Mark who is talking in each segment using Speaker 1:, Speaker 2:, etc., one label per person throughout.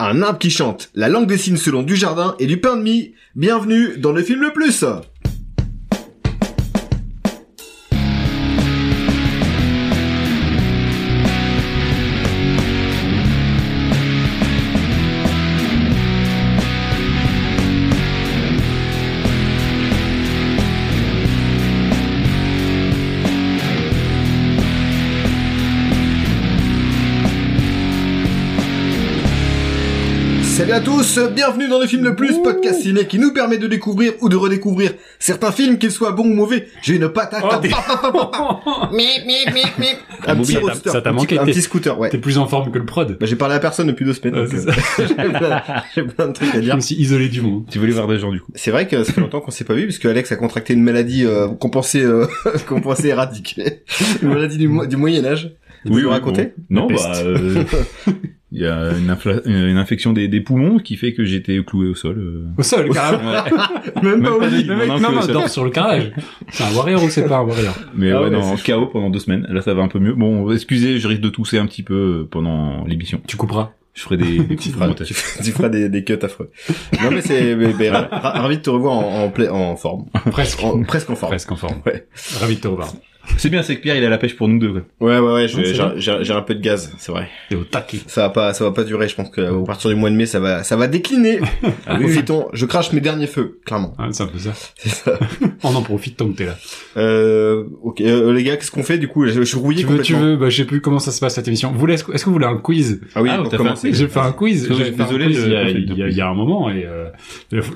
Speaker 1: Un arbre qui chante, la langue des signes selon du jardin et du pain de mie. Bienvenue dans le film le plus. À tous, bienvenue dans le film le plus, podcast ciné qui nous permet de découvrir ou de redécouvrir certains films, qu'ils soient bons ou mauvais. J'ai une patate.
Speaker 2: Oh, t'es-
Speaker 1: Mip, mip, mip, mip.
Speaker 2: Ah,
Speaker 1: Un
Speaker 2: Bobby,
Speaker 1: petit
Speaker 2: ça t'a-
Speaker 1: roadster,
Speaker 2: ça t'a
Speaker 1: un petit-
Speaker 2: manqué,
Speaker 1: Un
Speaker 2: t'es-
Speaker 1: petit scooter, ouais.
Speaker 2: T'es plus en forme que le prod.
Speaker 1: Bah, j'ai parlé à personne depuis deux semaines.
Speaker 2: Ouais,
Speaker 1: donc,
Speaker 2: c'est
Speaker 1: euh, j'ai plein- j'ai plein de trucs à
Speaker 2: Je
Speaker 1: dire.
Speaker 2: me suis isolé du monde.
Speaker 3: Tu voulais voir des gens du coup.
Speaker 1: C'est vrai que ça fait longtemps qu'on s'est pas vu parce que Alex a contracté une maladie euh, qu'on pensait euh, qu'on pensait éradiquer, une maladie du, mo- du Moyen Âge. Vous
Speaker 3: Oui,
Speaker 1: nous raconter
Speaker 3: bon. Non,
Speaker 2: La
Speaker 3: bah, euh, il y a une, infla- une infection des, des poumons qui fait que j'étais cloué au sol. euh.
Speaker 2: Au sol, carrément.
Speaker 1: Même,
Speaker 3: Même
Speaker 1: pas au lit.
Speaker 3: de-
Speaker 2: Le mec,
Speaker 3: non,
Speaker 2: non, non, dort sur le carrelage. C'est un warrior ou c'est pas un warrior
Speaker 3: Mais
Speaker 1: Ah
Speaker 3: ouais,
Speaker 1: ouais,
Speaker 3: non, KO pendant deux semaines. Là, ça va un peu mieux. Bon, excusez, je risque de tousser un petit peu euh, pendant l'émission.
Speaker 2: Tu couperas.
Speaker 3: Je ferai des, des
Speaker 1: Tu
Speaker 3: petits
Speaker 1: feras, tu, feras- tu feras des, des cuts affreux. Non mais c'est ravi de te revoir en, en, en forme,
Speaker 2: Presque.
Speaker 1: En- presque en forme.
Speaker 2: Presque en forme.
Speaker 1: Ouais.
Speaker 2: Ravi de te revoir.
Speaker 3: C'est bien, c'est que Pierre, il a la pêche pour nous deux. Quoi.
Speaker 1: Ouais ouais ouais, je- j'ai un peu de gaz, c'est vrai.
Speaker 2: T'es au taquet.
Speaker 1: Ça va pas ça va pas durer, je pense que à partir du mois de mai ça va ça va décliner.
Speaker 2: Ah oui,
Speaker 1: je crache mes derniers feux, clairement.
Speaker 2: Ah, c'est un peu ça.
Speaker 1: Ça.
Speaker 2: On en profite tant que t'es là.
Speaker 1: Euh, OK, euh, les gars, qu'est-ce qu'on fait du coup? Je, je suis rouillé
Speaker 2: Tu veux, tu veux, bah, je sais plus comment ça se passe cette émission. Vous voulez, est-ce que vous voulez un quiz?
Speaker 1: Ah oui,
Speaker 3: Ah,
Speaker 1: pour commencer.
Speaker 2: J'ai fait un quiz.
Speaker 3: Désolé,
Speaker 2: fait un
Speaker 3: désolé,
Speaker 2: il y a, un moment et euh,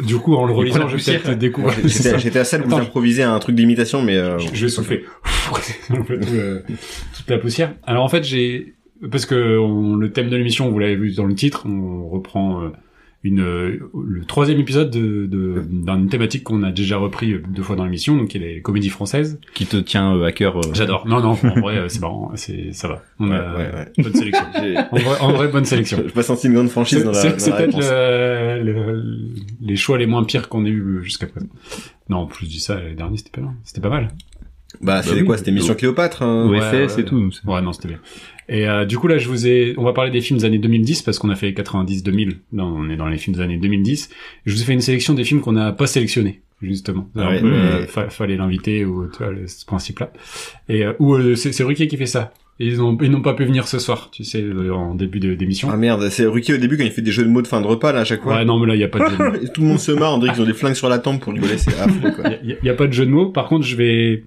Speaker 2: du coup en le relisant, je vais peut-être découvrir.
Speaker 1: J'étais à ça de vous
Speaker 2: Attends,
Speaker 1: improviser un truc d'imitation mais euh,
Speaker 2: je vais souffler un peu tout, euh, toute la poussière. Alors en fait, j'ai parce que on- le thème de l'émission, vous l'avez vu dans le titre, on reprend euh, une euh, le troisième épisode de de- d'une thématique qu'on a déjà repris euh, deux fois dans l'émission, donc qui est les comédies françaises.
Speaker 3: Qui te tient euh, à cœur. euh.
Speaker 2: J'adore. Non non, en vrai, c'est marrant, c'est ça va. On
Speaker 1: Ouais,
Speaker 2: a
Speaker 1: ouais, ouais.
Speaker 2: bonne sélection. En vrai, en vrai, bonne sélection.
Speaker 1: j'ai pas senti une grande franchise
Speaker 2: C'est
Speaker 1: dans la,
Speaker 2: c'est- peut-être
Speaker 1: réponse.
Speaker 2: le- le- les choix les moins pires qu'on ait eu jusqu'à présent. Non, en plus je dis ça, les derniers c'était pas mal. C'était pas mal.
Speaker 1: Bah, c'était
Speaker 3: oui.
Speaker 1: quoi C'était Mission Cléopâtre hein
Speaker 2: ouais, ouais.
Speaker 3: et tout. c'est-
Speaker 2: Ouais, non, c'était bien. Et euh, du coup là, je vous ai, on va parler des films des années 2010 parce qu'on a fait 90-2000. Non, on est dans les films des années 2010. Je vous ai fait une sélection des films qu'on n'a pas sélectionnés justement.
Speaker 1: Ah ouais,
Speaker 2: Un peu,
Speaker 1: mais-
Speaker 2: euh, fa- fallait l'inviter ou tu vois le- ce principe-là. Et euh, ou euh, c'est c'est Ruquier qui fait ça. Et ils ont ils n'ont pas pu venir ce soir, tu sais, euh, en début d'émission.
Speaker 1: Ah merde, c'est Ruki au début quand il fait des jeux de mots de fin de repas là à chaque fois.
Speaker 2: ouais, non, mais là il y a pas de jeu de mots.
Speaker 1: Tout le monde se marre, on dirait qu'ils ont des flingues sur la tempe pour rigoler, c'est affreux quoi.
Speaker 2: Il y, a- y a pas de jeu de mots. Par contre, je vais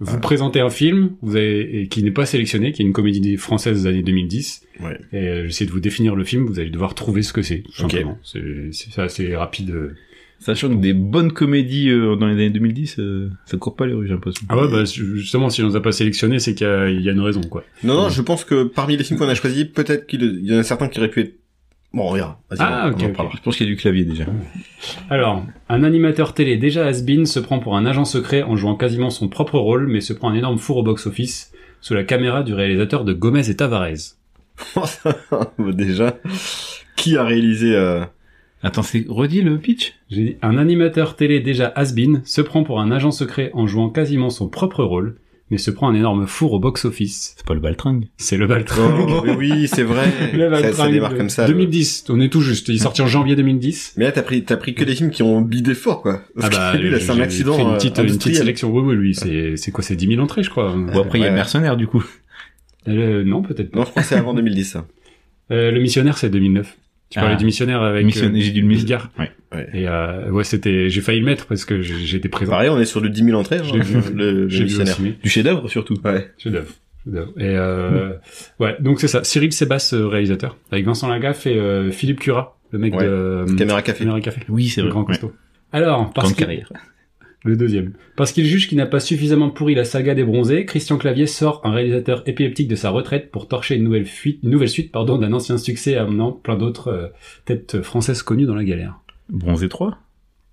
Speaker 2: vous
Speaker 1: Ah.
Speaker 2: présenter un film vous avez, et qui n'est pas sélectionné, qui est une comédie française des années 2010.
Speaker 1: Ouais.
Speaker 2: Et euh, j'essaie de vous définir le film. Vous allez devoir trouver ce que c'est. tout
Speaker 1: Ok.
Speaker 2: Simplement. C'est c'est assez rapide. euh.
Speaker 3: Sachant que des bonnes comédies euh, dans les années 2010, euh, ça court pas les rues, j'ai l'impression.
Speaker 2: Ah ouais, bah justement, si on nous a pas sélectionné, c'est qu'il y, a- il y a une raison, quoi.
Speaker 1: Non, non, je pense que parmi les films qu'on a choisis, peut-être qu'il il y en a certains qui auraient pu être... Bon, on verra.
Speaker 2: Ah,
Speaker 1: on-
Speaker 2: ok,
Speaker 1: on en
Speaker 2: ok.
Speaker 1: parlera.
Speaker 3: Je pense qu'il y a du clavier déjà.
Speaker 2: Alors, un animateur télé déjà has-been se prend pour un agent secret en jouant quasiment son propre rôle, mais se prend un énorme four au box-office sous la caméra du réalisateur de Gomez et Tavares.
Speaker 1: Déjà, qui a réalisé... Euh...
Speaker 3: Attends, c'est redit le pitch
Speaker 2: J'ai dit, un animateur télé déjà has-been se prend pour un agent secret en jouant quasiment son propre rôle, mais se prend un énorme four au box-office.
Speaker 3: C'est pas le Baltringue.
Speaker 2: C'est le Baltringue.
Speaker 1: Oh, mais oui, c'est vrai.
Speaker 2: Le
Speaker 1: ça, ça
Speaker 2: Baltringue
Speaker 1: démarre comme ça. le-
Speaker 2: 2010, on est tout juste. Il est sorti en janvier 2010.
Speaker 1: Mais là, t'as pris, t'as pris que des films qui ont bidé fort, quoi.
Speaker 2: Ah
Speaker 1: Parce
Speaker 2: bah,
Speaker 1: que lui, là,
Speaker 2: j'ai-
Speaker 1: c'est un accident
Speaker 2: fait une
Speaker 1: euh,
Speaker 2: petite, une petite sélection. Oui, oui, lui, c'est, c'est quoi, c'est 10 000 entrées, je crois.
Speaker 3: Ou après, il y a
Speaker 1: ouais.
Speaker 3: Mercenaire du coup.
Speaker 2: Euh, non, peut-être pas.
Speaker 1: Non, je crois que c'est avant 2010, ça.
Speaker 2: Euh, le missionnaire, c'est 2009. Tu parlais
Speaker 3: Ah.
Speaker 2: du missionnaire avec
Speaker 3: Missionnaire, j'ai dit le
Speaker 2: Bigard.
Speaker 3: Ouais.
Speaker 1: Ouais.
Speaker 2: Et euh, ouais, c'était, j'ai failli le mettre parce que j'étais présent.
Speaker 1: Pareil, on est sur le 10 000 entrées, hein,
Speaker 2: vu.
Speaker 1: le, le missionnaire.
Speaker 3: Du chef-d'œuvre surtout.
Speaker 1: Ouais.
Speaker 2: Chef-d'œuvre. Et euh, ouais, donc c'est ça. Cyril Sébastien, euh, réalisateur, avec Vincent Lagaffe et euh, Philippe Cura, le mec
Speaker 1: Ouais.
Speaker 2: de euh,
Speaker 1: Caméra café.
Speaker 2: Caméra Café.
Speaker 3: Oui, c'est
Speaker 2: Le
Speaker 3: vrai.
Speaker 2: grand
Speaker 3: Ouais.
Speaker 2: costaud. Alors, parce
Speaker 3: Grande
Speaker 2: qu'il-
Speaker 3: carrière.
Speaker 2: Le deuxième. Parce qu'il juge qu'il n'a pas suffisamment pourri la saga des bronzés, Christian Clavier sort un réalisateur épileptique de sa retraite pour torcher une nouvelle, fuite, une nouvelle suite pardon, d'un ancien succès amenant plein d'autres euh, têtes françaises connues dans la galère.
Speaker 3: Bronzé 3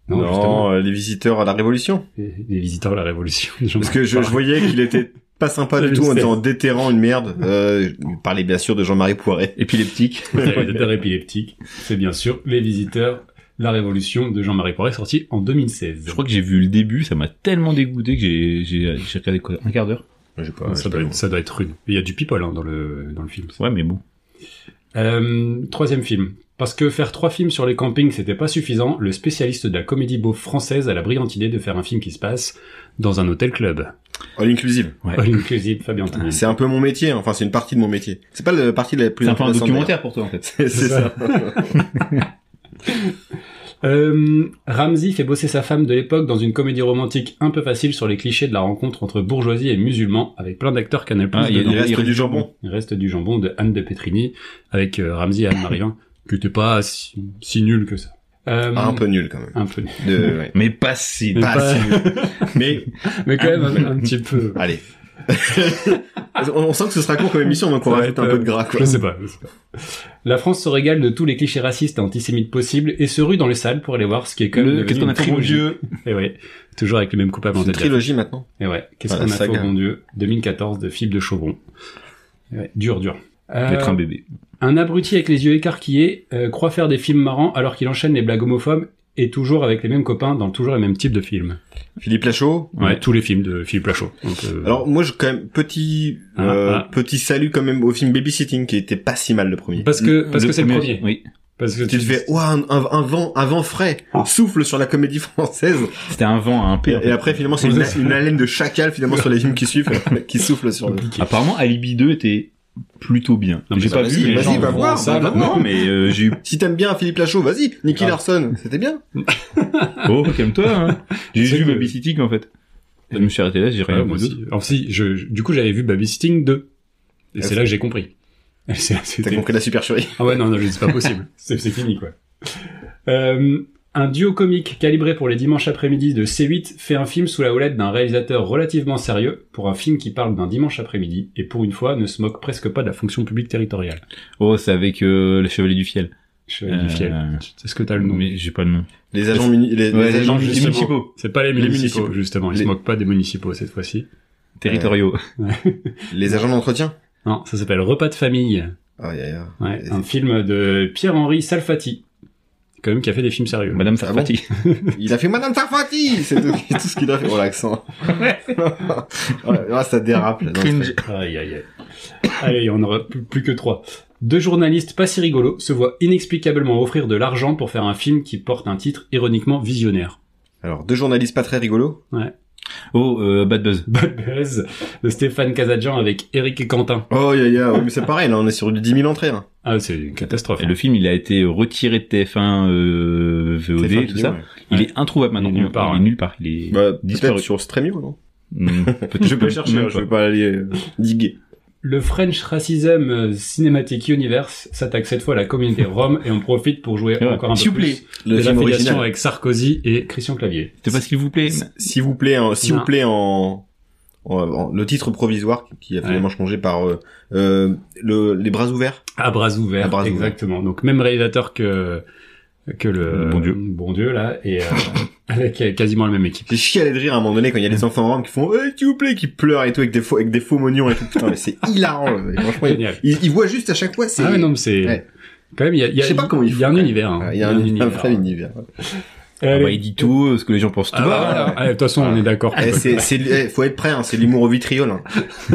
Speaker 2: Non,
Speaker 1: Non,
Speaker 2: justement.
Speaker 1: euh, les visiteurs à la Révolution.
Speaker 2: Les, les visiteurs de la Révolution.
Speaker 1: Parce que je, je voyais qu'il était pas sympa du tout en étant déterrant une merde. Euh, parlait bien sûr de Jean-Marie Poiret.
Speaker 3: Épileptique.
Speaker 2: Épileptique, c'est bien sûr Les Visiteurs, la Révolution de Jean-Marie Poiret, sorti en 2016.
Speaker 3: Je crois que j'ai vu le début, ça m'a tellement dégoûté que j'ai, regardé quoi, un quart d'heure.
Speaker 2: Ça, doit être, ça doit être rude. Il y a du people hein, dans le dans le film.
Speaker 3: Ouais, mais bon.
Speaker 2: Euh, troisième film. Parce que faire trois films sur les campings, c'était pas suffisant, le spécialiste de la comédie beauf française a la brillante idée de faire un film qui se passe dans un hôtel club.
Speaker 1: All inclusive.
Speaker 3: Ouais.
Speaker 2: All inclusive, Fabien.
Speaker 1: C'est un peu mon métier, enfin c'est une partie de mon métier. C'est pas la partie la plus
Speaker 3: C'est un peu un documentaire pour toi en fait.
Speaker 1: c'est ça.
Speaker 2: Euh, Ramsey fait bosser sa femme de l'époque dans une comédie romantique un peu facile sur les clichés de la rencontre entre bourgeoisie et musulmans, avec plein d'acteurs Canal+.
Speaker 3: Ah, il
Speaker 1: reste
Speaker 3: il reste
Speaker 1: du jambon.
Speaker 2: Il reste du jambon de Anne de Petrini, avec euh, Ramsey et Anne Marivin, qui était pas si, si nul que ça. Euh,
Speaker 1: Ah, un peu nul quand même.
Speaker 2: Un peu nul.
Speaker 1: De, ouais.
Speaker 3: Mais pas si.
Speaker 2: Mais
Speaker 1: Pas
Speaker 2: pas-
Speaker 1: si nul. Mais
Speaker 2: Mais quand même un, un petit peu.
Speaker 1: allez. on, on sent que ce sera court comme émission, donc on
Speaker 2: va
Speaker 1: rajoute
Speaker 2: être,
Speaker 1: un peu de gras. Quoi.
Speaker 2: Je sais pas, je sais pas. La France se régale de tous les clichés racistes et antisémites possibles et se rue dans les salles pour aller voir ce qui est même
Speaker 3: Le- Qu'est-ce qu'on a fait mon
Speaker 2: trilogie.
Speaker 3: dieu
Speaker 2: Et ouais, toujours avec le même coupable en
Speaker 1: C'est une
Speaker 2: tête.
Speaker 1: trilogie maintenant.
Speaker 2: Et ouais, qu'est-ce qu'on a fait bon Dieu 2014 de Philippe de Chauvron. Et ouais, dur, dur. Euh,
Speaker 3: D'être un bébé.
Speaker 2: un abruti avec les yeux écarquillés euh, croit faire des films marrants alors qu'il enchaîne les blagues homophobes et toujours avec les mêmes copains dans toujours les mêmes types de films.
Speaker 1: Philippe Lachaud.
Speaker 2: Ouais, tous les films de Philippe Lachaud. Donc, euh,
Speaker 1: Alors moi, je quand même petit
Speaker 2: Ah,
Speaker 1: euh,
Speaker 2: ah.
Speaker 1: petit salut quand même au film Babysitting qui était pas si mal le premier.
Speaker 2: parce que parce que c'est le premier.
Speaker 3: Oui.
Speaker 2: Parce que
Speaker 1: Tu te fais, ouah, un, un- un vent, un vent frais
Speaker 2: Ah.
Speaker 1: souffle sur la comédie française.
Speaker 3: C'était un vent à un
Speaker 1: Et,
Speaker 3: père.
Speaker 1: et après, finalement, c'est une, une haleine de chacal finalement sur les films qui suivent, qui souffle sur le.
Speaker 3: Apparemment, Alibi 2 était plutôt bien. J'ai pas
Speaker 1: vas-y,
Speaker 3: vu,
Speaker 1: vas-y,
Speaker 3: gens
Speaker 1: va voir,
Speaker 2: ça,
Speaker 1: va voir.
Speaker 3: Non, mais euh, j'ai eu...
Speaker 1: Si t'aimes bien Philippe Lachaud, vas-y. Nicky
Speaker 2: Ah.
Speaker 1: Larson, c'était bien.
Speaker 3: Oh, calme-toi, hein. J'ai
Speaker 2: C'est
Speaker 3: vu
Speaker 2: que-
Speaker 3: Babysitting, en fait. Je me suis arrêté là, j'ai rien
Speaker 2: Ouais,
Speaker 3: vu d'autre.
Speaker 2: Alors si, je, je- du coup j'avais vu Babysitting 2. Et
Speaker 1: Ah,
Speaker 2: c'est là que j'ai compris. C'est-
Speaker 1: T'as compris la supercherie.
Speaker 2: Ah ouais, non, non, c'est pas possible. c'est c'est fini, quoi. Euh, un duo comique calibré pour les dimanches après-midi de C8 fait un film sous la houlette d'un réalisateur relativement sérieux pour un film qui parle d'un dimanche après-midi et pour une fois ne se moque presque pas de la fonction publique territoriale.
Speaker 3: Oh, c'est avec euh, le Chevalier du Fiel.
Speaker 2: Chevalier du
Speaker 3: Euh,
Speaker 2: Fiel. Est-ce que t'as le nom
Speaker 3: Mais j'ai pas le nom.
Speaker 1: Les agents muni- les,
Speaker 3: Ouais,
Speaker 1: les
Speaker 3: les
Speaker 1: agents municipaux.
Speaker 3: municipaux.
Speaker 2: C'est pas les
Speaker 1: Les
Speaker 2: municipaux,
Speaker 1: municipaux.
Speaker 2: justement. Ils
Speaker 1: Les-
Speaker 2: se moquent pas des municipaux cette fois-ci.
Speaker 3: Territoriaux.
Speaker 1: Les agents d'entretien.
Speaker 2: Non, ça s'appelle Repas de famille.
Speaker 1: Ah, ya, ya.
Speaker 2: Ouais, un film de Pierre-Henri Salfati. Quand même qui a fait des films sérieux.
Speaker 3: Madame
Speaker 1: Ah
Speaker 3: Sarfati.
Speaker 1: Il a fait Madame Sarfati C'est tout, tout ce qu'il a fait. Oh, l'accent. ouais, ouais, ça dérape, là. c'est-
Speaker 2: Aïe, aïe, aïe. Allez, on aura plus, plus que trois. Deux journalistes pas si rigolos se voient inexplicablement offrir de l'argent pour faire un film qui porte un titre ironiquement visionnaire.
Speaker 1: Alors, deux journalistes pas très rigolos.
Speaker 3: Oh, euh, Bad Buzz.
Speaker 2: Bad Buzz de Stéphane Casadjan avec Eric et Quentin.
Speaker 1: Oh, ya, ya. Ouais, mais c'est pareil, là, on est sur du 10 000 entrées, hein.
Speaker 2: Ah, c'est une catastrophe.
Speaker 3: Et le film, il a été retiré de TF1, euh, VOD,
Speaker 1: TF1
Speaker 3: tout ça.
Speaker 1: ouais.
Speaker 3: Il
Speaker 2: Ouais.
Speaker 3: est introuvable maintenant.
Speaker 2: Il est nulle part,
Speaker 3: Il est nulle part. Il est
Speaker 1: Bah,
Speaker 3: disparu.
Speaker 1: sur Stremio, non?
Speaker 3: Peut-être
Speaker 1: Je vais pas
Speaker 3: même-
Speaker 1: chercher, hein, je vais pas aller euh, diguer.
Speaker 2: Le French Racism euh, Cinematic Universe s'attaque cette fois à la communauté rome et on profite pour jouer
Speaker 3: Ouais.
Speaker 2: encore un peu
Speaker 3: S'il vous
Speaker 2: plus
Speaker 1: Le
Speaker 2: de l'affiliation avec Sarkozy et Christian Clavier.
Speaker 3: C'est pas s'il vous plaît.
Speaker 1: S'il vous plaît, s'il vous plaît, en, en- en- le titre provisoire qui a finalement changé par euh, euh, le, les bras ouverts.
Speaker 2: À bras ouverts,
Speaker 1: À bras ouverts.
Speaker 2: exactement. Donc même réalisateur que que le
Speaker 3: Bon Dieu.
Speaker 2: bon Dieu là et euh, avec euh, quasiment la même équipe.
Speaker 1: J'ai chialé de rire à un moment donné quand il y a des enfants roms qui font eh, s'il vous plaît, qui pleurent et tout avec des faux, avec des faux mognons et tout. Putain, mais c'est hilarant. franchement,
Speaker 2: Génial.
Speaker 1: ils, ils voient juste à chaque fois. C'est
Speaker 2: Ah ouais, non, mais c'est
Speaker 1: Ouais.
Speaker 2: quand même il y a, il y a,
Speaker 1: Je sais pas comment
Speaker 2: il y a un univers. hein.
Speaker 1: Il y a un, un vrai univers.
Speaker 3: Ah bah, il dit tout, ce que les gens pensent tout.
Speaker 2: Ah, voilà. Ah, de toute façon, on est d'accord.
Speaker 1: Eh, c'est, c'est, eh, faut être prêt. Hein, c'est l'humour au vitriol.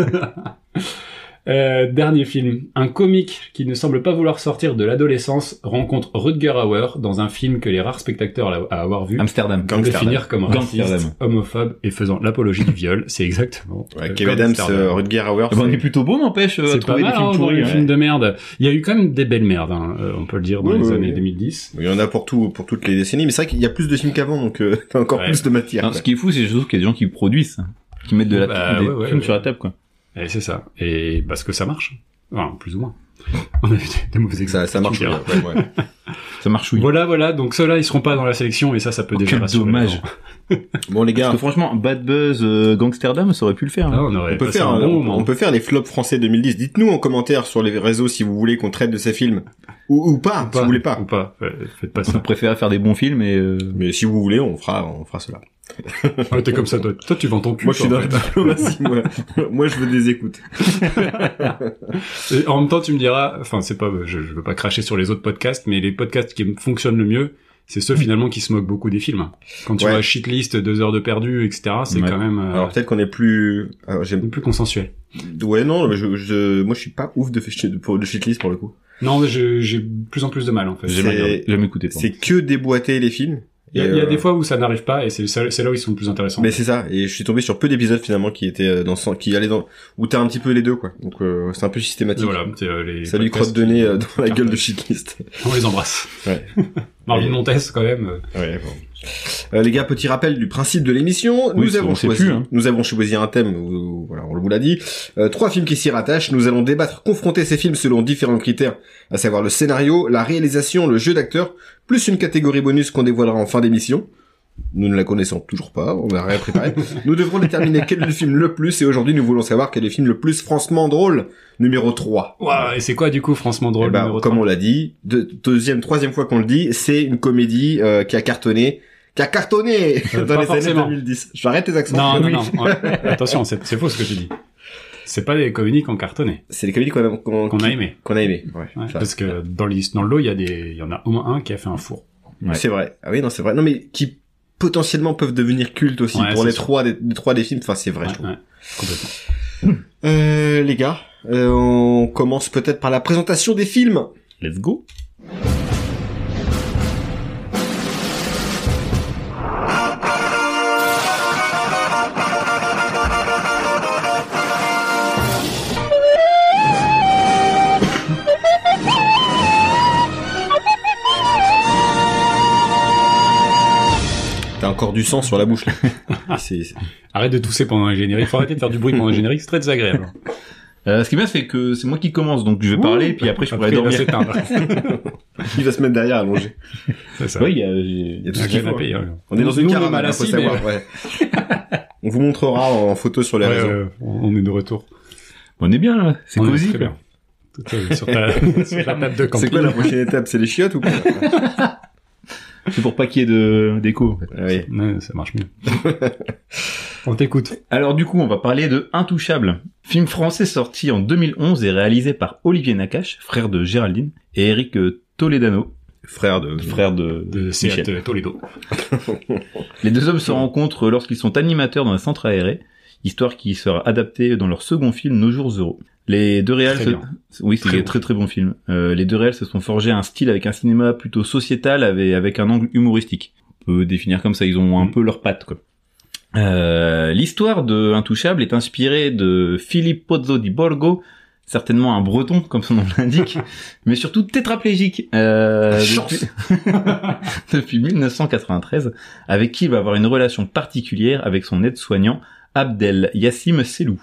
Speaker 1: Hein.
Speaker 2: Euh, dernier film. Un comique qui ne semble pas vouloir sortir de l'adolescence rencontre Rutger Hauer dans un film que les rares spectateurs à à avoir vu
Speaker 3: Amsterdam.
Speaker 2: vont définir comme raciste, homophobe et faisant l'apologie du viol. C'est exactement.
Speaker 1: Ouais,
Speaker 2: euh,
Speaker 1: Kev Adams, euh, Rutger Hauer.
Speaker 3: Ah bah, on
Speaker 1: c'est-
Speaker 3: est plutôt bon, n'empêche, euh, à
Speaker 2: C'est pas
Speaker 3: trouver
Speaker 2: mal,
Speaker 3: des films
Speaker 2: hein,
Speaker 3: pourris. ouais.
Speaker 2: films de merde. Il y a eu quand même des belles merdes, hein, euh, on peut le dire, dans
Speaker 1: Oui,
Speaker 2: les
Speaker 1: oui,
Speaker 2: années
Speaker 1: oui.
Speaker 2: 2010.
Speaker 1: Il y en a pour tout, pour toutes les décennies. Mais c'est vrai qu'il y a plus de films qu'avant, donc euh, t'as encore
Speaker 2: Ouais.
Speaker 1: plus de matière.
Speaker 3: Non, ce qui est fou, c'est surtout qu'il y a des gens qui produisent, qui mettent de la,
Speaker 2: Bah,
Speaker 3: des
Speaker 2: ouais, ouais,
Speaker 3: films
Speaker 2: ouais.
Speaker 3: sur la table, quoi.
Speaker 2: Et c'est ça. Et parce que ça marche. Enfin, plus ou moins. On a vu des, des mauvais exemples.
Speaker 1: Ça, ça marche bien.
Speaker 2: diras.
Speaker 1: ouais, ouais.
Speaker 3: Ça marche, oui.
Speaker 2: Voilà, voilà. Donc ceux-là, ils seront pas dans la sélection et ça, ça peut
Speaker 3: Oh,
Speaker 2: déjà
Speaker 3: quel dommage.
Speaker 1: Bon les gars,
Speaker 3: Parce que franchement, Bad Buzz, euh, Gangsterdam, ça aurait pu le faire.
Speaker 2: Ah,
Speaker 3: hein.
Speaker 2: on aurait
Speaker 1: on peut faire,
Speaker 2: un bon
Speaker 1: on, on peut faire les flops français 2010. Dites-nous en commentaire sur les réseaux si vous voulez qu'on traite de ces films ou, ou pas, si vous voulez pas.
Speaker 2: Ou pas. Faites pas
Speaker 3: On
Speaker 2: ça.
Speaker 3: préfère faire des bons films et euh,
Speaker 1: Mais si vous voulez, on fera, on fera cela.
Speaker 2: Ah, T'es comme ça, toi. Toi, tu vends ton cul.
Speaker 1: Moi, je suis dans la diplomatie. Moi, moi, je veux des écoutes.
Speaker 2: Et en même temps, tu me diras, enfin, c'est pas, je, je veux pas cracher sur les autres podcasts, mais les podcasts qui fonctionnent le mieux, c'est ceux finalement qui se moquent beaucoup des films. Quand tu
Speaker 1: Ouais.
Speaker 2: vois shitlist, deux heures de perdu, etc., c'est
Speaker 3: Ouais.
Speaker 2: quand même euh,
Speaker 1: Alors peut-être qu'on est plus. Alors, j'aime.
Speaker 2: plus consensuel.
Speaker 1: Ouais, non, mais je, je, moi, je suis pas ouf de, de, pour- de shitlist pour le coup.
Speaker 2: Non, j'ai plus en plus de mal en fait.
Speaker 1: J'ai-
Speaker 3: Jamais
Speaker 1: C'est-
Speaker 3: regardé, jamais écouté. pardon.
Speaker 1: C'est que déboîter les films.
Speaker 2: Il y, y a
Speaker 1: euh,
Speaker 2: des fois où ça n'arrive pas et c'est ça- c'est là où ils sont le plus intéressants.
Speaker 1: Mais c'est ça, et je suis tombé sur peu d'épisodes finalement qui étaient euh, dans ce qui allaient dans où t'as un petit peu les deux quoi. Donc euh, c'est un peu systématique.
Speaker 2: voilà, euh, les
Speaker 1: Salut
Speaker 2: podcasts
Speaker 1: crotte de nez euh, dans la gueule de shitlist.
Speaker 2: On les embrasse.
Speaker 1: Ouais.
Speaker 2: Marvin Montes quand même. euh,
Speaker 1: Ouais, bon. Euh, les gars, petit rappel du principe de l'émission.
Speaker 3: Oui,
Speaker 1: nous avons choisi,
Speaker 3: plus, hein.
Speaker 1: nous avons choisi un thème. où- voilà, on vous l'a dit. Euh, trois films qui s'y rattachent. Nous allons débattre, confronter ces films selon différents critères, à savoir le scénario, la réalisation, le jeu d'acteur, plus une catégorie bonus qu'on dévoilera en fin d'émission. Nous ne la connaissons toujours pas, on n'a rien préparé. nous devrons déterminer quel est le film le plus, et aujourd'hui nous voulons savoir quel est le film le plus franchement drôle, numéro 3.
Speaker 2: Ouah, et c'est quoi du coup, Francement drôle numéro
Speaker 1: comme
Speaker 2: 3?
Speaker 1: on l'a dit, de- deuxième, troisième fois qu'on le dit, c'est une comédie euh, qui a cartonné, qui a cartonné
Speaker 2: Euh,
Speaker 1: dans les
Speaker 2: forcément.
Speaker 1: années 2010. J'arrête tes accents.
Speaker 2: Non, non, non. Attention, c'est c'est faux ce que tu dis. C'est pas des comédies qu'on cartonné,
Speaker 1: C'est les comédies qu'on a, qu'on,
Speaker 2: qu'on a aimé.
Speaker 1: qu'on a aimé. Ouais,
Speaker 2: parce que dans, les, dans le lot, il y a des, il y en a au moins un qui a fait un four.
Speaker 3: Ouais.
Speaker 1: C'est vrai. Ah oui, non, c'est vrai. Non, mais qui potentiellement peuvent devenir cultes aussi
Speaker 2: Ouais,
Speaker 1: pour les
Speaker 2: sûr.
Speaker 1: trois, des, les trois des films. Enfin, c'est vrai.
Speaker 2: Ouais,
Speaker 1: je trouve.
Speaker 2: ouais, complètement.
Speaker 1: Euh, les gars, euh, on commence peut-être par la présentation des films.
Speaker 3: Let's go.
Speaker 1: Encore du sang sur la bouche. Là.
Speaker 2: Arrête de tousser pendant les génériques. Faut arrêter de faire du bruit pendant les génériques. C'est très désagréable.
Speaker 3: Euh, ce qui est bien, c'est que c'est moi qui commence, donc je vais parler, puis après je pourrais
Speaker 2: Après, il va
Speaker 3: dormir.
Speaker 2: s'éteindre.
Speaker 1: Il va se mettre derrière allongé.
Speaker 2: C'est ça.
Speaker 3: Oui, il y a, j'ai-
Speaker 1: Il y a tout ce qu'il faut.
Speaker 2: ouais.
Speaker 1: On est dans une caravane,
Speaker 2: mal
Speaker 1: hein, faut
Speaker 2: assis,
Speaker 1: savoir.
Speaker 2: mais-
Speaker 1: Ouais. on vous montrera en photo sur les
Speaker 2: Ouais,
Speaker 1: réseaux.
Speaker 2: on est de retour.
Speaker 3: on est bien là, c'est cosy.
Speaker 2: Très
Speaker 3: quoi.
Speaker 2: bien. Tout, euh, sur, ta, sur ta table de camping.
Speaker 1: C'est quoi la prochaine étape? C'est les chiottes ou quoi?
Speaker 3: C'est pour pas qu'il y ait de d'écho. en fait.
Speaker 1: Oui.
Speaker 2: Ouais, ça marche mieux. on t'écoute.
Speaker 3: Alors du coup, on va parler de Intouchable, film français sorti en 2011 et réalisé par Olivier Nakache, frère de Géraldine, et Eric euh, Toledano,
Speaker 1: Frère de...
Speaker 3: frère de,
Speaker 2: De
Speaker 3: Michel.
Speaker 2: Toledo.
Speaker 3: Les deux hommes se rencontrent lorsqu'ils sont animateurs dans un centre aéré, histoire qui sera adaptée dans leur second film Nos jours heureux. Les deux réals,
Speaker 2: Très
Speaker 3: se- oui, c'est
Speaker 2: Très
Speaker 3: très très bon film. Euh, les deux réals se sont forgés un style avec un cinéma plutôt sociétal, avec, avec un angle humoristique. On peut définir comme ça, ils ont un
Speaker 2: Mm.
Speaker 3: peu leurs pattes. Quoi. Euh, L'histoire de Intouchable est inspirée de Philippe Pozzo di Borgo, certainement un breton comme son nom l'indique, mais surtout tétraplégique euh,
Speaker 1: Chance.
Speaker 3: depuis, depuis 1993, avec qui il va avoir une relation particulière avec son aide-soignant Abdel Yassim Selou.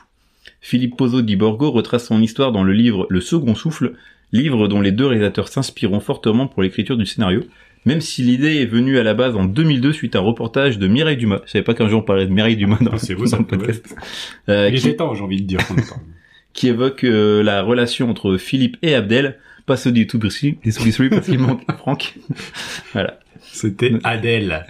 Speaker 3: Philippe Pozzo di Borgo retrace son histoire dans le livre Le Second Souffle, livre dont les deux réalisateurs s'inspireront fortement pour l'écriture du scénario, même si l'idée est venue à la base en 2002 suite à un reportage de Mireille Dumas. Je savais pas qu'un jour on parlait de Mireille Dumas dans,
Speaker 2: Ah, c'est vous,
Speaker 3: dans le podcast. Euh,
Speaker 2: Il
Speaker 3: qui,
Speaker 2: était temps, j'ai envie de dire.
Speaker 3: qui évoque euh, la relation entre Philippe et Abdel, pas ceux du tout Bruxelles parce qu'il manque Franck. voilà.
Speaker 2: C'était Adèle.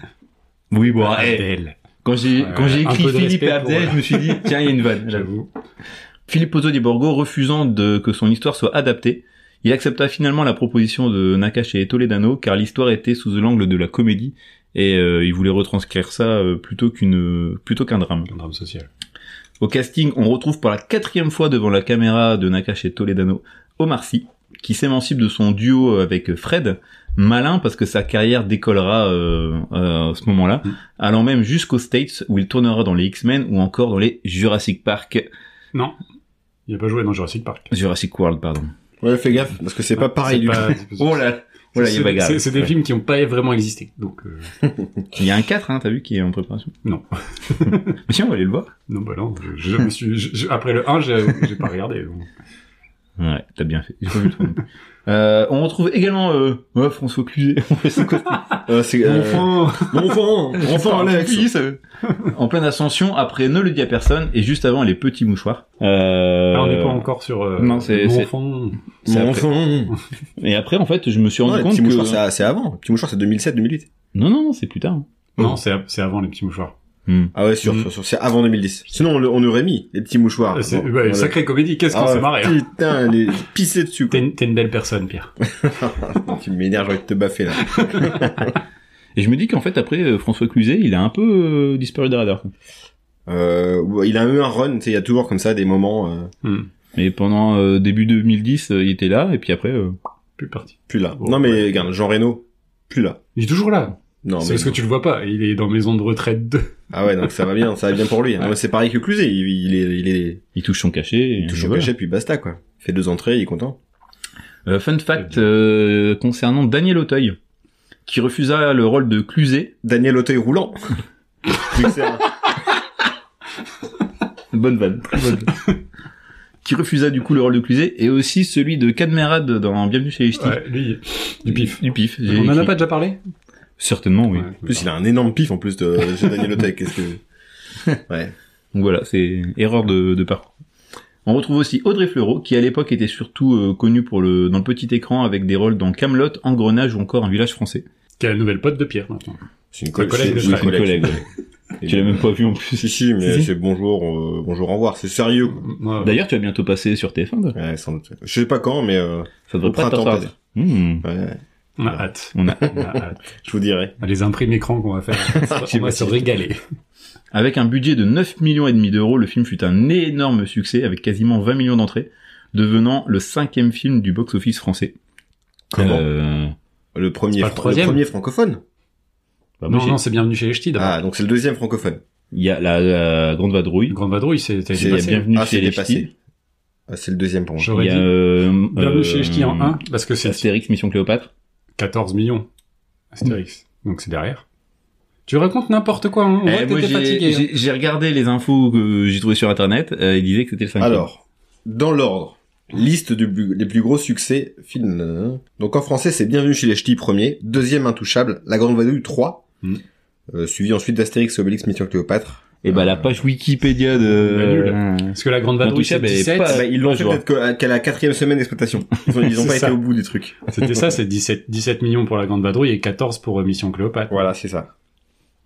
Speaker 3: Oui, bon,
Speaker 2: Adèle.
Speaker 3: Quand j'ai quand j'ai écrit Philippe et Abdel, je me suis dit tiens, il y a une vanne.
Speaker 2: J'avoue.
Speaker 3: Philippe Pozzo di Borgo refusant de, que son histoire soit adaptée, il accepta finalement la proposition de Nakache et Toledano car l'histoire était sous l'angle de la comédie et euh, il voulait retranscrire ça euh, plutôt qu'une plutôt qu'un drame.
Speaker 2: Un drame social.
Speaker 3: Au casting, on retrouve pour la quatrième fois devant la caméra de Nakache et Toledano Omar Sy, qui s'émancipe de son duo avec Fred, malin parce que sa carrière décollera euh, euh, à ce moment-là,
Speaker 2: Mm.
Speaker 3: allant même jusqu'aux States où il tournera dans les X-Men ou encore dans les Jurassic Park,
Speaker 2: Non. Il a pas joué dans Jurassic Park.
Speaker 3: Jurassic World pardon.
Speaker 1: Ouais, fais gaffe, parce que c'est pas pareil du tout.
Speaker 3: Oh là, voilà, il y a
Speaker 2: c'est- des films qui ont pas vraiment existé. Donc, euh,
Speaker 3: Il y a un 4, hein, t'as vu, qui est en préparation?
Speaker 2: Non.
Speaker 3: Mais tiens, on va aller le voir.
Speaker 2: non, bah non. Je, je me suis, je- je- après le 1, j'ai j'ai pas regardé. donc.
Speaker 3: Ouais, t'as bien fait. Euh, on retrouve également euh, ouais, François Cluzet. C'est quoi
Speaker 1: Euh, c'est, euh,
Speaker 2: Enfin.
Speaker 1: Mon enfant, enfant Alex.
Speaker 3: Fils, en pleine ascension après Ne le dis à personne et juste avant les petits mouchoirs. Euh,
Speaker 2: Ah, on n'est pas encore sur. Euh,
Speaker 3: non, c'est-
Speaker 2: Mon
Speaker 3: c'est-
Speaker 2: enfant.
Speaker 3: c'est
Speaker 1: Mon
Speaker 3: après.
Speaker 1: enfant.
Speaker 3: Et après, en fait, je me suis rendu
Speaker 1: Non, les
Speaker 3: compte
Speaker 1: petits
Speaker 3: que
Speaker 1: mouchoirs, c'est, c'est avant. Les petits mouchoirs, c'est 2007-2008.
Speaker 3: non, non, non, c'est plus tard.
Speaker 2: Non, c'est c'est avant les petits mouchoirs.
Speaker 3: Hmm.
Speaker 1: Ah ouais, sûr,
Speaker 2: Mm.
Speaker 1: sûr, sûr, c'est avant 2010. Sinon, on, aurait mis les petits mouchoirs.
Speaker 2: C'est
Speaker 1: Bon, on a-
Speaker 2: sacrée comédie. Qu'est-ce qu'on
Speaker 1: Ah,
Speaker 2: s'est marré. hein.
Speaker 1: Putain, les pisser dessus,
Speaker 2: T'es
Speaker 1: quoi.
Speaker 2: une, t'es une belle personne, Pierre.
Speaker 1: tu m'énerves, j'ai envie de te baffer, là.
Speaker 3: Et je me dis qu'en fait, après, euh, François Cluzet, il a un peu euh, disparu des radars. quoi.
Speaker 1: Euh, il a eu un run, tu sais, il y a toujours comme ça des moments, euh,
Speaker 2: Hmm.
Speaker 3: Mais pendant euh, début 2010, euh, il était là, et puis après, euh,
Speaker 2: Plus parti.
Speaker 1: Plus là. Non mais
Speaker 2: ouais.
Speaker 1: regarde, Jean Reno, plus là.
Speaker 2: Il est toujours là.
Speaker 1: Non
Speaker 2: c'est parce que tu le vois pas. Il est dans maison de retraite 2.
Speaker 1: ah ouais donc ça va bien, ça va bien pour lui.
Speaker 2: Ouais.
Speaker 1: Moi, C'est pareil que Cluzet, il, il est il est
Speaker 3: il touche son cachet. et
Speaker 1: il touche son
Speaker 3: voilà.
Speaker 1: cachet puis basta quoi. Il fait deux entrées, il est content.
Speaker 3: Euh, fun fact euh, concernant Daniel Auteuil, qui refusa le rôle de Cluzet.
Speaker 1: Daniel Auteuil roulant.
Speaker 3: Bonne vanne. qui refusa du coup le rôle de Cluzet, et aussi celui de Cadmerade dans Bienvenue chez les Ch'tis.
Speaker 2: Ouais, lui, du pif.
Speaker 3: Du pif.
Speaker 2: On en a pas déjà parlé?
Speaker 3: Certainement, oui.
Speaker 2: Ouais,
Speaker 1: En plus, il a un énorme pif en plus de chez Daniel que Ouais.
Speaker 3: Donc voilà, c'est erreur de, de parcours. On retrouve aussi Audrey Fleurot, qui à l'époque était surtout euh, connue pour le dans le petit écran avec des rôles dans Camelot, Engrenage ou encore Un village français.
Speaker 2: Qui est la nouvelle pote de Pierre maintenant.
Speaker 1: C'est une
Speaker 2: un collègue de
Speaker 1: c'est une
Speaker 3: collègue, ouais. Tu l'as même pas vu en plus.
Speaker 1: Si si, mais c'est bonjour, euh, bonjour, au revoir. C'est sérieux.
Speaker 3: D'ailleurs, tu vas bientôt passer sur TF1. toi.
Speaker 1: Ouais, sans doute. Je sais pas quand, mais euh,
Speaker 3: Ça devrait
Speaker 1: Au
Speaker 3: pas
Speaker 1: printemps,
Speaker 3: tarder. Hmm.
Speaker 1: ouais,
Speaker 2: on a hâte.
Speaker 3: On a
Speaker 2: On a hâte.
Speaker 1: je vous dirai.
Speaker 2: Les imprimes écrans qu'on va faire. on va se régaler.
Speaker 3: Avec un budget de 9 millions et demi d'euros, le film fut un énorme succès avec quasiment 20 millions d'entrées, devenant le cinquième film du box-office français.
Speaker 1: Comment
Speaker 3: Euh,
Speaker 1: Le premier,
Speaker 2: le troisième
Speaker 1: premier francophone.
Speaker 3: bah,
Speaker 2: non, non, c'est bienvenu chez les ch'tis.
Speaker 1: Ah, donc c'est le deuxième francophone.
Speaker 3: Il y a la, la Grande Vadrouille.
Speaker 2: Grande vadrouille, c'est.
Speaker 3: Bienvenue
Speaker 1: Ah,
Speaker 3: chez
Speaker 1: c'est
Speaker 3: les. Ch'tis.
Speaker 1: Ah, c'est le deuxième pour moi.
Speaker 2: J'aurais dit
Speaker 3: euh,
Speaker 2: Bienvenue
Speaker 3: euh,
Speaker 2: chez les ch'tis en 1, parce que c'est
Speaker 3: Astérix Mission Cléopâtre.
Speaker 2: 14 millions. Astérix. Donc c'est derrière. Tu racontes n'importe quoi, hein.
Speaker 3: Eh, moi,
Speaker 2: t'étais
Speaker 3: j'ai-
Speaker 2: fatigué. hein.
Speaker 3: j'ai regardé les infos que j'ai trouvées sur internet. Euh, ils disaient que c'était le cinquième.
Speaker 1: Alors, dans l'ordre, liste plus- des plus gros succès film. Donc en français, c'est Bienvenue chez les Ch'tis premier, deuxième Intouchable, La Grande Vadrouille 3,
Speaker 2: Hmm.
Speaker 1: euh, suivi ensuite d'Astérix Obélix Mission Cléopâtre.
Speaker 3: Et bah la page Wikipédia de.
Speaker 2: Bah, nul.
Speaker 3: Euh,
Speaker 2: Parce que la grande vadrouille, c'est
Speaker 3: Intouchable, elle est
Speaker 2: 17.
Speaker 3: pas-
Speaker 1: Ah bah, ils l'ont fait
Speaker 3: je
Speaker 1: peut-être que- qu'à la quatrième semaine d'exploitation. Ils ont, ils ont
Speaker 2: C'est
Speaker 1: pas
Speaker 2: ça.
Speaker 1: été au bout du truc.
Speaker 2: C'était ça, c'est 17, 17 millions pour la grande vadrouille et 14 pour euh, Mission Cléopâtre.
Speaker 1: Voilà, c'est ça.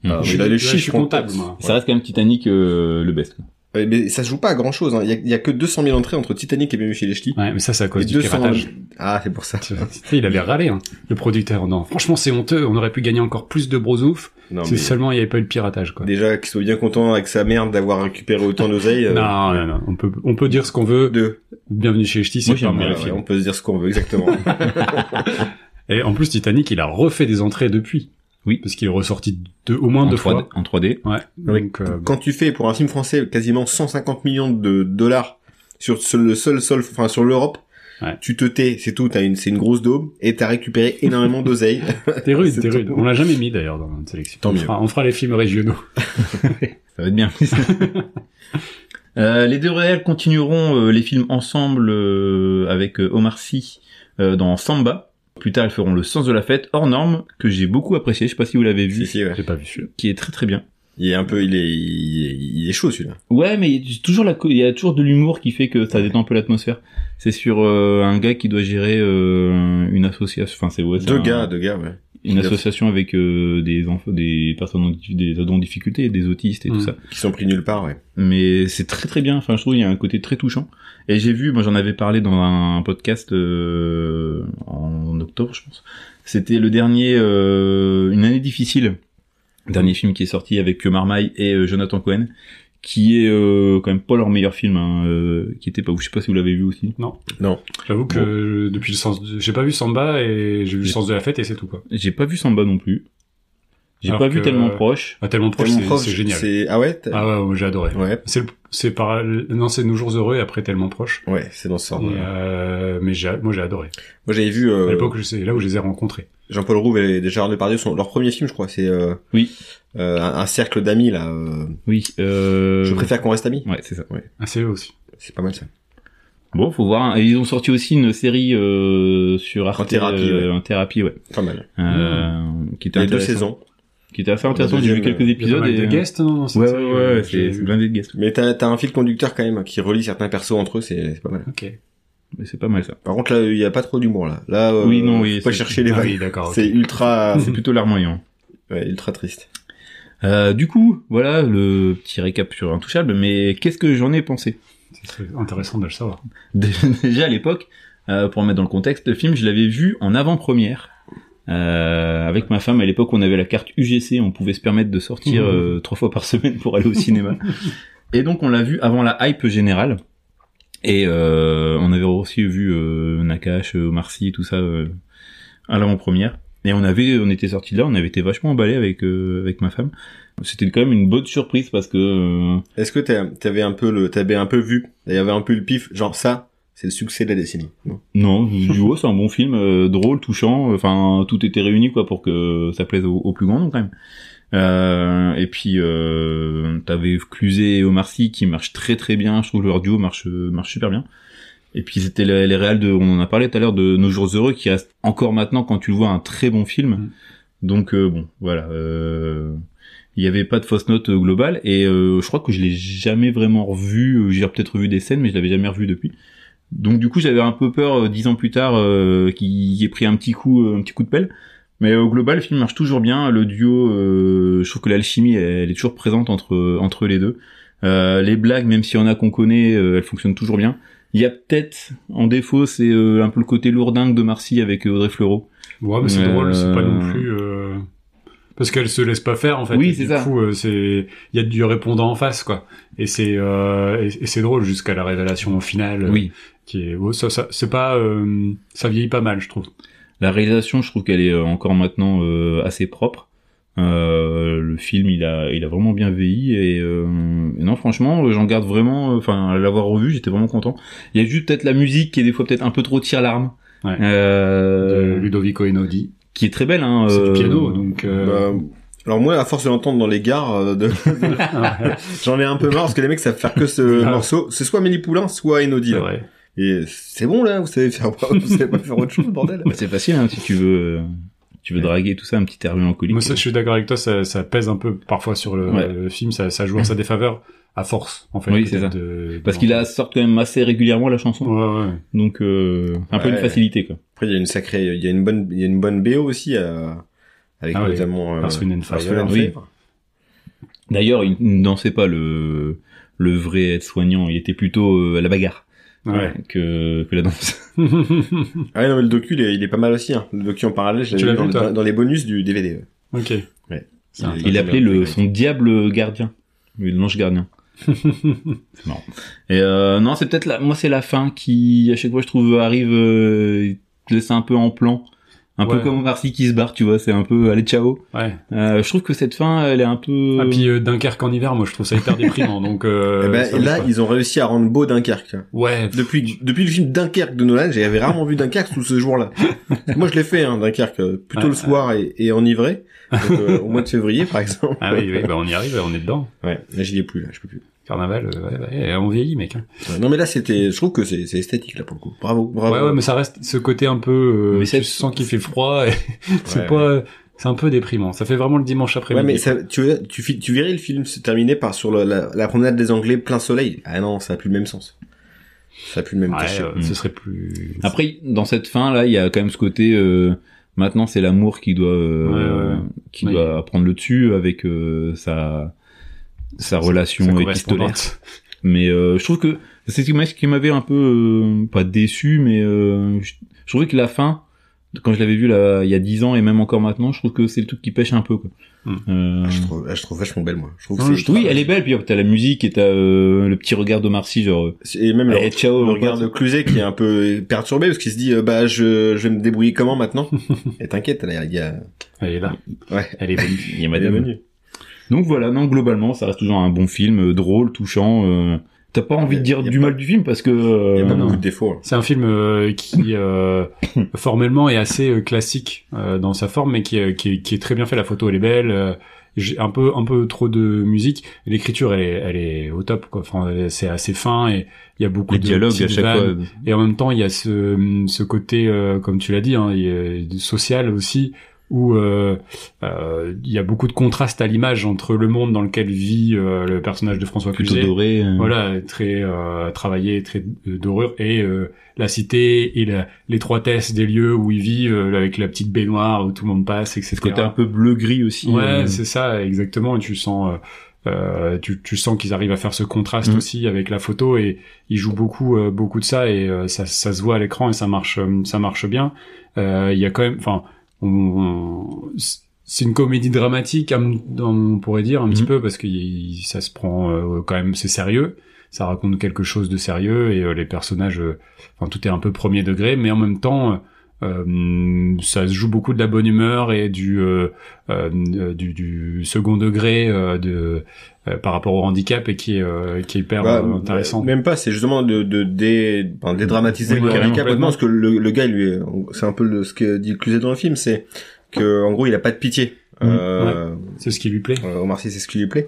Speaker 3: hmm.
Speaker 1: Ah,
Speaker 2: Je
Speaker 1: mais
Speaker 2: suis-
Speaker 1: là, les chiffres
Speaker 2: je suis
Speaker 1: sont
Speaker 2: comptable,
Speaker 1: peut-être-
Speaker 2: moi.
Speaker 3: Ça reste quand même Titanic euh, le best.
Speaker 1: mais ça se joue pas à grand chose. Hein. Il, y a, il y a que 200 000 entrées entre Titanic et Bienvenue chez les Ch'tis.
Speaker 2: Ouais, mais ça, c'est à cause
Speaker 1: Et
Speaker 2: du
Speaker 1: 200
Speaker 2: piratage.
Speaker 1: Ah, c'est pour ça.
Speaker 2: Tu sais, il avait râlé, hein, le producteur. Non, franchement, c'est honteux. On aurait pu gagner encore plus de brosouf
Speaker 1: Mais
Speaker 2: seulement il n'y avait pas eu le piratage, quoi.
Speaker 1: déjà qu'il soit bien content avec sa merde d'avoir récupéré autant d'oseille. euh,
Speaker 2: Non, non, non. On peut, on peut dire ce qu'on veut.
Speaker 1: Deux.
Speaker 2: Bienvenue chez les ch'tis, c'est pas
Speaker 1: ouais, on peut se dire ce qu'on veut exactement.
Speaker 2: Et en plus, Titanic, il a refait des entrées depuis.
Speaker 3: Oui.
Speaker 2: Parce qu'il est ressorti deux, au moins
Speaker 3: en,
Speaker 2: deux
Speaker 3: 3D,
Speaker 2: fois.
Speaker 3: en 3D.
Speaker 2: Ouais. Donc, euh,
Speaker 1: Quand tu fais pour un film français quasiment 150 millions de dollars sur le seul sol, enfin sur l'Europe,
Speaker 2: Ouais.
Speaker 1: tu te tais, c'est tout. T'as une, c'est une grosse daube et t'as récupéré énormément d'oseille.
Speaker 2: t'es rude,
Speaker 1: C'est
Speaker 2: t'es rude. On l'a jamais mis d'ailleurs dans notre sélection.
Speaker 1: Tant
Speaker 2: on,
Speaker 1: mieux.
Speaker 2: Fera, on fera les films régionaux.
Speaker 3: Ça va être bien. Euh, les deux réels continueront euh, les films ensemble euh, avec euh, Omar Sy euh, dans Samba. Plus tard, ils feront Le Sens de la Fête, hors norme, que j'ai beaucoup apprécié. Je sais pas si vous l'avez vu,
Speaker 1: si, si, ouais.
Speaker 2: J'ai pas vu
Speaker 3: qui est très très bien.
Speaker 1: Il est un peu, il est, il est, il est chaud celui-là.
Speaker 3: Ouais, mais il y a toujours la, il y a toujours de l'humour qui fait que ça détend un peu l'atmosphère. C'est sur euh, un gars qui doit gérer euh, une association. Enfin, c'est ouais,
Speaker 1: deux
Speaker 3: un-
Speaker 1: gars, deux gars, ouais.
Speaker 3: une association avec euh, des enfants, des personnes en, des ados en difficulté, des autistes et tout
Speaker 2: Mm.
Speaker 3: ça.
Speaker 1: Qui sont pris nulle part, ouais.
Speaker 3: mais c'est très très bien. Enfin, je trouve il y a un côté très touchant. Et j'ai vu, moi j'en avais parlé dans un podcast euh, en octobre, je pense. C'était le dernier, euh, une année difficile, dernier film qui est sorti avec Marmaille et euh, Jonathan Cohen, qui est euh, quand même pas leur meilleur film, hein, euh, qui était pas. Je sais pas si vous l'avez vu aussi.
Speaker 1: Non.
Speaker 2: J'avoue que depuis le sens, de... j'ai pas vu Samba et j'ai vu le sens de la fête et c'est tout quoi.
Speaker 3: J'ai pas vu Samba non plus. J'ai pas vu tellement proche.
Speaker 2: Ah, tellement proche, c'est génial.
Speaker 1: C'est, ah ouais,
Speaker 2: Ah ouais, ouais, j'ai adoré.
Speaker 1: ouais,
Speaker 2: C'est le- c'est par non c'est nos jours heureux et après tellement proche.
Speaker 1: ouais, c'est dans ce sens. Ouais.
Speaker 2: euh, mais j'ai moi j'ai adoré.
Speaker 1: Moi j'avais vu euh,
Speaker 2: À l'époque c'est là où je les ai rencontrés.
Speaker 1: Jean-Paul Rouve et Gérard Depardieu sont leur premier film, je crois. C'est euh,
Speaker 3: Oui.
Speaker 1: euh, un, un cercle d'amis là. euh,
Speaker 3: Oui. Euh...
Speaker 1: Je préfère qu'on reste amis.
Speaker 3: Ouais, c'est ça.
Speaker 2: Ah c'est eux aussi.
Speaker 1: C'est pas mal ça.
Speaker 3: Bon, faut voir. hein. Et ils ont sorti aussi une série euh, sur Arte,
Speaker 1: En thérapie,
Speaker 3: euh,
Speaker 1: ouais.
Speaker 3: en thérapie, ouais,
Speaker 1: Pas mal.
Speaker 3: euh, qui était
Speaker 1: Les deux saisons.
Speaker 3: Qui était assez intéressant. J'ai vu quelques épisodes.
Speaker 2: mal de
Speaker 3: et...
Speaker 2: guests non, cette
Speaker 3: Ouais, ouais, ouais, c'est blindé de guests.
Speaker 1: Mais t'as, t'as un fil conducteur quand même qui relie certains persos entre eux, c'est, c'est pas mal.
Speaker 2: Ok.
Speaker 3: Mais c'est pas mal ça.
Speaker 1: Par contre là, il y a pas trop d'humour là. Là, euh,
Speaker 3: Oui, non, oui,
Speaker 1: faut pas chercher les
Speaker 2: Ah
Speaker 1: vagues.
Speaker 2: oui d'accord.
Speaker 1: C'est ultra,
Speaker 3: C'est plutôt larmoyant.
Speaker 1: ouais, ultra triste.
Speaker 3: Euh, du coup, voilà le petit récap sur Intouchable. Mais qu'est-ce que j'en ai pensé?
Speaker 2: C'est intéressant de le savoir.
Speaker 3: Déjà à l'époque, euh, pour remettre dans le contexte, le film, je l'avais vu en avant-première. Euh, avec ma femme, à l'époque, on avait la carte UGC, on pouvait se permettre de sortir euh, trois fois par semaine pour aller au cinéma. Et donc, on l'a vu avant la hype générale. Et euh, on avait aussi vu euh, Nakash, euh, Omar Sy, tout ça euh, à l'avant-première. Et on avait, on était sortis de là, on avait été vachement emballés avec euh, avec ma femme. C'était quand même une bonne surprise parce que
Speaker 1: Est-ce que t'avais un peu le, t'avais un peu vu, il y avait un peu le pif, genre ça, c'est le succès de la décennie. Non?
Speaker 3: Non, oh, c'est un bon film, euh, drôle, touchant. Enfin, tout était réuni quoi pour que ça plaise au, au plus grand nombre quand même. Euh, et puis euh, t'avais Cluzet et Omar Sy qui marchent très très bien. Je trouve que leur duo marche marche super bien. Et puis c'était les, les réals de, on en a parlé tout à l'heure de Nos jours heureux qui reste encore maintenant quand tu le vois un très bon film.
Speaker 2: Mm.
Speaker 3: Donc euh, bon, voilà. euh, il y avait pas de fausse note euh, globale et euh, je crois que je l'ai jamais vraiment revu. J'ai peut-être revu des scènes, mais je l'avais jamais revu depuis. Donc du coup j'avais un peu peur euh, dix ans plus tard euh, qu'il ait pris un petit coup, euh, un petit coup de pelle. Mais au global, le film marche toujours bien. Le duo, euh, je trouve que l'alchimie, elle, elle est toujours présente entre entre les deux. Euh, les blagues, même s'il y en a qu'on connaît, euh, elles fonctionnent toujours bien. Il y a peut-être en défaut, c'est euh, un peu le côté lourdingue de Marcy avec Audrey Fleurot.
Speaker 2: Ouais, mais c'est drôle, c'est pas non plus. euh, Parce qu'elle se laisse pas faire en fait.
Speaker 3: Oui, c'est
Speaker 2: du
Speaker 3: ça.
Speaker 2: coup, euh, c'est il y a du répondant en face quoi. Et c'est euh... et, c'est drôle jusqu'à la révélation au final. euh,
Speaker 3: Oui.
Speaker 2: Qui est oh, ça, ça c'est pas euh, ça vieillit pas mal je trouve.
Speaker 3: La réalisation, je trouve qu'elle est euh, encore maintenant euh, assez propre. Euh, le film, il a, il a vraiment bien vieilli et, euh, et non, franchement, j'en garde vraiment. euh, Enfin, à l'avoir revu, j'étais vraiment content. Il y a juste peut-être la musique qui est des fois peut-être un peu trop tire larme,
Speaker 2: Ouais.
Speaker 3: euh,
Speaker 2: De Ludovico Einaudi.
Speaker 3: qui est très belle. Hein,
Speaker 2: C'est
Speaker 3: euh,
Speaker 2: du piano donc. euh,
Speaker 1: Bah, alors moi, à force de l'entendre dans les gares, euh, de... j'en ai un peu marre parce que les mecs savent faire que ce
Speaker 2: Ah.
Speaker 1: morceau. C'est soit Mélie Poulain, soit Enodi. Et c'est bon là, vous savez faire, vous savez pas faire autre chose, bordel.
Speaker 3: bah, c'est facile hein, si tu veux, euh, tu veux draguer tout ça, un petit air mélancolique.
Speaker 2: Moi, ça, je suis d'accord avec toi, ça, ça pèse un peu parfois sur le,
Speaker 3: Ouais.
Speaker 2: le film, ça, ça joue à sa défaveur à force, en fait.
Speaker 3: Oui, c'est ça.
Speaker 2: de-
Speaker 3: Parce qu'il la sort quand même assez régulièrement la chanson,
Speaker 2: Ouais, ouais.
Speaker 3: donc euh, un peu une facilité quoi.
Speaker 1: Après, il y a une sacrée, il y a une bonne, il y a une bonne BO aussi, euh, avec
Speaker 2: Ah
Speaker 1: notamment, euh,
Speaker 2: Fire.
Speaker 3: Oui. D'ailleurs, il ne dansait pas le le vrai aide-soignant, il était plutôt euh, à la bagarre
Speaker 2: Ouais.
Speaker 3: que que la danse.
Speaker 1: Ah ouais, non, mais le docu, il est, il est pas mal aussi, hein. Le docu en parallèle, je l'avais vu dans,
Speaker 2: toi
Speaker 1: dans- dans les bonus du DVD.
Speaker 2: ok.
Speaker 1: Ouais.
Speaker 2: C'est un-
Speaker 3: Il appelait le son diable gardien, oui, l'ange gardien. C'est marrant. Et euh, non, c'est peut-être la, moi c'est la fin qui à chaque fois je trouve arrive euh, te laisse un peu en plan. Un peu comme Marcy qui se barre, tu vois, c'est un peu allez ciao.
Speaker 2: Ouais.
Speaker 3: Euh, je trouve que cette fin, elle est un peu
Speaker 2: Ah, puis euh, Dunkerque en hiver, moi, je trouve ça hyper déprimant, donc, euh,
Speaker 1: Eh ben, là, ils ont réussi à rendre beau Dunkerque.
Speaker 2: Ouais.
Speaker 1: Depuis, depuis le film Dunkerque de Nolan, j'avais rarement vu Dunkerque sous ce jour-là. Moi, je l'ai fait, hein, Dunkerque, euh, plutôt
Speaker 2: Ouais,
Speaker 1: le soir et, et enivré. Donc, euh, au mois de février, par exemple.
Speaker 2: Ah oui, oui, bah, on y arrive, on est dedans.
Speaker 1: Ouais, là, j'y ai plus, là, je peux plus.
Speaker 2: Carnaval, euh, ouais, ouais, on vieillit, mec. hein.
Speaker 1: Ouais, non, mais là, c'était, je trouve que c'est, c'est esthétique, là, pour le coup. Bravo, bravo.
Speaker 2: Ouais, ouais, mais ça reste ce côté un peu, euh,
Speaker 3: Mais c'est-
Speaker 2: tu sens qu'il fait froid, et c'est
Speaker 1: Ouais.
Speaker 2: pas, c'est un peu déprimant. Ça fait vraiment le dimanche
Speaker 1: Ouais,
Speaker 2: après-midi.
Speaker 1: mais ça, tu, tu, tu verrais le film se terminer par sur le- la, la promenade des Anglais plein soleil. Ah non, ça a plus le même sens. Ça a plus le même
Speaker 2: Ouais,
Speaker 1: cachet.
Speaker 2: euh, ce serait plus...
Speaker 3: Après, dans cette fin là, il y a quand même ce côté. euh, maintenant, c'est l'amour qui doit, euh,
Speaker 2: Ouais, ouais.
Speaker 3: qui doit prendre le dessus avec euh, sa sa relation épistolaire. Mais euh, je trouve que c'est ce qui m'a- ce qui m'avait un peu euh, pas déçu, mais euh, je, je trouvais que la fin, quand je l'avais vu là il y a dix ans et même encore maintenant, je trouve que c'est le truc qui pêche un peu. Quoi.
Speaker 1: Ah, je, trouve, ah, je trouve vachement belle, moi. Je trouve
Speaker 3: non,
Speaker 1: c'est
Speaker 3: je trouve- oui, elle est belle. Puis t'as la musique et t'as euh, le petit regard de Marcy, genre. euh,
Speaker 1: Et même le,
Speaker 3: ciao,
Speaker 1: le
Speaker 3: mon
Speaker 1: regard de Cluzet qui est un peu perturbé parce qu'il se dit, euh, bah, je, je vais me débrouiller comment maintenant? Et t'inquiète, là, il y a,
Speaker 2: Elle est là.
Speaker 1: ouais,
Speaker 2: Elle est venue.
Speaker 3: Il y a
Speaker 1: elle est
Speaker 3: madame.
Speaker 1: venue.
Speaker 3: Donc voilà, non globalement, ça reste toujours un bon film, euh, drôle, touchant. euh, T'as pas envie
Speaker 1: Y a-
Speaker 3: de dire
Speaker 1: y a
Speaker 3: du
Speaker 1: pas-
Speaker 3: mal du film parce que.
Speaker 1: Il y a
Speaker 3: euh,
Speaker 1: pas
Speaker 2: non.
Speaker 1: beaucoup de défauts. hein.
Speaker 2: C'est un film euh, qui euh, formellement est assez euh, classique euh, dans sa forme, mais qui, est- qui, est, qui est très bien fait. La photo elle est belle. euh, j'ai un peu un peu trop de musique. L'écriture elle est elle est au top. Quoi. Enfin, c'est assez fin et il y a beaucoup
Speaker 3: les
Speaker 2: de
Speaker 3: dialogues à chaque fois.
Speaker 2: Et en même temps, il y a ce, ce côté, euh, comme tu l'as dit, hein, il y a du social aussi, où euh, euh, il y a beaucoup de contraste à l'image entre le monde dans lequel vit euh, le personnage de François
Speaker 3: Plutôt
Speaker 2: Cluzet,
Speaker 3: doré. euh,
Speaker 2: voilà, très euh, travaillé, très euh, dorure, et euh, la cité et l'étroitesse des lieux où il vit, euh, avec la petite baignoire où tout le monde passe, etc.
Speaker 3: Ce côté un peu bleu-gris aussi.
Speaker 2: Ouais,
Speaker 3: euh,
Speaker 2: c'est ça, exactement. Et tu sens, euh, euh, tu, tu sens qu'ils arrivent à faire ce contraste
Speaker 3: Mhm.
Speaker 2: aussi avec la photo et ils jouent beaucoup, euh, beaucoup de ça et euh, ça, ça se voit à l'écran et ça marche, euh, ça marche bien. Euh, Il y a quand même, enfin, on, on- c'est une comédie dramatique, on pourrait dire un petit
Speaker 3: Mhm.
Speaker 2: peu, parce que ça se prend euh, quand même, c'est sérieux. Ça raconte quelque chose de sérieux et euh, les personnages, euh, enfin tout est un peu premier degré, mais en même temps, euh, ça se joue beaucoup de la bonne humeur et du euh, euh, du, du second degré euh, de euh, par rapport au handicap et qui est euh, qui est hyper
Speaker 1: Bah,
Speaker 2: intéressant.
Speaker 1: Même pas, c'est justement de, de, dé- enfin, dédramatiser
Speaker 2: Oui,
Speaker 1: le handicap,
Speaker 2: complètement.
Speaker 1: parce que le, le gars, lui, est- c'est un peu le, ce que dit Cluzet dans le film, c'est que en gros, il a pas de pitié. Euh,
Speaker 2: C'est ce qui lui plaît.
Speaker 1: Omar Sy, c'est ce qui lui plaît.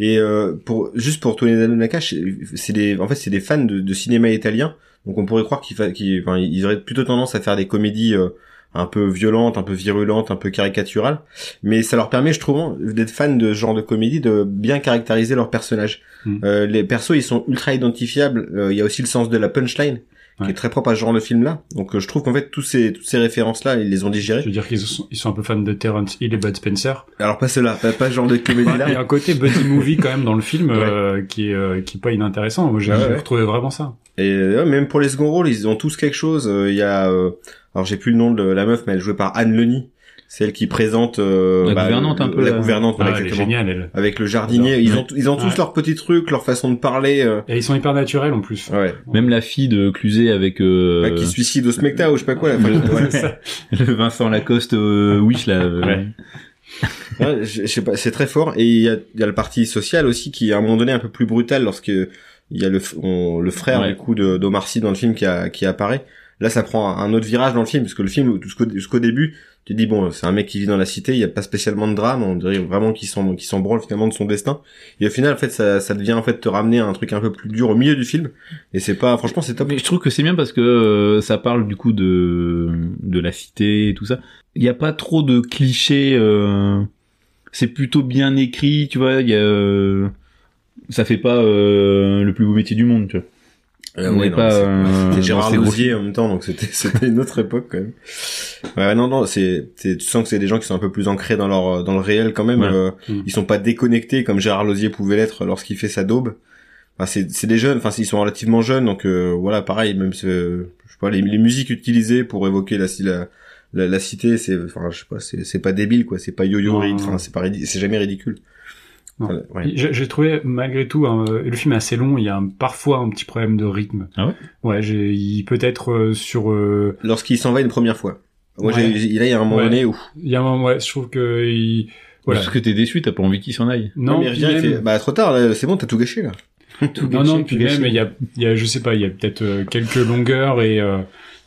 Speaker 1: Et euh, pour juste pour Tony Nakash, c'est des en fait c'est des fans de, de cinéma italien. Donc on pourrait croire qu'ils enfin, ils auraient plutôt tendance à faire des comédies euh, un peu violentes, un peu virulentes, un peu caricaturales. Mais ça leur permet, je trouve, d'être fans de ce genre de comédie, de bien caractériser leurs personnages.
Speaker 2: Mm.
Speaker 1: Euh, les persos, ils sont ultra identifiables. Euh, Il y a aussi le sens de la punchline qui
Speaker 2: Ouais.
Speaker 1: est très propre à ce genre de film-là. Donc euh, je trouve qu'en fait tous ces toutes ces références-là, ils les ont
Speaker 2: Je
Speaker 1: digérées.
Speaker 2: veux dire qu'ils sont, ils sont un peu fans de Terrence Hill et Bud Spencer.
Speaker 1: Alors pas cela, pas, pas ce genre de
Speaker 2: Il y
Speaker 1: comédie-là.
Speaker 2: a un côté buddy movie quand même dans le film euh, qui est euh, qui est pas inintéressant. Moi, j'ai
Speaker 1: Ouais,
Speaker 2: j'ai
Speaker 1: ouais.
Speaker 2: retrouvé vraiment ça.
Speaker 1: Et euh, même pour les second rôles, ils ont tous quelque chose. Euh, Il y a, euh, alors j'ai plus le nom de la meuf, mais elle est jouée par Anne Leni, celle qui présente euh,
Speaker 3: La gouvernante,
Speaker 1: le-
Speaker 3: un peu,
Speaker 1: la
Speaker 3: là.
Speaker 1: gouvernante, voilà,
Speaker 2: Ah, elle est géniale, elle.
Speaker 1: Avec le jardinier, ils ont ils ont tous
Speaker 2: Ouais.
Speaker 1: leurs petits trucs, leur façon de parler. euh,
Speaker 2: Et ils sont hyper naturels en plus.
Speaker 1: ouais.
Speaker 3: Même la fille de Cluzet avec euh,
Speaker 1: Bah, qui se suicide au smecta ou je sais pas quoi. Là. Enfin, ouais.
Speaker 3: Le Vincent Lacoste euh, Wish là. euh,
Speaker 2: Ouais.
Speaker 1: Ouais, je, je sais pas, c'est très fort. Et il y a, il y a le parti social aussi qui, à un moment donné, est un peu plus brutal lorsque il y a le, on- le frère
Speaker 3: Ouais.
Speaker 1: du coup d'Omar Sy dans le film qui, a, qui apparaît. Là, ça prend un autre virage dans le film parce que le film, jusqu'au début, tu te dis bon, c'est un mec qui vit dans la cité, il y a pas spécialement de drame, on dirait vraiment qu'il s'en s'en branle finalement de son destin. Et au final, en fait, ça, ça devient en fait te ramener à un truc un peu plus dur au milieu du film. Et c'est pas, franchement, c'est top.
Speaker 3: Mais je trouve que c'est bien parce que euh, ça parle du coup de de la cité et tout ça. Il n'y a pas trop de clichés. euh, C'est plutôt bien écrit, tu vois. Il y a euh, ça fait pas euh, le plus beau métier du monde, tu vois.
Speaker 1: Euh,
Speaker 3: On
Speaker 1: ouais,
Speaker 3: pas,
Speaker 1: c'est-
Speaker 3: euh,
Speaker 1: Gérard Lausier en même temps, donc c'était c'était une autre époque quand même. Ouais, non, non, c'est c'est- tu sens que c'est des gens qui sont un peu plus ancrés dans leur dans le réel quand même.
Speaker 3: Ouais.
Speaker 1: euh,
Speaker 2: Mm.
Speaker 1: Ils sont pas déconnectés comme Gérard Lausier pouvait l'être lorsqu'il fait sa daube. Enfin, c'est c'est des jeunes, enfin ils sont relativement jeunes, donc euh, voilà, pareil, même ce- je sais pas les, les musiques utilisées pour évoquer la la la, la cité, c'est enfin je sais pas, c'est c'est pas débile quoi, c'est pas yo-yo enfin c'est pas c'est jamais ridicule. Ouais.
Speaker 2: J'ai trouvé malgré tout hein, euh, le film est assez long. Il y a un- parfois un petit problème de rythme.
Speaker 3: Ah ouais?
Speaker 2: Ouais, j'ai il peut être euh, sur. euh,
Speaker 1: Lorsqu'il s'en va une première fois. Moi,
Speaker 2: Ouais.
Speaker 1: là, il y a un moment
Speaker 2: Ouais.
Speaker 1: donné où
Speaker 2: Il y a un moment, ouais, je trouve que il, voilà.
Speaker 3: Parce que t'es déçu, t'as pas envie qu'il s'en aille.
Speaker 2: Non,
Speaker 1: mais il
Speaker 2: puis
Speaker 1: revient, il
Speaker 2: même-
Speaker 1: fait, bah trop tard, là, c'est bon, t'as tout gâché là.
Speaker 2: non, non, puis même, il y a, y a, je sais pas, il y a peut-être euh, quelques longueurs et, euh,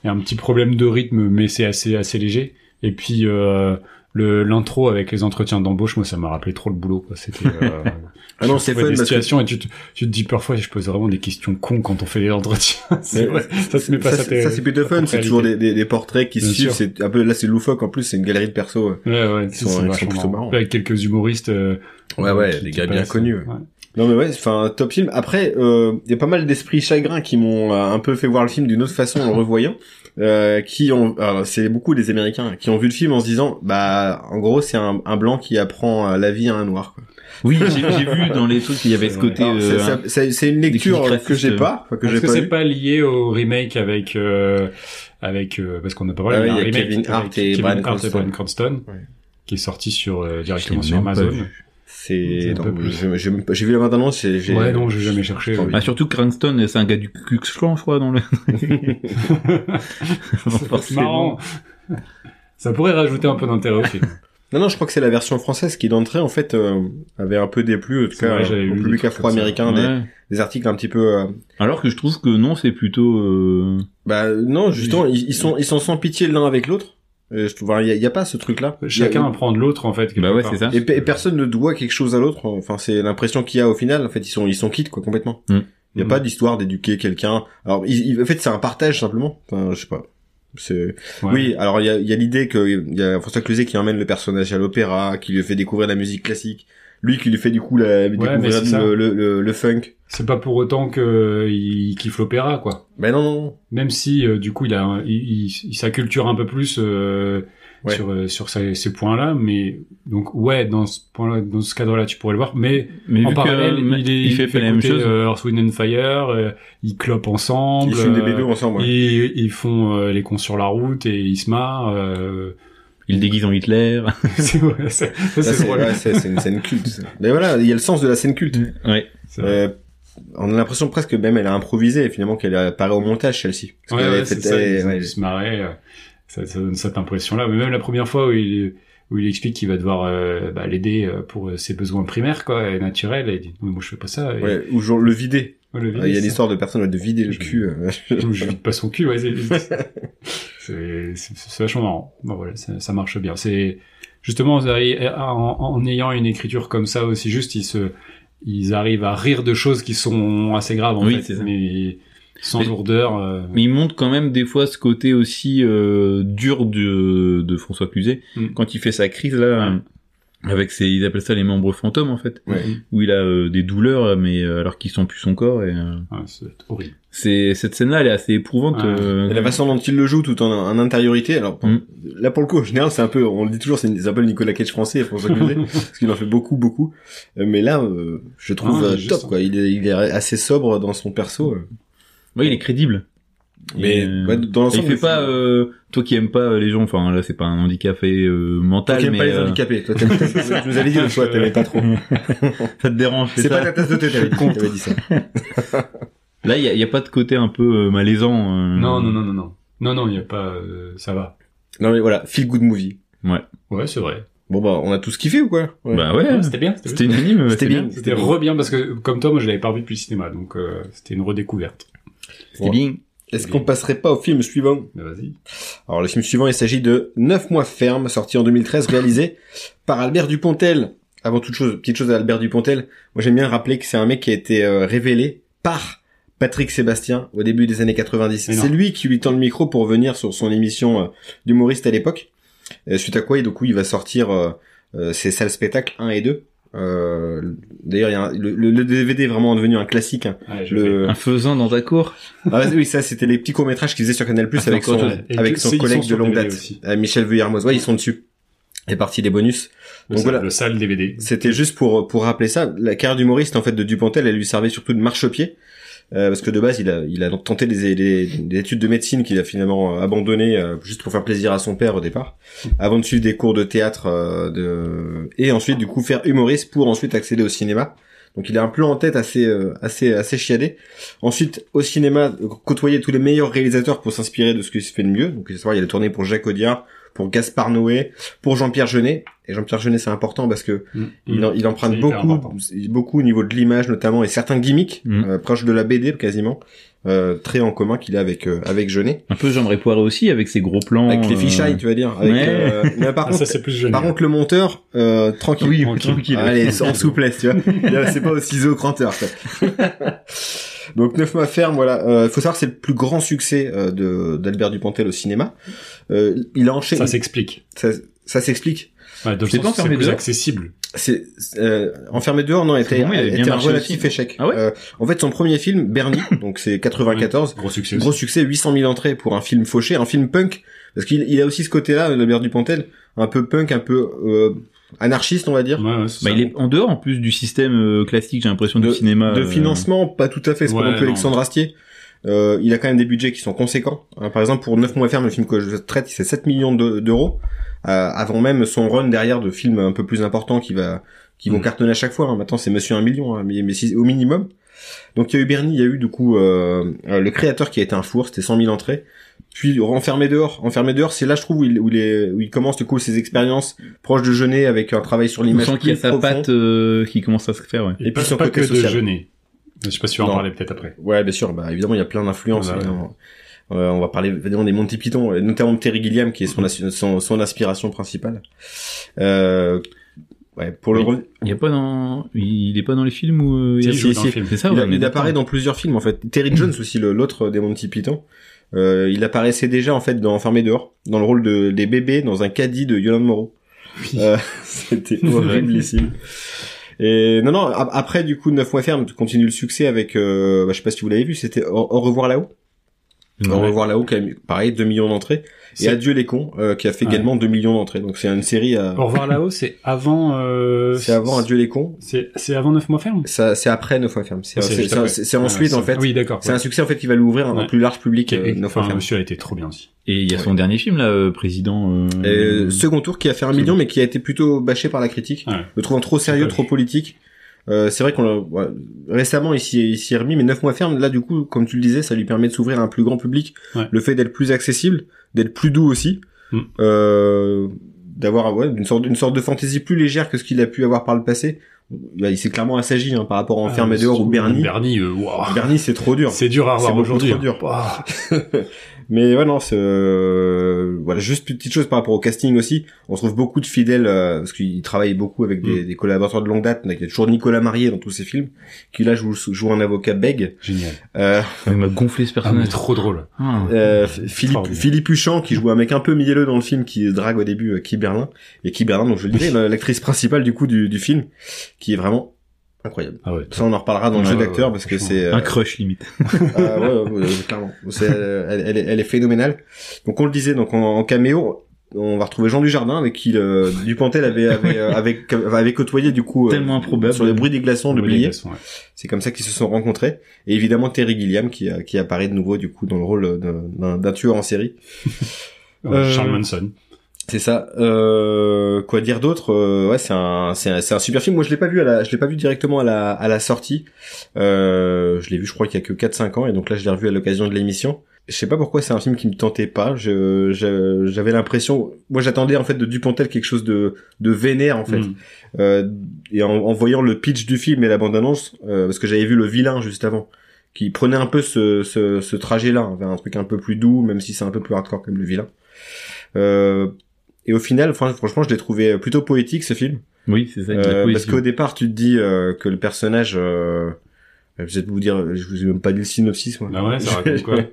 Speaker 2: et un petit problème de rythme, mais c'est assez, assez léger. Et puis, euh, le, l'intro avec les entretiens d'embauche, moi, ça m'a rappelé trop le boulot, quoi. C'était, euh,
Speaker 1: Ah non, c'est fun
Speaker 2: des
Speaker 1: que
Speaker 2: et tu te, tu te dis parfois, je pose vraiment des questions cons quand on fait les entretiens. c'est
Speaker 1: Mais
Speaker 2: vrai, ça se met pas
Speaker 1: ça, ça, c'est plutôt fun, c'est toujours des, des, des portraits qui se
Speaker 2: Bien
Speaker 1: suivent, c'est un peu, là c'est loufoque en plus, c'est une galerie de persos. ouais.
Speaker 2: Ouais, ouais,
Speaker 1: Ils
Speaker 2: c'est
Speaker 1: sont- plutôt
Speaker 2: marrant.
Speaker 1: marrants.
Speaker 2: Avec quelques humoristes. euh,
Speaker 1: Ouais, ouais,
Speaker 2: qui-
Speaker 1: des
Speaker 2: qui
Speaker 1: gars bien connus.
Speaker 2: ouais.
Speaker 1: Non mais ouais, enfin top film. Après, euh, il y a pas mal d'esprits chagrins qui m'ont euh, un peu fait voir le film d'une autre façon en le revoyant. Euh, qui ont, c'est beaucoup des Américains qui ont vu le film en se disant, bah en gros c'est un, un blanc qui apprend euh, la vie à un noir. Quoi.
Speaker 3: Oui, j'ai j'ai vu dans les trucs qu'il y avait ce côté. Euh,
Speaker 1: c'est c'est une lecture que j'ai pas, que
Speaker 2: Est-ce que c'est pas lié au remake avec euh, avec euh, parce qu'on n'a pas parlé
Speaker 1: Ah
Speaker 2: remake
Speaker 1: Kevin
Speaker 2: avec
Speaker 1: Hart et
Speaker 2: Kevin Hart et
Speaker 1: Cranston
Speaker 2: qui est sorti sur euh, directement sur Amazon.
Speaker 1: C'est,
Speaker 2: C'est un
Speaker 1: non,
Speaker 2: peu plus.
Speaker 1: j'ai vu la bande annonce, j'ai, j'ai-
Speaker 2: Ouais non j'ai jamais cherché.
Speaker 1: envie.
Speaker 3: Ah, surtout que Cranston, c'est un gars du Ku Klan, je crois, dans le.
Speaker 2: C'est marrant. Ça pourrait rajouter un peu d'intérêt au film.
Speaker 1: Non, non, je crois que c'est la version française qui d'entrée en fait euh, avait un peu déplu, en tout cas
Speaker 2: vrai,
Speaker 1: au public afro-américain, des,
Speaker 3: Ouais.
Speaker 1: des articles un petit peu. euh,
Speaker 3: Alors que je trouve que non, c'est plutôt. euh,
Speaker 1: Bah non, justement, ils, ils sont ils sont sans pitié l'un avec l'autre. Euh, je trouve, il y a, il y a pas ce truc-là.
Speaker 2: Chacun
Speaker 1: Il a-
Speaker 2: apprend de l'autre en fait.
Speaker 3: Bah ouais, c'est ça.
Speaker 1: Et, pe- et personne ne doit quelque chose à l'autre. Enfin, c'est l'impression qu'il y a au final. En fait, ils sont ils sont quittes quoi complètement.
Speaker 3: Mm.
Speaker 1: Il y a
Speaker 2: Mm.
Speaker 1: pas d'histoire d'éduquer quelqu'un. Alors, ils- ils- en fait, c'est un partage simplement. Enfin, je sais pas. C'est
Speaker 2: Ouais.
Speaker 1: oui. Alors, il y a, il y a l'idée que il y a François Cluzet qui emmène le personnage à l'opéra, qui lui fait découvrir la musique classique. Lui qui lui fait du coup la,
Speaker 2: mais
Speaker 1: découvrir le, le, le, le funk.
Speaker 2: C'est pas pour autant que il kiffe l'opéra quoi.
Speaker 1: Ben non, non, non.
Speaker 2: Même si euh, du coup il a un- il, il, il s'acculture un peu plus euh,
Speaker 1: Ouais.
Speaker 2: sur euh, sur ces, ces points-là, mais donc ouais dans ce point dans ce cadre-là tu pourrais le voir, mais
Speaker 3: Mais
Speaker 2: en parallèle
Speaker 3: que,
Speaker 2: il, est,
Speaker 3: il fait, la même chose.
Speaker 2: euh, Earth, Wind and Fire, euh, ils clopent ensemble,
Speaker 1: Ils fument des
Speaker 2: euh,
Speaker 1: bédos ensemble. ouais.
Speaker 2: ils, ils font euh, les cons sur la route et ils se marrent.
Speaker 3: Il déguise en Hitler.
Speaker 2: c'est
Speaker 1: une scène culte. ça. Mais voilà, il y a le sens de la scène culte.
Speaker 3: ouais.
Speaker 1: Euh, on a l'impression presque que même elle a improvisé, et finalement qu'elle apparaît au montage celle-ci.
Speaker 2: Ouais, ouais, c'est ça,
Speaker 1: elle-
Speaker 2: ils,
Speaker 1: ouais,
Speaker 2: ils se marraient, euh, ça, ça donne cette impression-là. Mais même la première fois où il, où il explique qu'il va devoir euh, bah, l'aider euh, pour ses besoins primaires, quoi, et naturels, et il dit, mais moi je fais pas ça. Et,
Speaker 1: ouais, ou genre le vider. Il y a l'histoire de personnes de vider le
Speaker 2: Je-
Speaker 1: cul. euh,
Speaker 2: je vide pas son cul, ouais, c'est, vachement marrant. Bon, voilà, ça, ça marche bien. C'est, justement, en, en ayant une écriture comme ça aussi juste, ils se, ils arrivent à rire de choses qui sont assez graves, en
Speaker 3: Oui,
Speaker 2: fait, mais sans lourdeur. euh,
Speaker 3: Mais il montre quand même des fois ce côté aussi euh, dur de, de François Cluzet
Speaker 2: Mm.
Speaker 3: quand il fait sa crise là.
Speaker 2: Ouais.
Speaker 3: Avec ses, ils appellent ça les membres fantômes en fait,
Speaker 1: Ouais.
Speaker 3: où il a euh, des douleurs mais euh, alors qu'ils sont plus son corps et euh,
Speaker 2: Ouais, c'est horrible.
Speaker 3: c'est cette scène là elle est assez éprouvante. Euh,
Speaker 1: Et la façon dont il le joue tout en, en intériorité. Alors
Speaker 3: Mm.
Speaker 1: là pour le coup, en général, c'est un peu, on le dit toujours, c'est un peu le Nicolas Cage français, François Cluzet, parce qu'il en fait beaucoup, beaucoup. Euh, Mais là, euh, je trouve
Speaker 2: Ah,
Speaker 1: top quoi. Il est, il est assez sobre dans son perso.
Speaker 3: ouais, il est crédible.
Speaker 1: Mais
Speaker 3: Et, euh,
Speaker 1: ouais, dans
Speaker 3: il
Speaker 1: l'ensemble,
Speaker 3: fait pas euh, toi qui aimes pas euh, les gens enfin là c'est pas un handicapé euh,
Speaker 1: Toi
Speaker 3: mental
Speaker 1: qui aimes
Speaker 3: mais
Speaker 1: pas les
Speaker 3: euh,
Speaker 1: handicapés. Toi, t'aimes- tu nous avais dit le choix, t'aimais pas trop.
Speaker 3: ça te dérange c'est
Speaker 1: pas ta tasse de thé, t'avais dit, ça.
Speaker 3: là il y a, il y a pas de côté un peu euh, malaisant euh,
Speaker 2: Non, non, non, non, non. Non, non, il y a pas, euh, ça va.
Speaker 1: Non mais voilà, feel good movie.
Speaker 2: Ouais, c'est vrai.
Speaker 1: Bon bah, on a tous kiffé ou quoi? Ouais.
Speaker 3: bah ouais,
Speaker 2: Ouais, c'était bien.
Speaker 3: c'était unanime
Speaker 1: C'était
Speaker 3: c'était bien.
Speaker 2: C'était re bien parce que, comme toi, moi, je l'avais pas revu depuis le cinéma, donc euh, c'était une redécouverte.
Speaker 3: c'était bien
Speaker 1: Est-ce qu'on passerait pas au film suivant?
Speaker 2: Vas-y.
Speaker 1: Alors le film suivant, il s'agit de 9 mois ferme, sorti en 2013, réalisé par Albert Dupontel. Avant toute chose, petite chose à Albert Dupontel, moi j'aime bien rappeler que c'est un mec qui a été euh, révélé par Patrick Sébastien au début des années 90.
Speaker 2: Mais non.
Speaker 1: C'est lui qui lui tend le micro pour venir sur son émission euh, d'humoriste à l'époque. Euh, suite à quoi, et du coup, il va sortir euh, ses salles spectacles 1 et 2. Euh, D'ailleurs, il y a un- le, le- le DVD est vraiment devenu un classique. hein.
Speaker 2: Ouais, je
Speaker 1: Le,
Speaker 3: un faisant dans ta cour
Speaker 1: ah oui, ça c'était les petits courts métrages qu'ils faisaient sur Canal Plus
Speaker 3: Ah,
Speaker 1: avec son.
Speaker 2: Et
Speaker 1: avec son collègue de longue date,
Speaker 2: aussi.
Speaker 1: euh, Michel Vuillermoz. Ouais, ils sont dessus. Et partie des bonus.
Speaker 2: Le,
Speaker 1: Donc
Speaker 2: sale-
Speaker 1: voilà.
Speaker 2: le sale DVD.
Speaker 1: C'était juste pour pour rappeler ça. La carrière d'humoriste en fait de Dupontel, elle lui servait surtout de marchepied. Euh, parce que de base, il a, il a tenté des, des- des études de médecine qu'il a finalement euh, abandonné euh, juste pour faire plaisir à son père au départ, avant de suivre des cours de théâtre euh, de... et ensuite du coup faire humoriste pour ensuite accéder au cinéma. Donc il a un plan en tête assez euh, assez assez chiadé. Ensuite au cinéma, euh, côtoyer tous les meilleurs réalisateurs pour s'inspirer de ce qui se fait de mieux. Donc il a tourné pour Jacques Audiard, pour Gaspard Noé, pour Jean-Pierre Jeunet. Et Jean-Pierre Jeunet, c'est important parce que
Speaker 2: Mm.
Speaker 1: il, en- il emprunte beaucoup,
Speaker 2: important.
Speaker 1: beaucoup au niveau de l'image notamment et certains gimmicks
Speaker 3: Mm.
Speaker 1: euh, proches de la BD quasiment, euh, très en commun qu'il a avec euh, avec Jeunet,
Speaker 3: un peu Jean-Marie Poiré aussi avec ses gros plans
Speaker 1: avec les
Speaker 3: euh,
Speaker 1: fichailles, tu vas dire. Avec,
Speaker 3: ouais.
Speaker 1: euh, mais par
Speaker 2: Ah,
Speaker 1: contre,
Speaker 2: ça, c'est plus jeune.
Speaker 1: par contre le monteur, euh, tranquille,
Speaker 3: oui
Speaker 2: Tranquille.
Speaker 3: tranquille
Speaker 1: Allez, en souplesse, tu vois. c'est pas au ciseau cranteur. Donc neuf mois ferme, voilà. Euh, faut savoir c'est le plus grand succès euh, de d'Albert Dupontel au cinéma. Euh, il a enchaîné.
Speaker 2: Ça s'explique.
Speaker 1: Ça, ça s'explique.
Speaker 2: Le
Speaker 3: C'est
Speaker 2: sens
Speaker 3: pas enfermé
Speaker 2: plus
Speaker 3: dehors
Speaker 2: accessible.
Speaker 1: C'est euh, enfermé dehors, non, était, était un relatif
Speaker 3: aussi.
Speaker 1: échec.
Speaker 3: Ah ouais
Speaker 1: Euh, en fait, son premier film, Bernie, donc c'est 94,
Speaker 2: Gros succès.
Speaker 1: gros
Speaker 2: aussi.
Speaker 1: succès, 800 000 entrées pour un film fauché, un film punk, parce qu'il il a aussi ce côté-là, Albert Dupontel, un peu punk, un peu euh, anarchiste, on va dire.
Speaker 2: Ouais, ouais,
Speaker 3: bah,
Speaker 2: ça.
Speaker 3: il est en dehors en plus du système euh, classique j'ai l'impression du
Speaker 1: de,
Speaker 3: cinéma
Speaker 1: de
Speaker 3: euh,
Speaker 1: financement, pas tout à fait. C'est
Speaker 2: Ouais,
Speaker 1: pas non plus. Alexandre Astier. Euh, il a quand même des budgets qui sont conséquents. Hein, par exemple, pour 9 mois ferme, le film que je traite, c'est 7 millions de- d'euros. euh, avant même son run derrière de films un peu plus importants qui va qui vont
Speaker 2: Mm.
Speaker 1: cartonner à chaque fois. hein. Maintenant, c'est Monsieur un million, hein, mais, mais si- au minimum. Donc il y a eu Bernie, il y a eu du coup euh, euh, le créateur qui a été un four, c'était 100 000 entrées. Puis enfermé dehors, enfermé dehors, c'est là je trouve où il, où il, est- où il commence du coup ses expériences proches de Jeunet avec un travail sur
Speaker 3: on
Speaker 1: l'image
Speaker 3: sent qu'il y a sa patte euh, qui commence à se faire ouais
Speaker 2: Et,
Speaker 1: Et
Speaker 2: pas,
Speaker 1: puis
Speaker 2: pas
Speaker 1: côté
Speaker 2: que de
Speaker 1: social.
Speaker 2: jeûner. Je sais pas vas en parler peut-être après.
Speaker 1: Ouais, bien sûr. Bah, évidemment, il y a plein d'influences.
Speaker 2: Ah bah.
Speaker 1: Euh, on va parler évidemment des Monty Python, et notamment de Terry Gilliam, qui est son, assi- son, son inspiration principale. Euh, ouais, pour le re-
Speaker 3: il y a pas dans il est pas dans les films où euh, il y a
Speaker 2: Si, il
Speaker 1: si,
Speaker 3: ça
Speaker 1: il,
Speaker 3: ouais,
Speaker 1: a- il apparaît dans plusieurs films en fait. Terry Jones aussi, le- l'autre des Monty Python. Euh, il apparaissait déjà en fait dans Enfermé dehors, dans le rôle de des bébés dans un caddie de Yolande Moreau.
Speaker 2: Oui.
Speaker 1: Euh, C'était horrible ici. Et non non, ap- après du coup 9 mois ferme continue le succès avec euh, bah, je sais pas si vous l'avez vu, c'était au, Au revoir là-haut. On va voir là-haut, qui a mis, pareil, 2 millions d'entrées. Et Adieu les cons, euh, qui a fait
Speaker 2: Ouais.
Speaker 1: également 2 millions d'entrées. Donc c'est une série à...
Speaker 2: Au revoir là-haut, c'est avant. Euh...
Speaker 1: C'est avant Adieu les cons.
Speaker 2: C'est c'est avant 9 mois ferme.
Speaker 1: Ça, c'est après Neuf fois ferme. C'est,
Speaker 2: Ah, c'est
Speaker 1: ensuite,
Speaker 2: Ah,
Speaker 1: en fait.
Speaker 2: Oui, d'accord.
Speaker 1: C'est un succès, en fait, qui va l'ouvrir à un plus large public,
Speaker 2: Et-
Speaker 1: euh,
Speaker 2: et-
Speaker 1: Neuf fois
Speaker 2: enfin,
Speaker 1: ferme.
Speaker 2: monsieur a été trop bien aussi.
Speaker 3: Et il y a son dernier film là, euh, président. euh,
Speaker 1: Et second tour qui a fait un million, mais qui a été plutôt bâché par la critique.
Speaker 2: Ouais.
Speaker 1: Le trouvant trop sérieux, trop
Speaker 2: vu.
Speaker 1: politique. Euh, c'est vrai qu'on l'a, ouais, récemment, il s'y remis, mais neuf mois ferme, là, du coup, comme tu le disais, ça lui permet de s'ouvrir à un plus grand public.
Speaker 2: Ouais.
Speaker 1: Le fait d'être plus accessible, d'être plus doux aussi,
Speaker 2: Mm.
Speaker 1: euh, d'avoir, ouais, une sorte, une sorte de fantaisie plus légère que ce qu'il a pu avoir par le passé. Bah, il s'est clairement assagi, hein, par rapport à Enfermé
Speaker 2: Ah,
Speaker 1: dehors ou Bernie.
Speaker 2: Bernie, euh, waouh.
Speaker 1: Bernie, c'est trop dur.
Speaker 2: C'est dur à revoir aujourd'hui.
Speaker 1: trop dur.
Speaker 2: Waouh.
Speaker 1: Mais ouais, non, c'est euh, voilà, juste une petite chose par rapport au casting aussi. On trouve beaucoup de fidèles euh, parce qu'il travaille beaucoup avec des, des collaborateurs de longue date. Il y a toujours Nicolas Marié dans tous ses films, qui là joue, joue un avocat bègue.
Speaker 2: Génial.
Speaker 1: Euh,
Speaker 3: Il m'a gonflé ce
Speaker 2: Ah,
Speaker 3: personnage.
Speaker 2: trop drôle.
Speaker 3: Ah.
Speaker 1: euh, Philippe. Philippe Huchon qui joue un mec un peu mielleux dans le film qui drague au début euh, Guy Berlin et Guy Berlin donc je le disais la- l'actrice principale du coup du, du film qui est vraiment incroyable.
Speaker 2: Ah ouais.
Speaker 1: Ça on en reparlera dans le jeu d'acteur parce que c'est euh,
Speaker 3: Un crush limite.
Speaker 1: Ah ouais, ouais, clairement. Euh, elle, elle, est- elle est phénoménale. Donc on le disait, donc en, en caméo, on va retrouver Jean Dujardin avec qui le, Dupontel avait avait, euh, avec, avait côtoyé du coup euh,
Speaker 3: Tellement improbable.
Speaker 1: sur les bruits des glaçons de
Speaker 2: ouais.
Speaker 1: C'est comme ça qu'ils se sont rencontrés. Et évidemment Terry Gilliam qui qui apparaît de nouveau du coup dans le rôle d'un- tueur en série. Euh,
Speaker 2: Charles Manson.
Speaker 1: C'est ça. Euh, quoi dire d'autre Euh, Ouais, c'est un, c'est un, c'est un super film. Moi, je l'ai pas vu à la, je l'ai pas vu directement à la, à la sortie. Euh, je l'ai vu, je crois qu'il y a que 4-5 ans, et donc là, je l'ai revu à l'occasion de l'émission. Je sais pas pourquoi c'est un film qui me tentait pas. Je, je- j'avais l'impression, moi, j'attendais en fait de Dupontel quelque chose de, de vénère en fait.
Speaker 2: Mm.
Speaker 1: Euh, et en, en voyant le pitch du film et la bande-annonce, euh, parce que j'avais vu le vilain juste avant, qui prenait un peu ce, ce, ce trajet-là, hein, vers un truc un peu plus doux, même si c'est un peu plus hardcore comme le vilain. Euh, et au final, fran- franchement, je l'ai trouvé plutôt poétique ce film,
Speaker 3: Oui, c'est ça.
Speaker 1: Euh, parce qu'au départ, tu te dis euh, que le personnage, euh, je vais vous dire, je vous ai même pas dit le synopsis, moi.
Speaker 2: Ah ouais, ça raconte quoi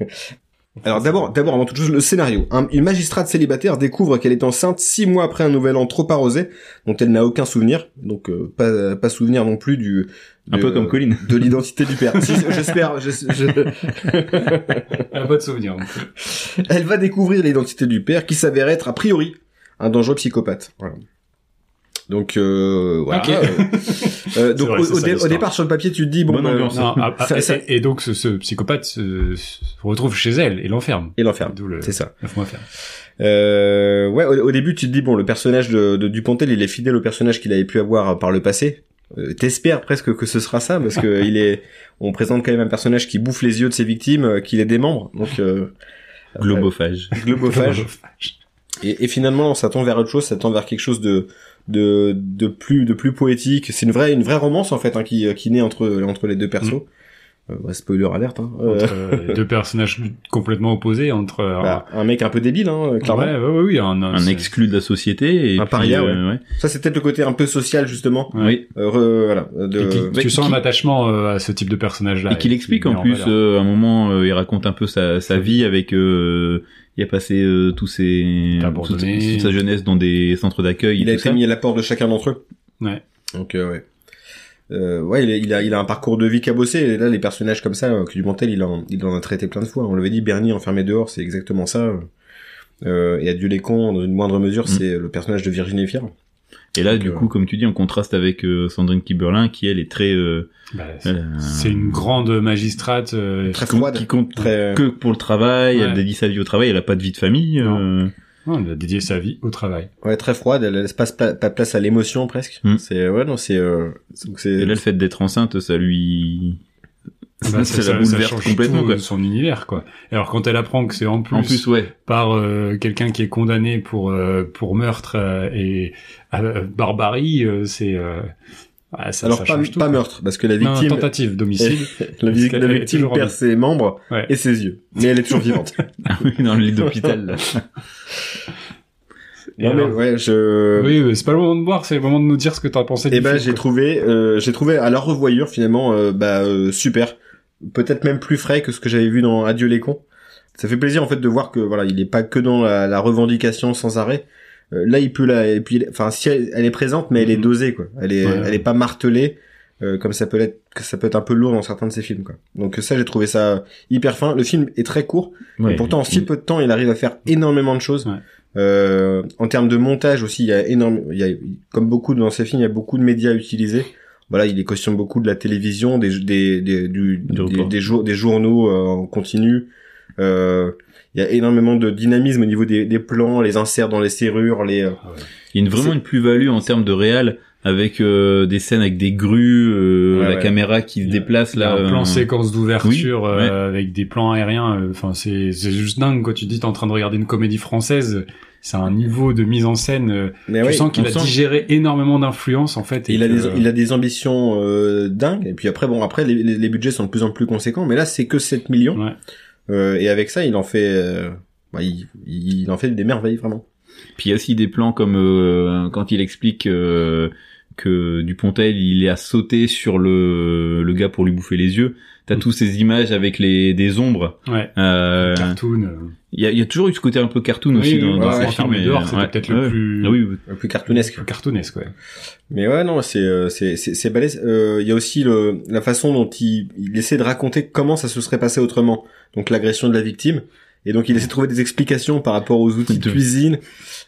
Speaker 1: Alors d'abord, d'abord avant toute chose, le scénario. Un- une magistrate célibataire découvre qu'elle est enceinte six mois après un nouvel an trop arrosé, dont elle n'a aucun souvenir, donc euh, pas, pas souvenir non plus du
Speaker 3: Un
Speaker 1: de-
Speaker 3: peu comme Colin.
Speaker 1: de l'identité du père. Si, J'espère. je- je-
Speaker 2: Ah, Pas de souvenir.
Speaker 1: Elle va découvrir l'identité du père, qui s'avère être a priori un dangereux psychopathe. Voilà. Donc euh, voilà.
Speaker 2: Ok.
Speaker 1: Euh, donc
Speaker 2: vrai,
Speaker 1: au, au
Speaker 2: ça,
Speaker 1: dé- au départ sur le papier, tu te dis bon,
Speaker 3: Bonne
Speaker 1: bah,
Speaker 3: ambiance.
Speaker 2: Non, ah, ah,
Speaker 1: Ça-
Speaker 2: et,
Speaker 1: ça-
Speaker 2: et- et donc ce, ce psychopathe se, se retrouve chez elle et l'enferme.
Speaker 1: et l'enferme.
Speaker 2: Le
Speaker 1: C'est ça.
Speaker 2: 9 mois ferme.
Speaker 1: Euh, ouais, au, au début, tu te dis bon, le personnage de, de Dupontel, il est fidèle au personnage qu'il avait pu avoir par le passé. Euh, T'espères presque que ce sera ça parce que il est, on présente quand même un personnage qui bouffe les yeux de ses victimes, euh, qui les démembre, donc euh,
Speaker 3: Globophage.
Speaker 1: globophage. Et, finalement, ça tend vers autre chose, ça tend vers quelque chose de de, de plus de plus poétique. C'est une vraie une vraie romance en fait hein, qui qui naît entre entre les deux persos. Euh, ouais, spoiler alerte. Hein. Euh,
Speaker 2: Entre euh, deux personnages complètement opposés entre euh,
Speaker 1: bah, un mec un peu débile, hein, clairement.
Speaker 2: ouais, ouais, ouais, oui, un,
Speaker 3: exclu de la société et
Speaker 1: Un paria,
Speaker 3: euh, ouais.
Speaker 1: Ça c'est peut-être le côté un peu social justement.
Speaker 3: Oui.
Speaker 1: Euh, voilà. De...
Speaker 2: Et qui-
Speaker 3: Ouais,
Speaker 2: tu sens
Speaker 3: qui-
Speaker 2: un attachement euh, à ce type de personnage-là.
Speaker 3: Et qu'il explique en plus, euh, à un moment, euh, il raconte un peu sa, sa vie avec, euh, il a passé euh, tous ses, toute, toute sa jeunesse dans des centres d'accueil.
Speaker 1: il
Speaker 3: et
Speaker 1: a été
Speaker 3: ça.
Speaker 1: mis à la porte de chacun d'entre eux.
Speaker 2: Ouais.
Speaker 1: Donc euh, ouais. Euh, ouais, il a, il a il a un parcours de vie cabossé. Et là, les personnages comme ça, euh, que Dumontel, il en il en a traité plein de fois. On l'avait dit, Bernie enfermé dehors, c'est exactement ça. Euh, et Adieu les cons, dans une moindre mesure,
Speaker 3: Mm.
Speaker 1: c'est le personnage de Virginie Fierre.
Speaker 3: Et là,
Speaker 1: Donc,
Speaker 3: du
Speaker 1: euh,
Speaker 3: coup, comme tu dis, on contraste avec euh, Sandrine Kiberlin, qui elle est très, euh,
Speaker 2: Bah, c'est- une grande magistrate. euh,
Speaker 1: Très
Speaker 3: qui compte-
Speaker 1: froide,
Speaker 3: qui compte
Speaker 1: très.
Speaker 3: que pour le travail.
Speaker 2: Ouais.
Speaker 3: Elle dédie sa vie au travail. Elle a pas de vie de famille.
Speaker 2: Non, elle a dédié sa vie au travail.
Speaker 1: Ouais, très froide. Elle laisse pas, pas place à l'émotion presque.
Speaker 3: Mm.
Speaker 1: C'est ouais, non, c'est euh, donc c'est.
Speaker 3: Et là, le fait d'être enceinte, ça lui,
Speaker 2: Bah,
Speaker 3: ça, la
Speaker 2: change
Speaker 3: complètement.
Speaker 2: tout,
Speaker 3: quoi.
Speaker 2: son univers, quoi. Et alors quand elle apprend que c'est en plus,
Speaker 3: En plus, ouais.
Speaker 2: par euh, quelqu'un qui est condamné pour euh, pour meurtre euh, et euh, barbarie, euh, c'est euh, ah, ça,
Speaker 1: Alors
Speaker 2: ça
Speaker 1: pas,
Speaker 2: tout.
Speaker 1: meurtre, parce que la
Speaker 2: Non,
Speaker 1: victime,
Speaker 2: tentative d'homicide.
Speaker 1: la, la victime perd ses membres
Speaker 2: Ouais.
Speaker 1: et ses yeux, mais elle est toujours vivante.
Speaker 3: dans le lit d'hôpital.
Speaker 1: non mais ouais, je.
Speaker 2: Oui, c'est pas le moment de boire, c'est le moment de nous dire ce que t'as pensé.
Speaker 1: Eh ben, j'ai trouvé, euh, j'ai trouvé à la revoyure finalement, euh, bah euh, super, peut-être même plus frais que ce que j'avais vu dans Adieu les cons. Ça fait plaisir en fait de voir que voilà, il est pas que dans la, la revendication sans arrêt. Euh, là, il peut la, et puis, enfin, si elle, elle est présente, mais elle est
Speaker 2: Mhm.
Speaker 1: dosée quoi. Elle est,
Speaker 2: Ouais.
Speaker 1: elle est pas martelée. euh, comme ça peut être que ça peut être un peu lourd dans certains de ses films quoi. Donc ça j'ai trouvé ça hyper fin. Le film est très court,
Speaker 3: Ouais.
Speaker 1: et pourtant en si peu de temps il arrive à faire énormément de choses.
Speaker 2: Ouais.
Speaker 1: Euh, en termes de montage aussi, il y a énorme, il y a comme beaucoup dans ses films, il y a beaucoup de médias utilisés. Voilà, il est question beaucoup de la télévision, des des des du- des, jour- des journaux euh, en continu. Euh, il y a énormément de dynamisme au niveau des, des plans, les inserts dans les serrures, les euh,
Speaker 3: Il y a une, vraiment une plus-value en termes de réal avec euh, des scènes avec des grues, euh,
Speaker 1: Ouais,
Speaker 3: la
Speaker 1: ouais.
Speaker 3: caméra qui se déplace là.
Speaker 2: un plan
Speaker 3: euh,
Speaker 2: séquence d'ouverture
Speaker 3: oui,
Speaker 2: euh,
Speaker 3: ouais.
Speaker 2: avec des plans aériens. euh, Enfin, c'est c'est juste dingue quand tu dis t'es en train de regarder une comédie française. C'est un niveau de mise en scène.
Speaker 1: mais
Speaker 2: tu
Speaker 1: ouais,
Speaker 2: sens qu'il a
Speaker 3: sent-
Speaker 2: digéré énormément d'influence en fait. et
Speaker 1: il a des il a des ambitions euh, dingues et puis après bon après les, les, les budgets sont de plus en plus conséquents mais là c'est que 7 millions
Speaker 2: Ouais.
Speaker 1: Et avec ça il en fait euh, bah, il, il en fait des merveilles vraiment.
Speaker 3: Puis il y a aussi des plans comme euh, quand il explique euh, que Dupontel il est à sauter sur le le gars pour lui bouffer les yeux. T'as
Speaker 2: Mm.
Speaker 3: tous ces images avec les des ombres.
Speaker 2: Ouais.
Speaker 3: Euh,
Speaker 2: Cartoon.
Speaker 3: Il y, a, il y a toujours eu ce côté un peu cartoon
Speaker 2: Oui,
Speaker 3: aussi
Speaker 2: oui,
Speaker 3: dans,
Speaker 2: oui,
Speaker 3: dans
Speaker 1: ouais,
Speaker 3: ces
Speaker 1: ouais,
Speaker 3: films. Et-
Speaker 2: dehors, c'était peut-être le
Speaker 3: ouais.
Speaker 2: plus-
Speaker 3: Ah oui, oui.
Speaker 1: le plus cartoonesque
Speaker 2: Cartoonesque, ouais.
Speaker 1: mais ouais non c'est euh, c'est c'est c'est balèze Euh, il y a aussi le la façon dont il il essaie de raconter comment ça se serait passé autrement donc l'agression de la victime et donc il essaie de trouver des explications par rapport aux outils de
Speaker 3: De-
Speaker 1: cuisine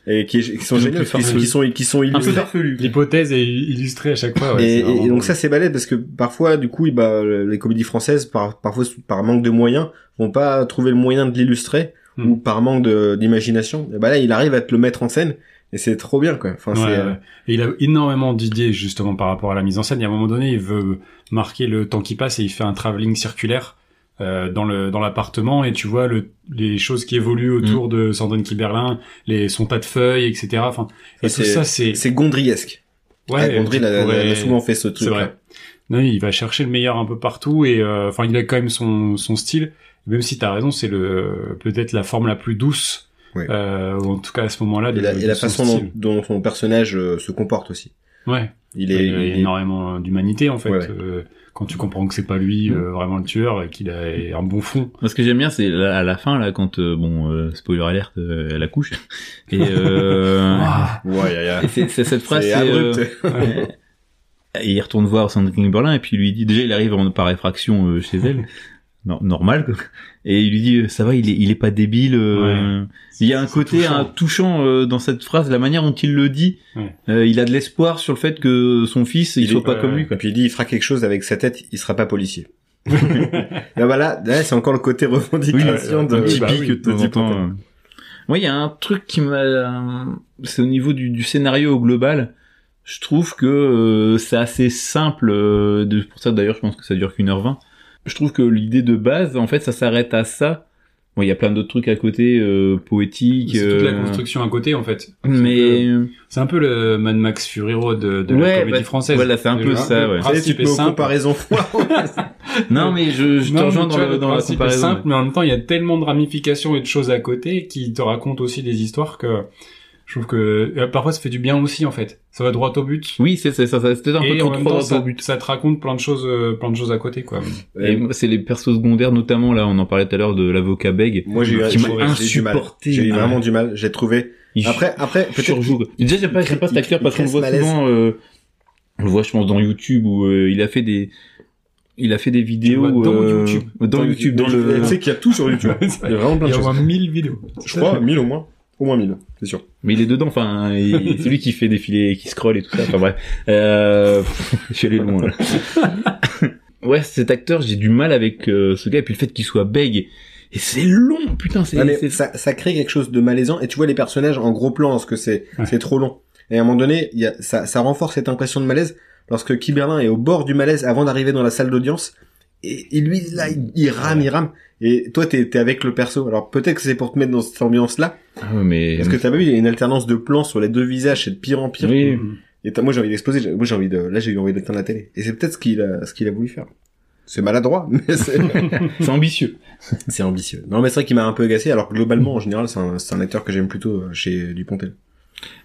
Speaker 1: et qui, qui sont géniaux qui,
Speaker 3: farfelu.
Speaker 1: qui sont qui sont
Speaker 3: Un peu
Speaker 1: illustrés.
Speaker 2: L'hypothèse est illustrée à chaque fois. Ouais,
Speaker 1: et, et- et donc ça c'est balèze parce que parfois du coup bah, les comédies françaises par, parfois par manque de moyens vont pas trouver le moyen de l'illustrer
Speaker 2: Hmm.
Speaker 1: ou par manque de- d'imagination et bah là il arrive à te le mettre en scène et c'est trop bien quoi enfin
Speaker 2: Ouais,
Speaker 1: c'est euh,
Speaker 2: ouais. Et il a énormément d'idées justement par rapport à la mise en scène. Il y a un moment donné, il veut marquer le temps qui passe et il fait un travelling circulaire euh, dans le dans l'appartement et tu vois le, les choses qui évoluent autour
Speaker 1: Mm.
Speaker 2: de Sandrine Kiberlin, les son tas de feuilles, etc. Enfin, et tout ça c'est
Speaker 1: c'est gondriesque
Speaker 2: ouais.
Speaker 1: Gondry
Speaker 2: tu
Speaker 1: il a,
Speaker 2: pourrais-
Speaker 1: souvent fait ce truc
Speaker 2: C'est vrai. Non, il va chercher le meilleur un peu partout et euh, enfin il a quand même son son style. Même si t'as raison, c'est le peut-être la forme la plus douce.
Speaker 1: Ouais.
Speaker 2: Euh, en tout cas à ce moment-là.
Speaker 1: et la, et la façon dont, dont son personnage euh, se comporte aussi
Speaker 2: Ouais.
Speaker 1: il est, il
Speaker 2: énormément d'humanité en fait.
Speaker 1: Ouais, ouais.
Speaker 2: Quand tu comprends que c'est pas lui euh, vraiment le tueur et qu'il a un bon fond.
Speaker 3: Moi, ce que j'aime bien, c'est à la fin, là, quand, euh, bon, euh, spoiler alerte, euh, elle accouche. Et, euh,
Speaker 1: ouais y a- y a-
Speaker 3: et c'est, c'est cette phrase,
Speaker 1: c'est
Speaker 3: euh, et il retourne voir Sandrine Berlin, et puis lui dit, déjà, il arrive en, par effraction euh, chez elle. Normal, quoi. Et il lui dit, euh, ça va, il est, il est pas débile. euh, Il y a un côté
Speaker 2: touchant.
Speaker 3: un touchant euh, dans cette phrase, la manière dont il le dit.
Speaker 2: Ouais.
Speaker 3: Euh, il a de l'espoir sur le fait que son fils, il,
Speaker 1: Il
Speaker 3: soit
Speaker 1: est-
Speaker 3: pas comme lui,
Speaker 1: et
Speaker 3: quoi.
Speaker 1: puis il dit il fera quelque chose avec sa tête il sera pas policier Là, voilà, là, c'est encore le côté revendication
Speaker 2: Oui,
Speaker 1: de,
Speaker 2: oui, bah oui,
Speaker 3: de temps en
Speaker 1: typique,
Speaker 3: temps.
Speaker 1: ouais.
Speaker 3: euh. Moi, il y a un truc qui m'a, c'est au niveau du, du scénario au global. Je trouve que euh, c'est assez simple. euh, de, pour ça, d'ailleurs, je pense que ça dure qu'une heure vingt. Je trouve que l'idée de base, en fait, ça s'arrête à ça. Bon, il y a plein d'autres trucs à côté, euh, poétiques.
Speaker 2: C'est toute la
Speaker 3: euh,
Speaker 2: construction à côté en fait.
Speaker 3: mais
Speaker 2: C'est un peu le Mad Max Fury Road de, de
Speaker 3: Ouais,
Speaker 2: la comédie
Speaker 3: bah,
Speaker 2: française.
Speaker 3: voilà, c'est un peu ça, ouais.
Speaker 2: Principe
Speaker 1: tu
Speaker 2: est simple.
Speaker 1: comparaisons
Speaker 3: non, mais je, je te rejoins dans,
Speaker 2: vois,
Speaker 3: dans la comparaison.
Speaker 2: simple, mais en même temps, il y a tellement de ramifications et de choses à côté qui te racontent aussi des histoires que je trouve que euh, parfois ça fait du bien aussi en fait. Ça va droit au but.
Speaker 3: Oui, c'est c'est ça, ça c'était un peu
Speaker 2: et
Speaker 3: trop
Speaker 2: temps,
Speaker 3: droit
Speaker 2: ça,
Speaker 3: au but.
Speaker 2: ça te raconte plein de choses, euh, plein de choses à côté quoi.
Speaker 3: Et moi, c'est les persos secondaires, notamment là, on en parlait tout à l'heure de l'avocat Beg.
Speaker 1: Moi, j'ai eu,
Speaker 3: insupporté.
Speaker 1: J'ai eu
Speaker 3: Ah
Speaker 1: vraiment
Speaker 3: ouais.
Speaker 1: du mal. J'ai trouvé.
Speaker 3: Il
Speaker 1: Après, après, peut-être.
Speaker 3: Déjà, j'aime pas, pas cet
Speaker 1: il-
Speaker 3: acteur
Speaker 1: il
Speaker 3: parce qu'on le voit souvent, euh, on le voit, je pense, dans YouTube où euh, il a fait des, il a fait des vidéos
Speaker 2: dans
Speaker 3: euh,
Speaker 2: YouTube.
Speaker 3: dans YouTube, dans le.
Speaker 1: Tu sais qu'il y a tout sur YouTube. Il y a vraiment plein
Speaker 2: Il
Speaker 1: de
Speaker 2: y a au
Speaker 1: choses.
Speaker 2: moins 1000 vidéos.
Speaker 1: Je crois, 1000 au moins. Au moins 1000, c'est sûr.
Speaker 3: Mais il est dedans, enfin, il- c'est lui qui fait défiler, qui scrolle et tout ça. Enfin bref, euh, je suis allé loin. Là. ouais, cet acteur, j'ai du mal avec euh, ce gars et puis le fait qu'il soit bègue. Et c'est long, putain, c'est.
Speaker 1: Ouais, ça, ça crée quelque chose de malaisant et tu vois les personnages en gros plan parce que c'est
Speaker 2: Ouais.
Speaker 1: c'est trop long. Et à un moment donné, il y a, ça, ça renforce cette impression de malaise lorsque Kiberlin est au bord du malaise avant d'arriver dans la salle d'audience. Et, et lui, là, il, il rame, il rame. Et toi, t'es es avec le perso. Alors peut-être que c'est pour te mettre dans cette ambiance-là.
Speaker 3: Ah, mais.
Speaker 1: Parce que t'as pas vu, il y a une alternance de plans sur les deux visages, c'est de pire en pire.
Speaker 3: Oui.
Speaker 1: Et t'as- moi, j'ai envie d'exploser. Moi, j'ai envie de, là, j'ai eu envie d'éteindre la télé. Et c'est peut-être ce qu'il a, ce qu'il a voulu faire. C'est maladroit, mais c'est,
Speaker 3: c'est ambitieux.
Speaker 1: c'est ambitieux. Non, mais c'est vrai qu'il m'a un peu agacé, alors que globalement, en général, c'est un, c'est un acteur que j'aime plutôt euh, chez Dupontel.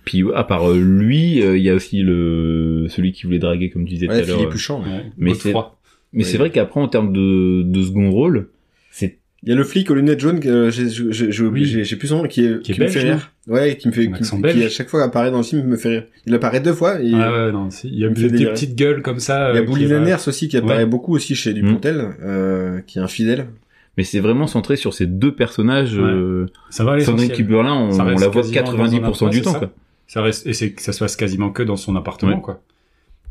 Speaker 3: Puis à part euh, lui, euh, il y a aussi le celui qui voulait draguer, comme tu disais
Speaker 1: Ouais,
Speaker 3: tout à l'heure.
Speaker 1: Philippe Huchon. ouais.
Speaker 3: Mais
Speaker 2: Godefroy.
Speaker 3: Mais
Speaker 1: Oui.
Speaker 3: c'est vrai qu'après, en termes de, de second rôle, c'est
Speaker 1: Il y a le flic aux lunettes jaunes, que j'ai
Speaker 2: Oui.
Speaker 1: plus son nom, qui, est,
Speaker 2: Qui est
Speaker 1: me
Speaker 2: belge,
Speaker 1: fait rire. Ouais, qui me fait, qui, qui à chaque fois apparaît dans le film me fait rire. Il apparaît deux fois. Et
Speaker 2: Ah ouais, non, si. il y a
Speaker 1: me fait
Speaker 2: des
Speaker 1: délirer.
Speaker 2: petites gueules comme ça.
Speaker 1: il y a
Speaker 2: euh, va-
Speaker 1: aussi qui apparaît
Speaker 2: Ouais.
Speaker 1: beaucoup aussi chez Dupontel, euh, qui est infidèle.
Speaker 3: Mais c'est vraiment centré sur ces deux personnages.
Speaker 2: Ouais.
Speaker 3: euh,
Speaker 2: Ça va
Speaker 3: Sandrine
Speaker 2: l'essentiel.
Speaker 3: Kiberlin, on, on la voit
Speaker 2: quasiment
Speaker 3: 90%
Speaker 2: dans un
Speaker 3: du temps, quoi.
Speaker 2: Ça reste, et c'est que ça se passe quasiment que dans son appartement, quoi.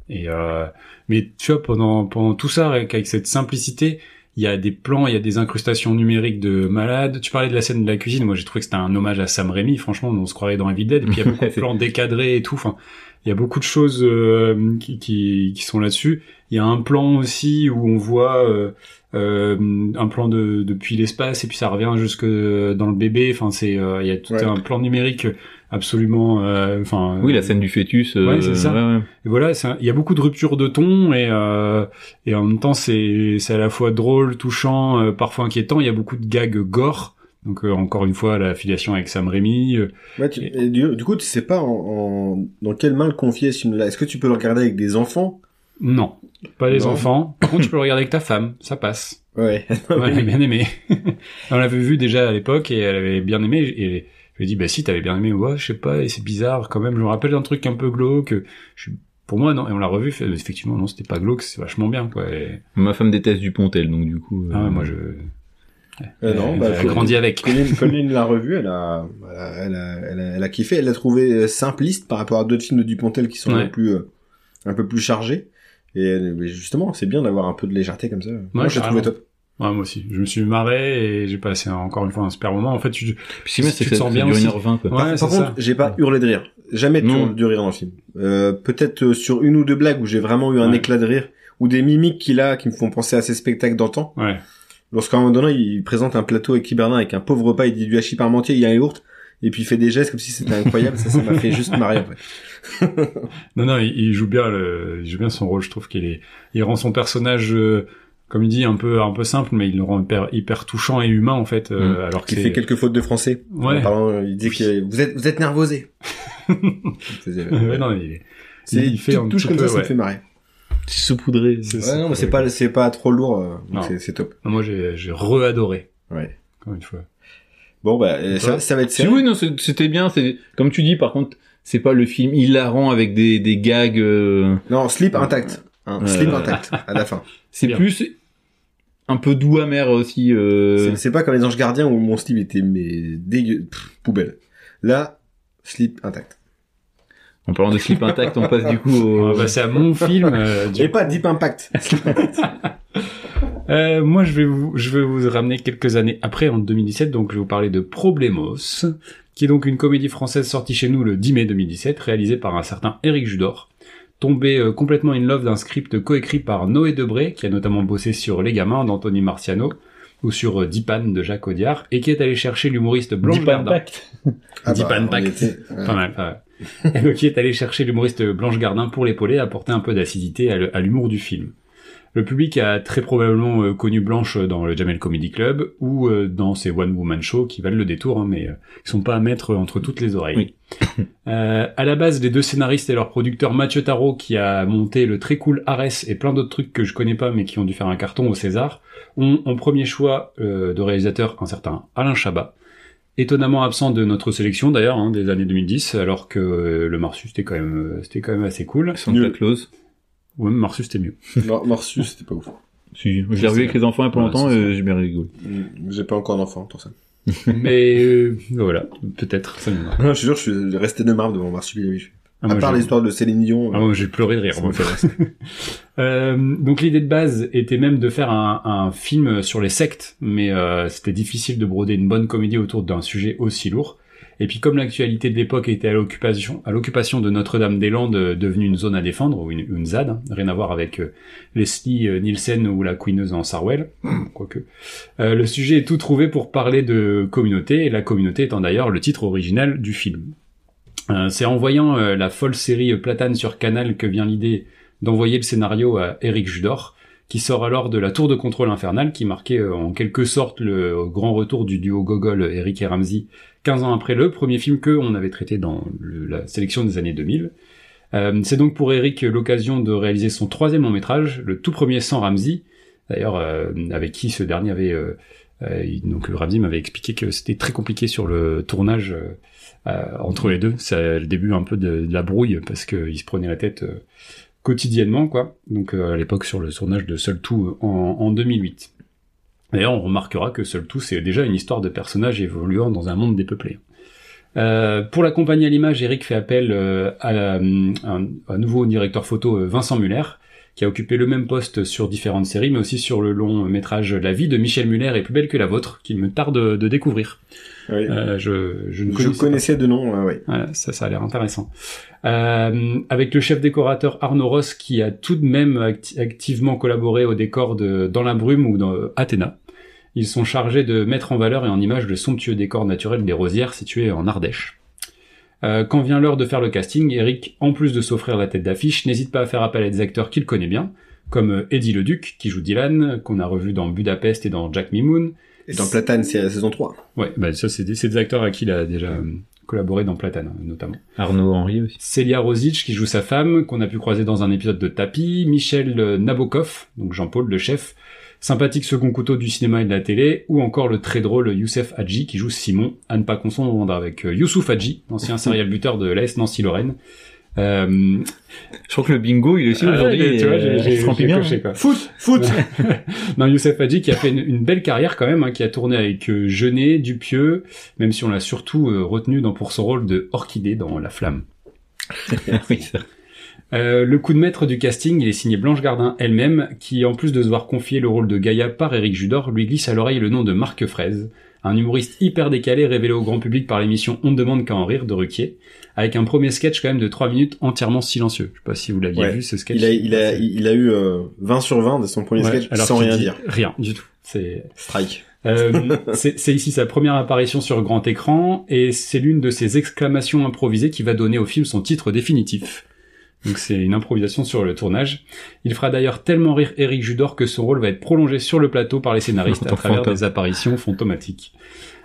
Speaker 2: Et euh, mais tu vois, pendant pendant tout ça, avec cette simplicité, il y a des plans, il y a des incrustations numériques de malades. Tu parlais de la scène de la cuisine, moi j'ai trouvé que c'était un hommage à Sam Raimi. Franchement, on se croirait dans Evil Dead. Et puis il y a beaucoup de plans décadrés et tout. Enfin, il y a beaucoup de choses euh, qui, qui qui sont là-dessus. Il y a un plan aussi où on voit euh, euh, un plan de depuis l'espace et puis ça revient jusque dans le bébé. Enfin, c'est euh, il y a tout
Speaker 1: Ouais.
Speaker 2: un plan numérique absolument. euh, Enfin,
Speaker 3: Oui, la scène du fœtus. euh,
Speaker 2: Ouais, c'est ça.
Speaker 3: ouais, ouais.
Speaker 2: et voilà, il y a beaucoup de ruptures de ton et euh, et en même temps c'est c'est à la fois drôle, touchant, euh, parfois inquiétant. Il y a beaucoup de gags gore. Donc euh, encore une fois la filiation avec Sam Raimi. euh,
Speaker 1: Ouais, tu- et du, du coup, tu sais pas en, en- dans quelle main le confier ce film-là. Est-ce que tu peux le regarder avec des enfants?
Speaker 2: Non, pas les
Speaker 1: Non.
Speaker 2: enfants. Par contre, tu peux le regarder avec ta femme, ça passe.
Speaker 1: Ouais.
Speaker 2: Ouais, elle avait bien aimé. On l'avait vu déjà à l'époque et elle avait bien aimé. Et je lui ai dit, bah si, t'avais bien aimé. Ouais, je sais pas, et c'est bizarre quand même. Je me rappelle d'un truc un peu glauque. Je, pour moi, non. Et on l'a revu. effectivement, non, c'était pas glauque, c'est vachement bien, quoi. Et-
Speaker 3: Ma femme déteste Dupontel, donc du coup.
Speaker 2: ah,
Speaker 3: euh,
Speaker 2: ouais, moi, je.
Speaker 1: Euh, non,
Speaker 2: elle
Speaker 1: bah,
Speaker 2: a
Speaker 1: faut-
Speaker 2: grandi avec.
Speaker 1: Colline, Colline l'a revu, elle a, elle a, elle a, elle a, elle a kiffé, elle l'a trouvé euh, simpliste par rapport à d'autres films de Dupontel qui sont un
Speaker 2: Ouais.
Speaker 1: peu plus, euh, un peu plus chargés. Et elle- justement, c'est bien d'avoir un peu de légèreté comme ça. Moi, j'ai trouvé top.
Speaker 2: Ouais, moi aussi. Je me suis marré et j'ai passé encore une fois un super moment. En fait, tu...
Speaker 3: Si,
Speaker 2: Tu
Speaker 3: c'est
Speaker 2: te sens bien aussi.
Speaker 3: 1h20, quoi.
Speaker 2: Ouais,
Speaker 1: par par contre, j'ai pas hurlé de rire. Jamais de,
Speaker 3: Non.
Speaker 1: de rire dans le film. Euh, peut-être euh, sur une ou deux blagues où j'ai vraiment eu un
Speaker 2: Ouais.
Speaker 1: éclat de rire ou des mimiques qu'il a qui me font penser à ces spectacles d'antan.
Speaker 2: Ouais.
Speaker 1: Lorsqu'à un moment donné, il présente un plateau avec Kiberlin avec un pauvre repas, il dit du hachis parmentier, il y a un yaourt, et puis il fait des gestes comme si c'était incroyable, ça, ça m'a fait juste marrer, en fait.
Speaker 2: Non, non, il, il joue bien le, il joue bien son rôle. Je trouve qu'il est, il rend son personnage, euh, comme il dit, un peu, un peu simple, mais il le rend hyper, hyper touchant et humain en fait. euh, alors
Speaker 1: Qui
Speaker 2: qu'il
Speaker 1: fait quelques fautes de français.
Speaker 2: Ouais.
Speaker 1: En parlant, il dit que vous êtes, vous êtes nervosé.
Speaker 2: Ouais, non, il, est- il fait
Speaker 1: tout
Speaker 2: un
Speaker 1: touche
Speaker 2: petit
Speaker 1: comme
Speaker 2: peu,
Speaker 1: ça, ça me fait marrer.
Speaker 3: C'est saupoudré.
Speaker 2: C'est
Speaker 1: Ouais, non, mais c'est pas, c'est pas trop lourd, euh, donc
Speaker 2: Non.
Speaker 1: c'est, c'est top.
Speaker 2: Moi, j'ai, j'ai re-adoré.
Speaker 1: Ouais.
Speaker 2: Encore une fois.
Speaker 1: Bon, bah, euh, ça, ça va être
Speaker 3: Si
Speaker 1: serré.
Speaker 3: oui, non, c'est- c'était bien. C'est comme tu dis. Par contre, c'est pas le film hilarant avec des, des gags. euh,
Speaker 1: Non, slip intact. Hein,
Speaker 3: Euh,
Speaker 1: Slip intact, à la fin.
Speaker 3: C'est
Speaker 2: Bien.
Speaker 3: plus un peu doux amer aussi. euh,
Speaker 1: C'est, c'est pas comme les anges gardiens où mon slip était, mais, dégueu, pff, poubelle. Là, slip intact.
Speaker 3: En parlant de slip intact, on passe du coup
Speaker 2: On
Speaker 3: au.
Speaker 2: va passer à mon film. euh, du
Speaker 1: Et pas deep impact.
Speaker 2: Euh, moi, je vais vous, je vais vous ramener quelques années après, en 2017. Donc, je vais vous parler de Problemos, qui est donc une comédie française sortie chez nous le 10 mai 2017, réalisée par un certain Éric Judor, tombé euh, complètement in love d'un script coécrit par Noé Debré, qui a notamment bossé sur Les Gamins d'Anthony Marciano, ou sur euh, Dipan de Jacques Audiard, et qui est allé chercher l'humoriste Blanche
Speaker 3: Deep. Impact.
Speaker 1: Ah
Speaker 2: Deep
Speaker 1: bah, on
Speaker 2: Impact.
Speaker 1: était- ouais.
Speaker 2: Pas mal, pas mal. Qui est allé chercher l'humoriste Blanche Gardin pour l'épauler apporter un peu d'acidité à l'humour du film. Le public a très probablement euh, connu Blanche dans le Jamel Comedy Club ou euh, dans ses One Woman Show qui valent le détour, hein, mais euh, qui sont pas à mettre entre toutes les oreilles. Euh, à la base, les deux scénaristes et leur producteur Mathieu Tarot, qui a monté le très cool Ares et plein d'autres trucs que je connais pas mais qui ont dû faire un carton au César, ont en premier choix euh, de réalisateur un certain Alain Chabat, étonnamment absent de notre sélection d'ailleurs hein, des années 2010, alors que euh, le Marsus c'était quand même euh, c'était quand même assez cool.
Speaker 3: Santa. Claus.
Speaker 2: Ouais, mais Marsus c'était mieux.
Speaker 1: Morsus, c'était pas ouf.
Speaker 3: Si, je l'ai revu avec les enfants il y a pas longtemps et j'ai bien rigolé.
Speaker 1: Mm, J'ai pas encore d'enfant pour ça.
Speaker 2: mais euh, voilà, peut-être ça viendra.
Speaker 1: Non, je suis sûr, je suis resté de marbre devant Marsupilami.
Speaker 2: Ah,
Speaker 1: à part l'histoire de Céline Dion.
Speaker 2: Ah,
Speaker 1: euh,
Speaker 2: moi, j'ai pleuré de rire. moi. Euh, donc l'idée de base était même de faire un, un film sur les sectes, mais euh, c'était difficile de broder une bonne comédie autour d'un sujet aussi lourd. Et puis comme l'actualité de l'époque était à l'occupation, à l'occupation de Notre-Dame-des-Landes, euh, devenue une zone à défendre ou une, une ZAD, hein, rien à voir avec euh, Leslie euh, Nielsen ou la Queeneuse en Sarwell, quoique. Euh, le sujet est tout trouvé pour parler de communauté, et la communauté étant d'ailleurs le titre original du film. Euh, C'est en voyant euh, la folle série Platane sur Canal que vient l'idée d'envoyer le scénario à Eric Judor, qui sort alors de la tour de contrôle infernale, qui marquait euh, en quelque sorte le grand retour du duo Gogol Eric et Ramsey, 15 ans après le premier film que on avait traité dans la sélection des années 2000. Euh, C'est donc pour Eric l'occasion de réaliser son troisième long métrage, le tout premier sans Ramsey, d'ailleurs euh, avec qui ce dernier avait, euh, Euh, donc Ravdi m'avait expliqué que c'était très compliqué sur le tournage euh, euh, entre les deux. C'est le début un peu de, la brouille parce qu'il se prenait la tête euh, quotidiennement, quoi. Donc euh, à l'époque sur le tournage de Seul Tout en, en 2008. D'ailleurs, on remarquera que Seul Tout, c'est déjà une histoire de personnages évoluant dans un monde dépeuplé. Euh, pour la compagnie à l'image, Eric fait appel euh, à, la- un, nouveau directeur photo, euh, Vincent Muller, qui a occupé le même poste sur différentes séries, mais aussi sur le long métrage La vie de Michel Muller est plus belle que la vôtre, qu'il me tarde de, découvrir.
Speaker 1: Oui.
Speaker 2: Euh, je, je ne connaissais
Speaker 1: de nom, ouais.
Speaker 2: Voilà, ça, ça a l'air intéressant. Euh, avec le chef décorateur Arnaud Ross qui a tout de même acti- activement collaboré au décor de Dans la brume ou dans Athéna. Ils sont chargés de mettre en valeur et en image le somptueux décor naturel des Rosières situé en Ardèche. Euh, quand vient l'heure de faire le casting, Eric, en plus de s'offrir la tête d'affiche, n'hésite pas à faire appel à des acteurs qu'il connaît bien, comme euh, Eddie Leduc, qui joue Dylan, qu'on a revu dans Budapest et dans Jack Mimoun,
Speaker 1: Et dans Platane, c'est la saison 3.
Speaker 2: Ouais, bah ça c'est des, des acteurs à qui il a déjà euh, collaboré dans Platane notamment.
Speaker 3: Arnaud Henry aussi.
Speaker 2: Célia Rosic qui joue sa femme, qu'on a pu croiser dans un épisode de Tapi, Michel euh, Nabokov, donc Jean-Paul le chef, sympathique second couteau du cinéma et de la télé, ou encore le très drôle Youssef Hadji qui joue Simon, à ne pas confondre avec euh, Youssouf Hadji, ancien serial buteur de l'AS Nancy-Lorraine. Euh,
Speaker 3: Je crois que le bingo, il est aussi
Speaker 2: ah,
Speaker 3: aujourd'hui.
Speaker 2: tu vois,
Speaker 3: euh,
Speaker 2: j'ai-
Speaker 3: bien.
Speaker 2: coché, quoi.
Speaker 1: Foot Foot
Speaker 2: non, Youssef Hadji qui a fait une, une belle carrière quand même, hein, qui a tourné avec euh, Jeunet, Dupieux, même si on l'a surtout euh, retenu dans, pour son rôle de Orchidée dans La Flamme.
Speaker 3: oui, ça.
Speaker 2: Euh, le coup de maître du casting, il est signé Blanche Gardin elle-même, qui en plus de se voir confier le rôle de Gaïa par Éric Judor, lui glisse à l'oreille le nom de Marc Fraise, un humoriste hyper décalé révélé au grand public par l'émission On ne demande qu'à en rire de Ruquier, avec un premier sketch quand même de 3 minutes entièrement silencieux. Je sais pas si vous l'aviez
Speaker 1: Ouais.
Speaker 2: vu ce sketch.
Speaker 1: il a, il, a, il a eu euh, 20 sur 20 de son premier
Speaker 2: Ouais,
Speaker 1: sketch
Speaker 2: alors
Speaker 1: sans rien dire.
Speaker 2: Rien du tout. C'est
Speaker 1: Strike.
Speaker 2: euh, c'est c'est ici sa première apparition sur grand écran et c'est l'une de ses exclamations improvisées qui va donner au film son titre définitif. Donc c'est une improvisation sur le tournage. Il fera d'ailleurs tellement rire Eric Judor que son rôle va être prolongé sur le plateau par les scénaristes à travers des apparitions fantomatiques.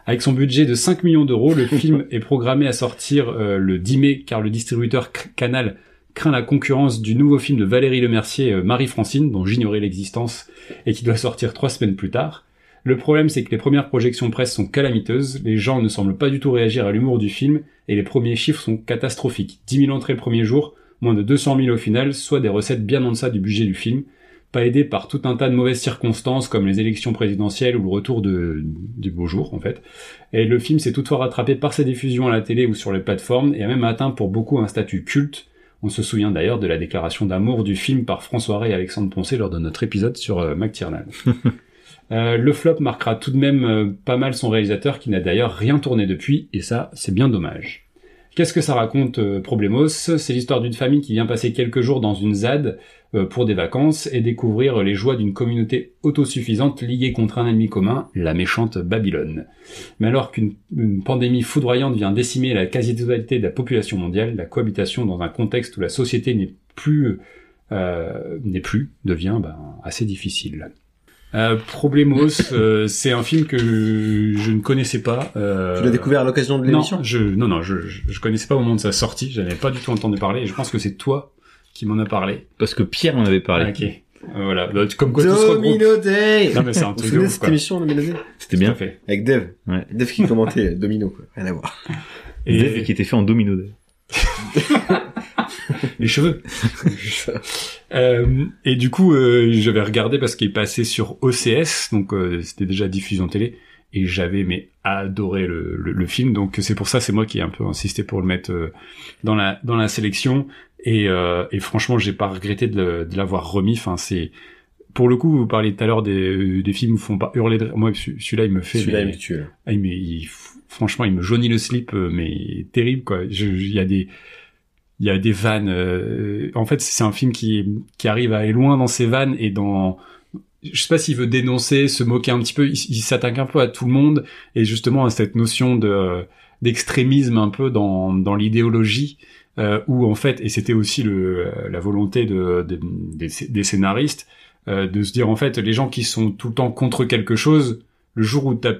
Speaker 2: Avec son budget de 5 millions d'euros, le film est programmé à sortir euh, le 10 mai car le distributeur Canal craint la concurrence du nouveau film de Valérie Lemercier, euh, Marie-Francine, dont j'ignorais l'existence et qui doit sortir trois semaines plus tard. Le problème, c'est que les premières projections presse sont calamiteuses, les gens ne semblent pas du tout réagir à l'humour du film, et les premiers chiffres sont catastrophiques. 10 000 entrées le premier jour, moins de 200 000 au final, soit des recettes bien en deçà du budget du film, pas aidé par tout un tas de mauvaises circonstances comme les élections présidentielles ou le retour de, du beau jour en fait. Et le film s'est toutefois rattrapé par ses diffusions à la télé ou sur les plateformes et a même atteint pour beaucoup un statut culte. On se souvient d'ailleurs de la déclaration d'amour du film par François Ray et Alexandre Poncé lors de notre épisode sur euh, McTiernan. Euh, le flop marquera tout de même euh, pas mal son réalisateur qui n'a d'ailleurs rien tourné depuis, et ça, c'est bien dommage. Qu'est-ce que ça raconte euh, Problemos? C'est l'histoire d'une famille qui vient passer quelques jours dans une ZAD euh, pour des vacances et découvrir les joies d'une communauté autosuffisante liée contre un ennemi commun, la méchante Babylone. Mais alors qu'une une pandémie foudroyante vient décimer la quasi-totalité de la population mondiale, la cohabitation dans un contexte où la société n'est plus euh, n'est plus devient ben, assez difficile. Euh, Problemos, euh, c'est un film que je, je ne connaissais pas. Euh,
Speaker 1: Tu l'as découvert à l'occasion de
Speaker 2: non,
Speaker 1: l'émission
Speaker 2: je, non, non, je, je, je connaissais pas au moment de sa sortie. J'avais pas du tout entendu parler. Et je pense que c'est toi qui m'en a parlé.
Speaker 3: Parce que Pierre en avait parlé.
Speaker 2: Ok. Euh, voilà. Bah, comme quoi tout se.
Speaker 1: Domino Day
Speaker 2: Non, mais c'est un
Speaker 1: Vous vous
Speaker 2: truc de
Speaker 1: souvenez de
Speaker 2: ouf,
Speaker 1: cette
Speaker 2: quoi.
Speaker 1: émission Domino Day
Speaker 3: C'était bien.
Speaker 2: fait.
Speaker 1: Avec Dev.
Speaker 3: Ouais.
Speaker 1: Dev qui commentait Domino, quoi. Rien à voir.
Speaker 3: Et... qui était fait en domino. d'ailleurs.
Speaker 2: les cheveux. Euh, et du coup, euh, j'avais regardé parce qu'il est passé sur OCS, donc euh, c'était déjà diffusé en télé, et j'avais mais adoré le, le, le film, donc c'est pour ça, c'est moi qui ai un peu insisté pour le mettre euh, dans la dans la sélection, et, euh, et franchement, j'ai pas regretté de, l'avoir remis. Enfin, c'est pour le coup, vous parliez tout à l'heure des, des films où font pas hurler de. Moi, celui- celui-là, il me fait.
Speaker 1: Celui-là,
Speaker 2: mais-
Speaker 1: il me tue.
Speaker 2: ah, mais il- franchement, il me jaunit le slip, mais terrible quoi. Je- Il y a des, il y a des vannes. euh, en fait, c'est un film qui qui arrive à aller loin dans ses vannes et dans. Je sais pas s'il veut dénoncer, se moquer un petit peu. Il, s'attaque un peu à tout le monde et justement à cette notion de d'extrémisme un peu dans dans l'idéologie. Euh, où en fait, et c'était aussi le, la volonté de, de- des, des scénaristes, euh, de se dire en fait, les gens qui sont tout le temps contre quelque chose, le jour où t'as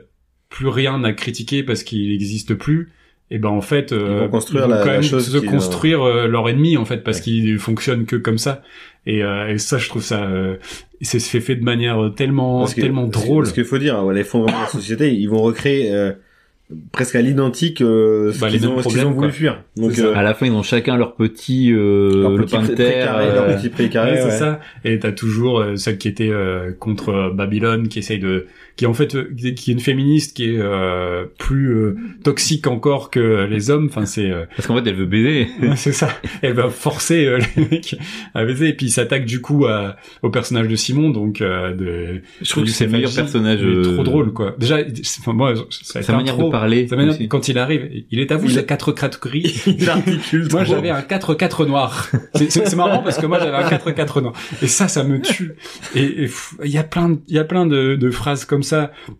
Speaker 2: plus rien à critiquer parce qu'il n'existe plus, et ben en fait euh,
Speaker 1: Ils vont construire
Speaker 2: vont
Speaker 1: la-
Speaker 2: quand
Speaker 1: la
Speaker 2: même
Speaker 1: chose
Speaker 2: se construire euh, leur ennemi en fait parce
Speaker 1: Ouais.
Speaker 2: qu'ils fonctionnent que comme ça et, euh, et ça je trouve ça euh, c'est fait fait de manière tellement
Speaker 1: Parce que-
Speaker 2: tellement drôle
Speaker 1: Parce qu'il faut dire, ouais, l'effondrement de la société, ils vont recréer euh, presque à l'identique euh, ce
Speaker 2: Bah, les
Speaker 1: qu'ils ont, ce ont voulu
Speaker 2: quoi.
Speaker 1: fuir. Donc, euh,
Speaker 3: À la fin, ils ont chacun leur petit euh,
Speaker 1: leur
Speaker 3: le
Speaker 1: petit précaré,
Speaker 3: euh,
Speaker 1: leur petit précaré,
Speaker 2: Ouais, c'est ça. Et t'as toujours euh, celle qui était euh, contre euh, Babylone, qui essaye de, qui en fait, euh, qui est une féministe, qui est euh, plus euh, toxique encore que les hommes. Enfin, c'est, euh,
Speaker 3: Parce qu'en fait, elle veut baiser.
Speaker 2: C'est ça. Elle va forcer euh, les mecs à baiser et puis il s'attaque du coup à, au personnage de Simon, donc euh, de.
Speaker 3: Je trouve que c'est le meilleur personnage.
Speaker 2: Est trop drôle quoi. Déjà, c'est- enfin moi, ça
Speaker 3: Sa manière de parler.
Speaker 2: Sa manière- quand il arrive, il est à vous,
Speaker 1: Il-
Speaker 2: 4 4 gris.
Speaker 1: Il articule
Speaker 2: Moi,
Speaker 1: trop.
Speaker 2: j'avais un 4-4 noir. C'est- marrant parce que moi, j'avais un 4-4 noir. Et ça, ça me tue. Et il y a plein, il y a plein de, de phrases comme ça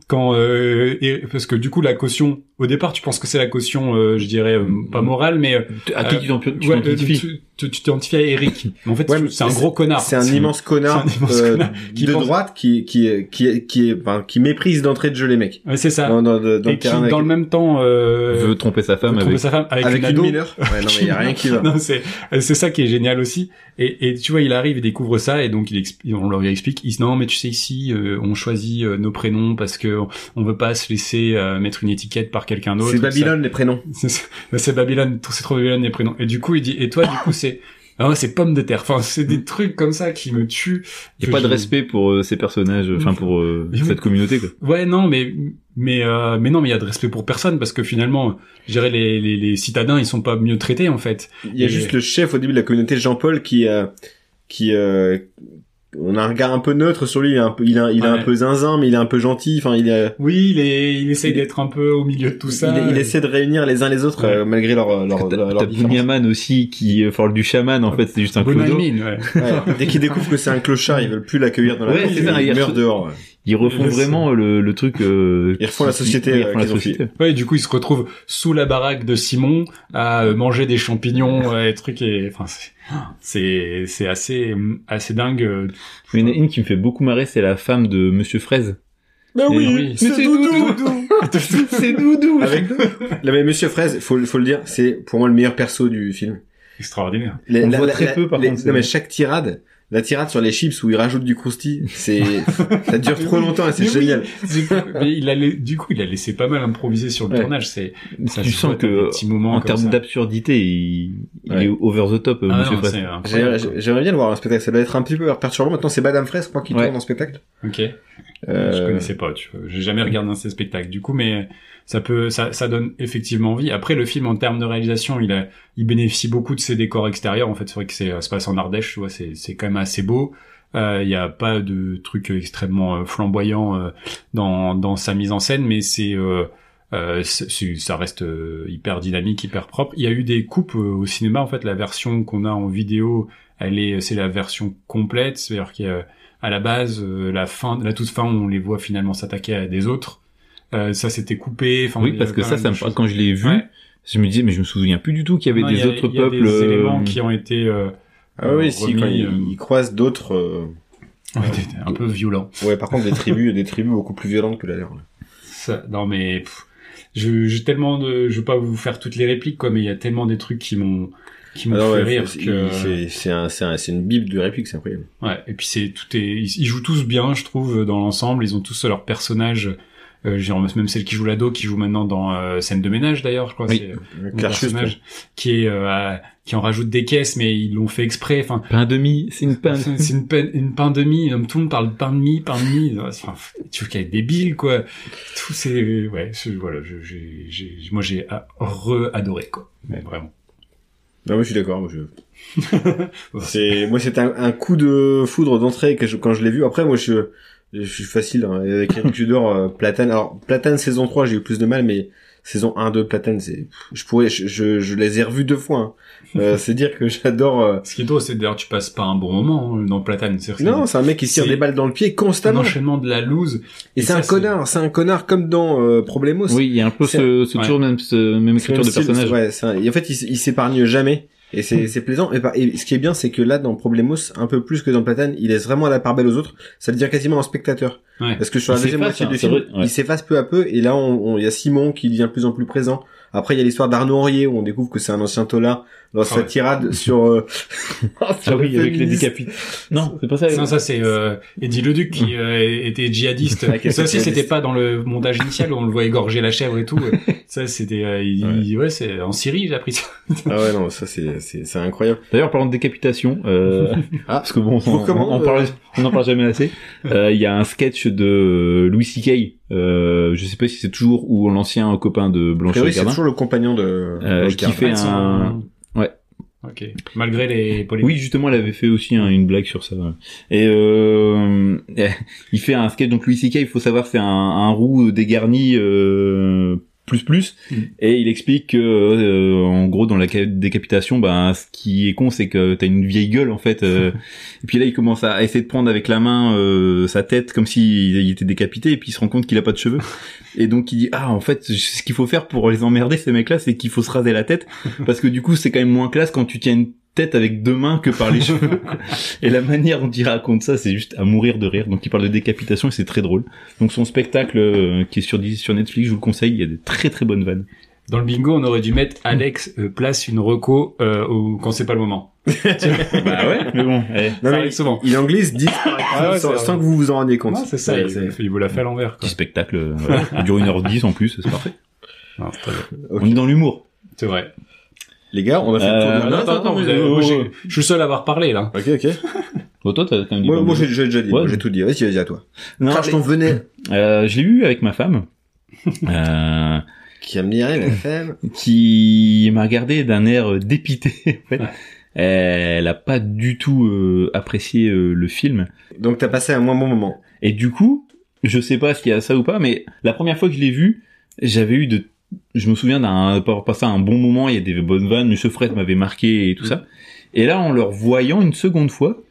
Speaker 2: quand euh, et, parce que du coup, la caution. Au départ, tu penses que c'est la caution, euh, je dirais euh, pas morale, mais euh,
Speaker 3: À qui tu
Speaker 2: ouais,
Speaker 3: t'identifies
Speaker 2: tu à Eric. Mais en fait,
Speaker 1: Ouais,
Speaker 2: c'est un gros connard.
Speaker 1: C'est un immense connard,
Speaker 2: c'est un immense
Speaker 1: euh,
Speaker 2: connard qui
Speaker 1: de
Speaker 2: pense-
Speaker 1: droite qui qui qui qui, enfin, qui méprise d'entrée de jeu les mecs.
Speaker 2: Ouais, c'est ça.
Speaker 1: Dans, dans, dans, dans
Speaker 2: et
Speaker 1: le
Speaker 2: qui,
Speaker 1: terrain
Speaker 2: dans
Speaker 1: avec,
Speaker 2: le même temps, euh,
Speaker 3: veut tromper sa femme
Speaker 2: tromper
Speaker 3: avec.
Speaker 2: sa femme avec,
Speaker 1: avec
Speaker 2: une,
Speaker 1: mineure. Ouais, non mais y a rien qui va.
Speaker 2: non, c'est c'est ça qui est génial aussi. Et, et tu vois, il arrive, il découvre ça, et donc il on leur explique. Il dit non, mais tu sais ici, on choisit nos prénoms parce que on veut pas se laisser euh, mettre une étiquette par quelqu'un d'autre.
Speaker 1: C'est
Speaker 2: ça.
Speaker 1: Babylone les prénoms.
Speaker 2: C'est. Bah, c'est Babylone, c'est trop Babylone les prénoms. Et du coup, il dit et toi, du coup, c'est ah ouais, c'est pomme de terre. Enfin, c'est des trucs comme ça qui me tuent.
Speaker 3: Il n'y a pas de respect pour euh, ces personnages, enfin pour euh,
Speaker 2: oui.
Speaker 3: cette communauté. Quoi.
Speaker 2: Ouais, non, mais mais euh, mais non, mais il y a de respect pour personne parce que finalement, je dirais les, les les citadins, ils sont pas mieux traités en fait.
Speaker 1: Il y a
Speaker 2: Et-
Speaker 1: juste le chef au début de la communauté Jean-Paul qui euh, qui euh, on a un regard un peu neutre sur lui, il est un peu il a il est un peu zinzin mais il est un peu gentil, enfin il est
Speaker 2: Oui, il est, il
Speaker 1: est-
Speaker 2: d'être un peu au milieu de tout ça.
Speaker 1: il, il essaie de réunir les uns les autres
Speaker 2: Ouais.
Speaker 1: euh, malgré leur leur,
Speaker 3: T'as. Bunyaman aussi qui euh, parle du chaman en fait, c'est juste un clodo.
Speaker 2: Bonalmine, ouais.
Speaker 1: Ouais, dès qu'ils découvrent que c'est un clochard, ils veulent plus l'accueillir dans la
Speaker 3: Ouais,
Speaker 1: maison,
Speaker 3: c'est ça,
Speaker 1: il
Speaker 3: il
Speaker 1: meurt dehors.
Speaker 3: Ils refont
Speaker 2: Le-
Speaker 3: vraiment le, le truc. Euh,
Speaker 1: Ils refont la société,
Speaker 3: ils
Speaker 1: euh,
Speaker 3: refont la société.
Speaker 2: Ouais, et du coup, il se retrouve sous la baraque de Simon à euh, manger des champignons et trucs et enfin c'est c'est assez assez dingue. euh.
Speaker 3: Il y en a une qui me fait beaucoup marrer, c'est la femme de Monsieur Fraise.
Speaker 1: Mais
Speaker 2: oui,
Speaker 3: oui, c'est Doudou. c'est Doudou.
Speaker 1: Avec là, mais Monsieur Fraise, faut faut le dire, c'est pour moi le meilleur perso du film.
Speaker 2: Extraordinaire.
Speaker 1: Les-
Speaker 3: On voit très peu, par
Speaker 1: les-
Speaker 3: contre,
Speaker 1: Non mais chaque tirade, la tirade sur les chips où il rajoute du crousti, c'est ça dure trop longtemps et c'est
Speaker 2: oui,
Speaker 1: génial.
Speaker 2: mais il a la- du coup, il a laissé pas mal improviser sur le
Speaker 1: Ouais.
Speaker 2: tournage. C'est ça
Speaker 3: tu sens que en termes d'absurdité, il, est over the top, euh,
Speaker 2: Ah
Speaker 3: Monsieur.
Speaker 1: J'aimerais bien le voir en spectacle, ça doit être un petit peu perturbant. Maintenant c'est Madame je crois, qui
Speaker 3: Ouais.
Speaker 1: tourne en spectacle.
Speaker 2: Ok.
Speaker 1: Euh,
Speaker 2: Je connaissais pas, tu vois. J'ai jamais regardé un de ces spectacles. Du coup, mais ça peut, ça, ça donne effectivement envie. Après, le film, en termes de réalisation, il a, il bénéficie beaucoup de ses décors extérieurs. En fait, c'est vrai que c'est, ça se passe en Ardèche, tu vois, c'est, c'est quand même assez beau. Euh, Il y a pas de trucs extrêmement euh, flamboyants euh, dans, dans sa mise en scène, mais c'est, euh, euh, ça reste euh, hyper dynamique, hyper propre. Il y a eu des coupes euh, au cinéma. En fait, la version qu'on a en vidéo, elle est, c'est la version complète. C'est-à-dire qu'il y a à la base, euh, la fin, la toute fin, on les voit finalement s'attaquer à des autres. Euh, ça s'était coupé. Enfin,
Speaker 3: Oui, parce que ça, ça me... quand je l'ai vu,
Speaker 2: Ouais.
Speaker 3: je me disais, mais je me souviens plus du tout qu'il y avait
Speaker 2: Non,
Speaker 3: des
Speaker 2: il y a-
Speaker 3: autres
Speaker 2: il y a
Speaker 3: peuples.
Speaker 2: des
Speaker 3: euh,
Speaker 2: éléments qui ont été euh,
Speaker 1: Ah oui, si
Speaker 2: remis,
Speaker 1: quand il,
Speaker 2: euh,
Speaker 1: il croise d'autres. euh,
Speaker 2: ouais, un peu violents.
Speaker 1: Ouais, par contre des tribus, des tribus beaucoup plus violentes que la leur.
Speaker 2: Ça, non mais pff, je, j'ai tellement de, je veux pas vous faire toutes les répliques quoi, mais il y a tellement des trucs qui m'ont qui m'ont
Speaker 1: Ah non,
Speaker 2: fait
Speaker 1: ouais,
Speaker 2: rire
Speaker 1: c'est-
Speaker 2: que
Speaker 1: c'est c'est un, c'est un, une bible de réplique, c'est incroyable.
Speaker 2: ouais. Et puis c'est tout est, ils, ils jouent tous bien, je trouve, dans l'ensemble. Ils ont tous leur personnage. Euh, genre même celle qui joue l'ado, qui joue maintenant dans euh, scène de ménage d'ailleurs, je crois.
Speaker 3: Oui.
Speaker 2: c'est, personnage qui est euh, à- qui en rajoute des caisses mais ils l'ont fait exprès enfin
Speaker 3: Pain de mie, c'est une pain.
Speaker 2: c'est une pain une pain de mie tout le monde parle de pain de mie pain de mie enfin, tu vois qu'elle est débile quoi tout c'est ouais voilà je- j'ai moi j'ai re adoré quoi mais vraiment
Speaker 1: Moi je suis d'accord. moi, je- c'est moi c'était un, coup de foudre d'entrée quand je l'ai vu. Après moi je je suis facile hein, avec Eric Judor euh, Platane. Alors Platane saison 3, j'ai eu plus de mal mais saison 1 2 Platane c'est je pourrais je, je, je les ai revus deux fois. Hein. Euh, c'est dire que j'adore euh,
Speaker 2: ce qui est drôle c'est d'ailleurs tu passes pas un bon moment hein, dans Platane c'est
Speaker 1: Non, c'est un mec qui tire des balles dans le pied
Speaker 2: un
Speaker 1: constamment.
Speaker 2: enchaînement de la loose
Speaker 1: Et
Speaker 2: Et
Speaker 1: c'est un connard, c'est un connard comme dans euh, Problemos.
Speaker 3: Oui, il y a un peu ce, ce
Speaker 2: ouais.
Speaker 3: toujours même, ce, même écriture de personnage.
Speaker 1: Ouais, c'est un- et en fait, il, il s'épargne jamais. Et c'est c'est plaisant. Et, et ce qui est bien, c'est que là, dans Problemos, un peu plus que dans Platane, il laisse vraiment la part belle aux autres. Ça devient quasiment un spectateur.
Speaker 2: Ouais.
Speaker 1: Parce que sur la
Speaker 3: Il
Speaker 1: deuxième moitié
Speaker 3: hein,
Speaker 1: du film,
Speaker 3: vrai, ouais.
Speaker 1: il s'efface peu à peu. Et là, on, on- il y a Simon qui devient de plus en plus présent. Après, il y a l'histoire d'Arnaud Henrier où on découvre que c'est un ancien tolard dans sa
Speaker 2: ouais.
Speaker 1: tirade sur. euh,
Speaker 3: Ah oui, avec les décapités. Non, c'est pas ça.
Speaker 2: Non, ça c'est euh, Eddie Leduc qui euh, était djihadiste. Ça aussi, c'était pas dans le montage initial où on le voit égorger la chèvre et tout. ça, c'était, euh, il,
Speaker 1: Ouais.
Speaker 2: c'est en Syrie, j'ai appris ça.
Speaker 1: Ah ouais, non, ça c'est c'est c'est incroyable.
Speaker 3: D'ailleurs, parlant de décapitation, euh,
Speaker 1: Ah,
Speaker 3: parce que bon, on, parle, on en parle jamais assez. Euh, Il y a un sketch de Louis C.K. Euh, je sais pas si c'est toujours ou l'ancien copain de
Speaker 1: a
Speaker 3: Blanche
Speaker 1: priori, c'est toujours le compagnon de.
Speaker 3: euh, qui fait
Speaker 2: Son-
Speaker 3: un.
Speaker 2: Ok. Malgré les polémiques.
Speaker 3: Oui, justement, elle avait fait aussi une blague sur ça. Et euh, il fait un sketch donc Louis C.K. Il faut savoir c'est un, un roux dégarni euh, plus plus.
Speaker 2: Mm.
Speaker 3: et il explique que euh, en gros dans la ca- décapitation ben ce qui est con c'est que t'as une vieille gueule en fait euh, et puis là il commence à essayer de prendre avec la main euh, sa tête comme s'il il était décapité et puis il se rend compte qu'il a pas de cheveux. Et donc il dit ah en fait ce qu'il faut faire pour les emmerder ces mecs là c'est qu'il faut se raser la tête. Parce que du coup c'est quand même moins classe quand tu tiens une tête avec deux mains que par les cheveux et la manière dont il raconte ça c'est juste à mourir de rire donc il parle de décapitation et c'est très drôle donc son spectacle euh, qui est sur sur Netflix je vous le conseille il y a des très très bonnes vannes
Speaker 2: Dans le bingo, on aurait dû mettre Alex euh, place une reco euh, au- quand c'est pas le moment.
Speaker 3: bah ouais mais bon eh.
Speaker 1: Non,
Speaker 2: Ça
Speaker 1: mais
Speaker 2: arrive souvent.
Speaker 1: il en glisse 10 par épisode
Speaker 2: Ah ouais,
Speaker 1: sans, que vous vous en rendiez compte.
Speaker 2: C'est ça.
Speaker 1: Ouais,
Speaker 2: il, il vous l'a fait à l'envers.
Speaker 3: petit spectacle euh, il dure 1h10 en plus c'est parfait
Speaker 2: Non,
Speaker 3: on est dans l'humour
Speaker 2: C'est vrai.
Speaker 1: Les gars, on a fait le tour
Speaker 3: Euh,
Speaker 1: du
Speaker 2: Attends, attends, vous avez- moi, j'ai- je suis le seul à avoir parlé là.
Speaker 1: Ok, ok.
Speaker 3: bon, toi t'as quand même dit
Speaker 1: Moi,
Speaker 3: pas
Speaker 1: moi
Speaker 3: mal.
Speaker 1: j'ai j'ai déjà dit,
Speaker 3: Ouais.
Speaker 1: moi, j'ai tout dit. Vas-y, vas-y à toi.
Speaker 3: non,
Speaker 1: Crash ton venet.
Speaker 3: euh, je l'ai vu avec ma femme euh,
Speaker 1: Qui a mis rien, FM.
Speaker 3: qui m'a regardé d'un air euh, dépité en fait.
Speaker 2: Ouais.
Speaker 3: Elle a pas du tout euh, apprécié euh, le film.
Speaker 1: Donc t'as passé un moins bon moment.
Speaker 3: Et du coup, je sais pas s'il y a ça ou pas, mais la première fois que je l'ai vu, j'avais eu de, je me souviens d'un, d'avoir passé un bon moment, il y a des bonnes vannes, Monsieur Fred m'avait marqué et tout ça. Et là, en le revoyant une seconde fois,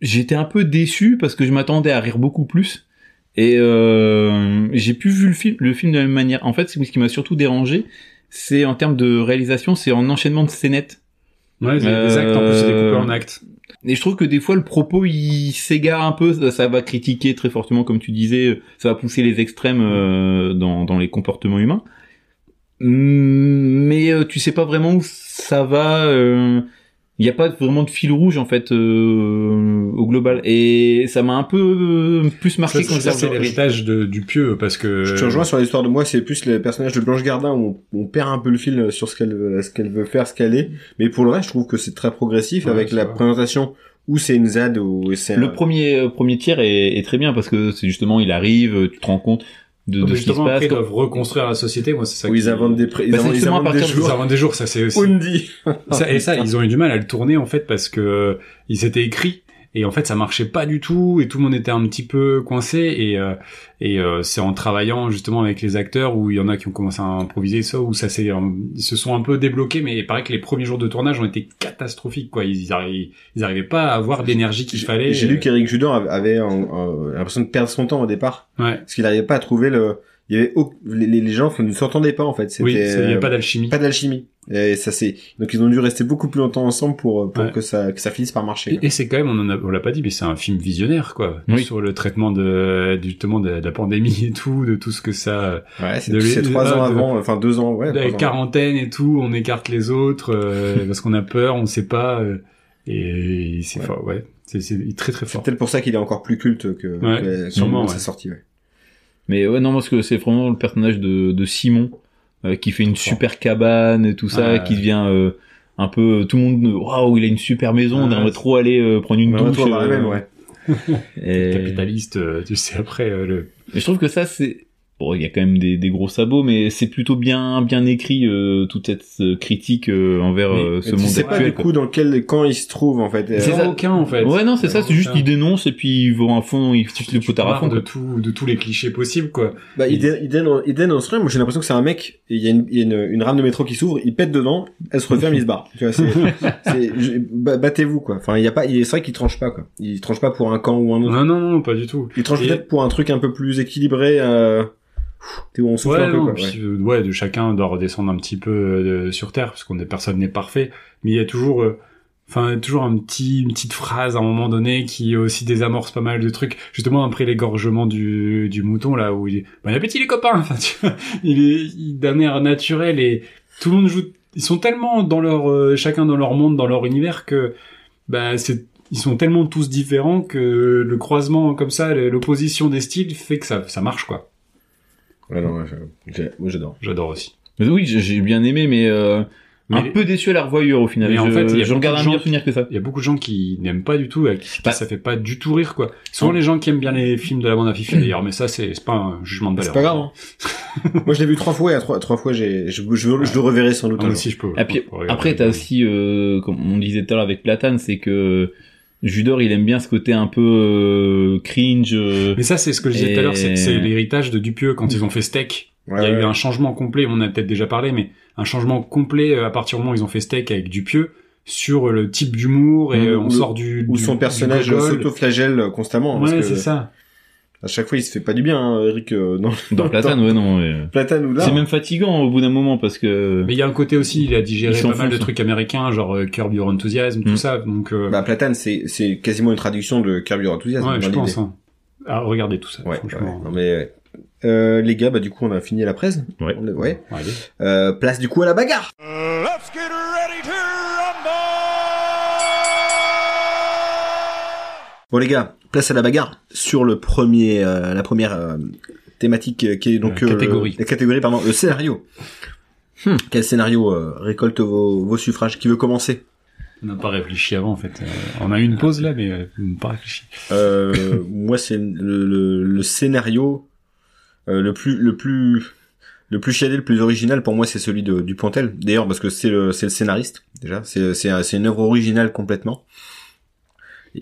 Speaker 3: j'étais un peu déçu parce que je m'attendais à rire beaucoup plus. Et euh, j'ai plus vu le film, le film de la même manière. En fait, ce qui m'a surtout dérangé, c'est en termes de réalisation, c'est en enchaînement de scénettes.
Speaker 2: Ouais,
Speaker 3: Euh,
Speaker 2: des actes en plus, c'est découpé en actes.
Speaker 3: Et je trouve que des fois le propos il s'égare un peu, ça, ça va critiquer très fortement comme tu disais, ça va pousser les extrêmes euh, dans, dans les comportements humains. Hum, Mais euh, tu sais pas vraiment où ça va. Il n'y a pas vraiment de fil rouge en fait euh, au global. Et ça m'a un peu euh, plus marqué
Speaker 2: Ça,
Speaker 3: quand
Speaker 2: ça,
Speaker 3: j'ai
Speaker 2: c'est l'héritage de- du pieux parce que.
Speaker 1: Je te rejoins sur l'histoire de moi, c'est plus les personnages de Blanche Gardin où on, on perd un peu le fil sur ce qu'elle veut, ce qu'elle veut faire, ce qu'elle est. Mais pour le reste, je trouve que c'est très progressif
Speaker 2: Ouais,
Speaker 1: avec la
Speaker 2: vrai.
Speaker 1: présentation où c'est une ZAD ou c'est
Speaker 3: Le
Speaker 1: un-
Speaker 3: premier euh, premier tiers est, est très bien parce que c'est justement il arrive, tu te rends compte de, de ce qui se
Speaker 2: justement, après,
Speaker 3: passe.
Speaker 2: ils doivent reconstruire la société. Moi, c'est ça.
Speaker 1: où ils inventent des pré- ils
Speaker 3: Bah,
Speaker 1: inventent, ils inventent des
Speaker 3: partir de
Speaker 2: Ils
Speaker 1: jours.
Speaker 2: inventent des jours, ça c'est aussi.
Speaker 1: Undi.
Speaker 2: Ça, et ça, ils ont eu du mal à le tourner en fait parce que ils s'étaient écrits et en fait ça marchait pas du tout et tout le monde était un petit peu coincé et euh, et euh, c'est en travaillant justement avec les acteurs où il y en a qui ont commencé à improviser ça où ça s'est euh, ils se sont un peu débloqués mais il paraît que les premiers jours de tournage ont été catastrophiques quoi. Ils ils, arri- ils arrivaient pas à avoir l'énergie qu'il fallait
Speaker 1: j'ai lu qu'Eric Judor avait l'impression de perdre son temps au départ.
Speaker 2: Ouais.
Speaker 1: Parce qu'il n'arrivait pas à trouver le. Il y avait au- les, les- gens ne s'entendaient pas en fait. C'était
Speaker 2: oui c'est- il y a
Speaker 1: euh,
Speaker 2: pas d'alchimie
Speaker 1: pas d'alchimie. Et ça c'est donc ils ont dû rester beaucoup plus longtemps ensemble pour pour
Speaker 2: Ouais.
Speaker 1: que ça que ça finisse par marcher.
Speaker 2: Et, et c'est quand même, on en a, on l'a pas dit, mais c'est un film visionnaire, quoi.
Speaker 3: Oui.
Speaker 2: Sur le traitement de, du- justement, de, de la pandémie et tout, de tout ce que ça,
Speaker 1: Ouais, c'est c'est trois ans
Speaker 2: de-
Speaker 1: avant, enfin deux ans, ouais.
Speaker 2: la quarantaine et tout, on écarte les autres, euh, parce qu'on a peur, on sait pas, euh, et c'est
Speaker 1: Ouais.
Speaker 2: fort, ouais. C'est, c'est très très
Speaker 1: C'est
Speaker 2: fort.
Speaker 1: peut-être pour ça qu'il est encore plus culte que,
Speaker 2: Ouais,
Speaker 1: que
Speaker 2: sûrement,
Speaker 1: sa sortie. Ouais.
Speaker 3: Mais ouais, non, parce que c'est vraiment le personnage de, de Simon euh, qui fait une super cabane et tout ça, qui devient euh, un peu tout le monde. Waouh, il a une super maison, on aimerait trop aller euh, prendre une douche.
Speaker 1: la
Speaker 3: euh,
Speaker 1: même, ouais.
Speaker 3: et...
Speaker 2: Capitaliste, euh, tu sais, après, euh, le,
Speaker 3: Et je trouve que ça, c'est bon, il y a quand même des, des gros sabots, mais c'est plutôt bien bien écrit euh, toute cette euh, critique euh, envers
Speaker 2: Mais-
Speaker 3: euh,
Speaker 1: Mais
Speaker 3: ce
Speaker 1: tu
Speaker 3: monde
Speaker 1: sais pas
Speaker 3: actuel.
Speaker 1: du coup dans quel camp il se trouve en fait.
Speaker 3: C'est
Speaker 1: Euh,
Speaker 3: ça.
Speaker 2: aucun, en fait.
Speaker 3: Ouais, non, c'est ça, c'est juste qu'il dénonce et puis il va à fond, il fiche le potard à fond.
Speaker 2: de
Speaker 3: quoi.
Speaker 2: tout, de tous les clichés possibles, quoi.
Speaker 1: Bah, il, dé- il, dénonce, il dénonce rien. Moi, j'ai l'impression que c'est un mec. Il y a, une, il y a une, une rame de métro qui s'ouvre, il pète dedans, elle se referme, il se barre. Tu vois, battez-vous quoi. Enfin, il y a pas, il- c'est vrai qu'il tranche pas quoi. Il tranche pas pour un camp ou un autre.
Speaker 2: Non, non, non, pas du tout.
Speaker 1: Il tranche
Speaker 2: Et-
Speaker 1: peut-être pour un truc un peu plus équilibré. Euh... t'es où on souffle
Speaker 2: ouais,
Speaker 1: un peu
Speaker 2: non,
Speaker 1: quoi.
Speaker 2: puis,
Speaker 1: ouais.
Speaker 2: euh, ouais, de chacun doit redescendre un petit peu euh, sur terre parce qu'on est personne n'est parfait, mais il y a toujours, euh, enfin toujours un petit, une petite phrase à un moment donné qui aussi désamorce pas mal de trucs. Justement après l'égorgement du, du mouton là où il est, bon appétit les copains. Enfin, tu vois, il est d'un air naturel et tout le monde joue. Ils sont tellement dans leur, euh, chacun dans leur monde, dans leur univers que bah c'est ils sont tellement tous différents que le croisement comme ça, l'opposition des styles fait que ça, ça marche quoi.
Speaker 1: Ouais, non, ouais, je- moi j'adore.
Speaker 2: J'adore aussi.
Speaker 3: Mais oui, j'ai bien aimé, mais, euh,
Speaker 2: Mais
Speaker 3: un peu déçu à la revoyure au final.
Speaker 2: Mais en
Speaker 3: Je-
Speaker 2: fait, il y a
Speaker 3: j'en
Speaker 2: beaucoup
Speaker 3: garde
Speaker 2: de
Speaker 3: un
Speaker 2: gens
Speaker 3: meilleur souvenir que ça.
Speaker 2: Il y a beaucoup de gens qui n'aiment pas du tout, et qui,
Speaker 3: Bah.
Speaker 2: ça fait pas du tout rire, quoi. Souvent, les gens qui aiment bien les films de la bande à Fifi, d'ailleurs, mais ça, c'est c'est pas un jugement de valeur.
Speaker 1: C'est pas grave. Hein. moi je l'ai vu trois fois et à trois, trois fois j'ai, je, je, je le reverrai sans doute.
Speaker 2: Ah, aussi, je peux.
Speaker 3: Et puis,
Speaker 2: je
Speaker 3: après, t'as aussi, euh, comme on disait tout à l'heure avec Platane, c'est que Judor, il aime bien ce côté un peu euh, cringe. euh,
Speaker 2: Mais ça, c'est ce que je disais tout à l'heure, c'est l'héritage de Dupieux quand ils ont fait Steak.
Speaker 1: Ouais,
Speaker 2: Il y a eu un changement complet, on en a peut-être déjà parlé, mais un changement complet euh, à partir du moment où ils ont fait Steak avec Dupieux sur le type d'humour et
Speaker 1: Mmh,
Speaker 2: on sort du,
Speaker 1: Où
Speaker 2: du-
Speaker 1: son personnage s'auto-flagelle constamment. parce
Speaker 2: Ouais, c'est ça.
Speaker 1: À chaque fois il se fait pas du bien, hein, Eric, euh, dans,
Speaker 3: Dans Platane, ouais, non. ouais.
Speaker 1: Platane ou là.
Speaker 3: C'est même fatigant au bout d'un moment parce que.
Speaker 2: Mais il y a un côté aussi, il a digéré
Speaker 3: Il
Speaker 2: pas mal de trucs américains, genre euh, Curb Your Enthusiasm, tout
Speaker 3: Mm.
Speaker 2: ça, donc euh,
Speaker 1: Bah, Platane, c'est, c'est quasiment une traduction de Curb Your Enthusiasm.
Speaker 2: ouais, je pense. Hein. Ah, regardez tout ça,
Speaker 1: Ouais,
Speaker 2: franchement.
Speaker 1: ouais. Non, mais, ouais. euh, les gars, bah, du coup, on a fini la presse.
Speaker 3: Ouais.
Speaker 1: On a- ouais. Euh, place du coup à la bagarre.
Speaker 4: Let's get ready to rumble!
Speaker 1: Bon, les gars, place à la bagarre sur le premier, euh, la première euh, thématique euh, qui est donc
Speaker 2: La catégorie.
Speaker 1: la catégorie, pardon, le scénario.
Speaker 3: Hmm.
Speaker 1: Quel scénario euh, récolte vos, vos suffrages? Qui veut commencer?
Speaker 2: On n'a pas réfléchi avant, en fait. Euh, on a eu une pause là, mais euh, on n'a pas réfléchi.
Speaker 1: euh, Moi, c'est le, le, le scénario euh, le plus, le plus, le plus chiadé, le plus original pour moi, c'est celui de, du Pontel. D'ailleurs, parce que c'est le, c'est le scénariste déjà. C'est, c'est, un- c'est une œuvre originale complètement.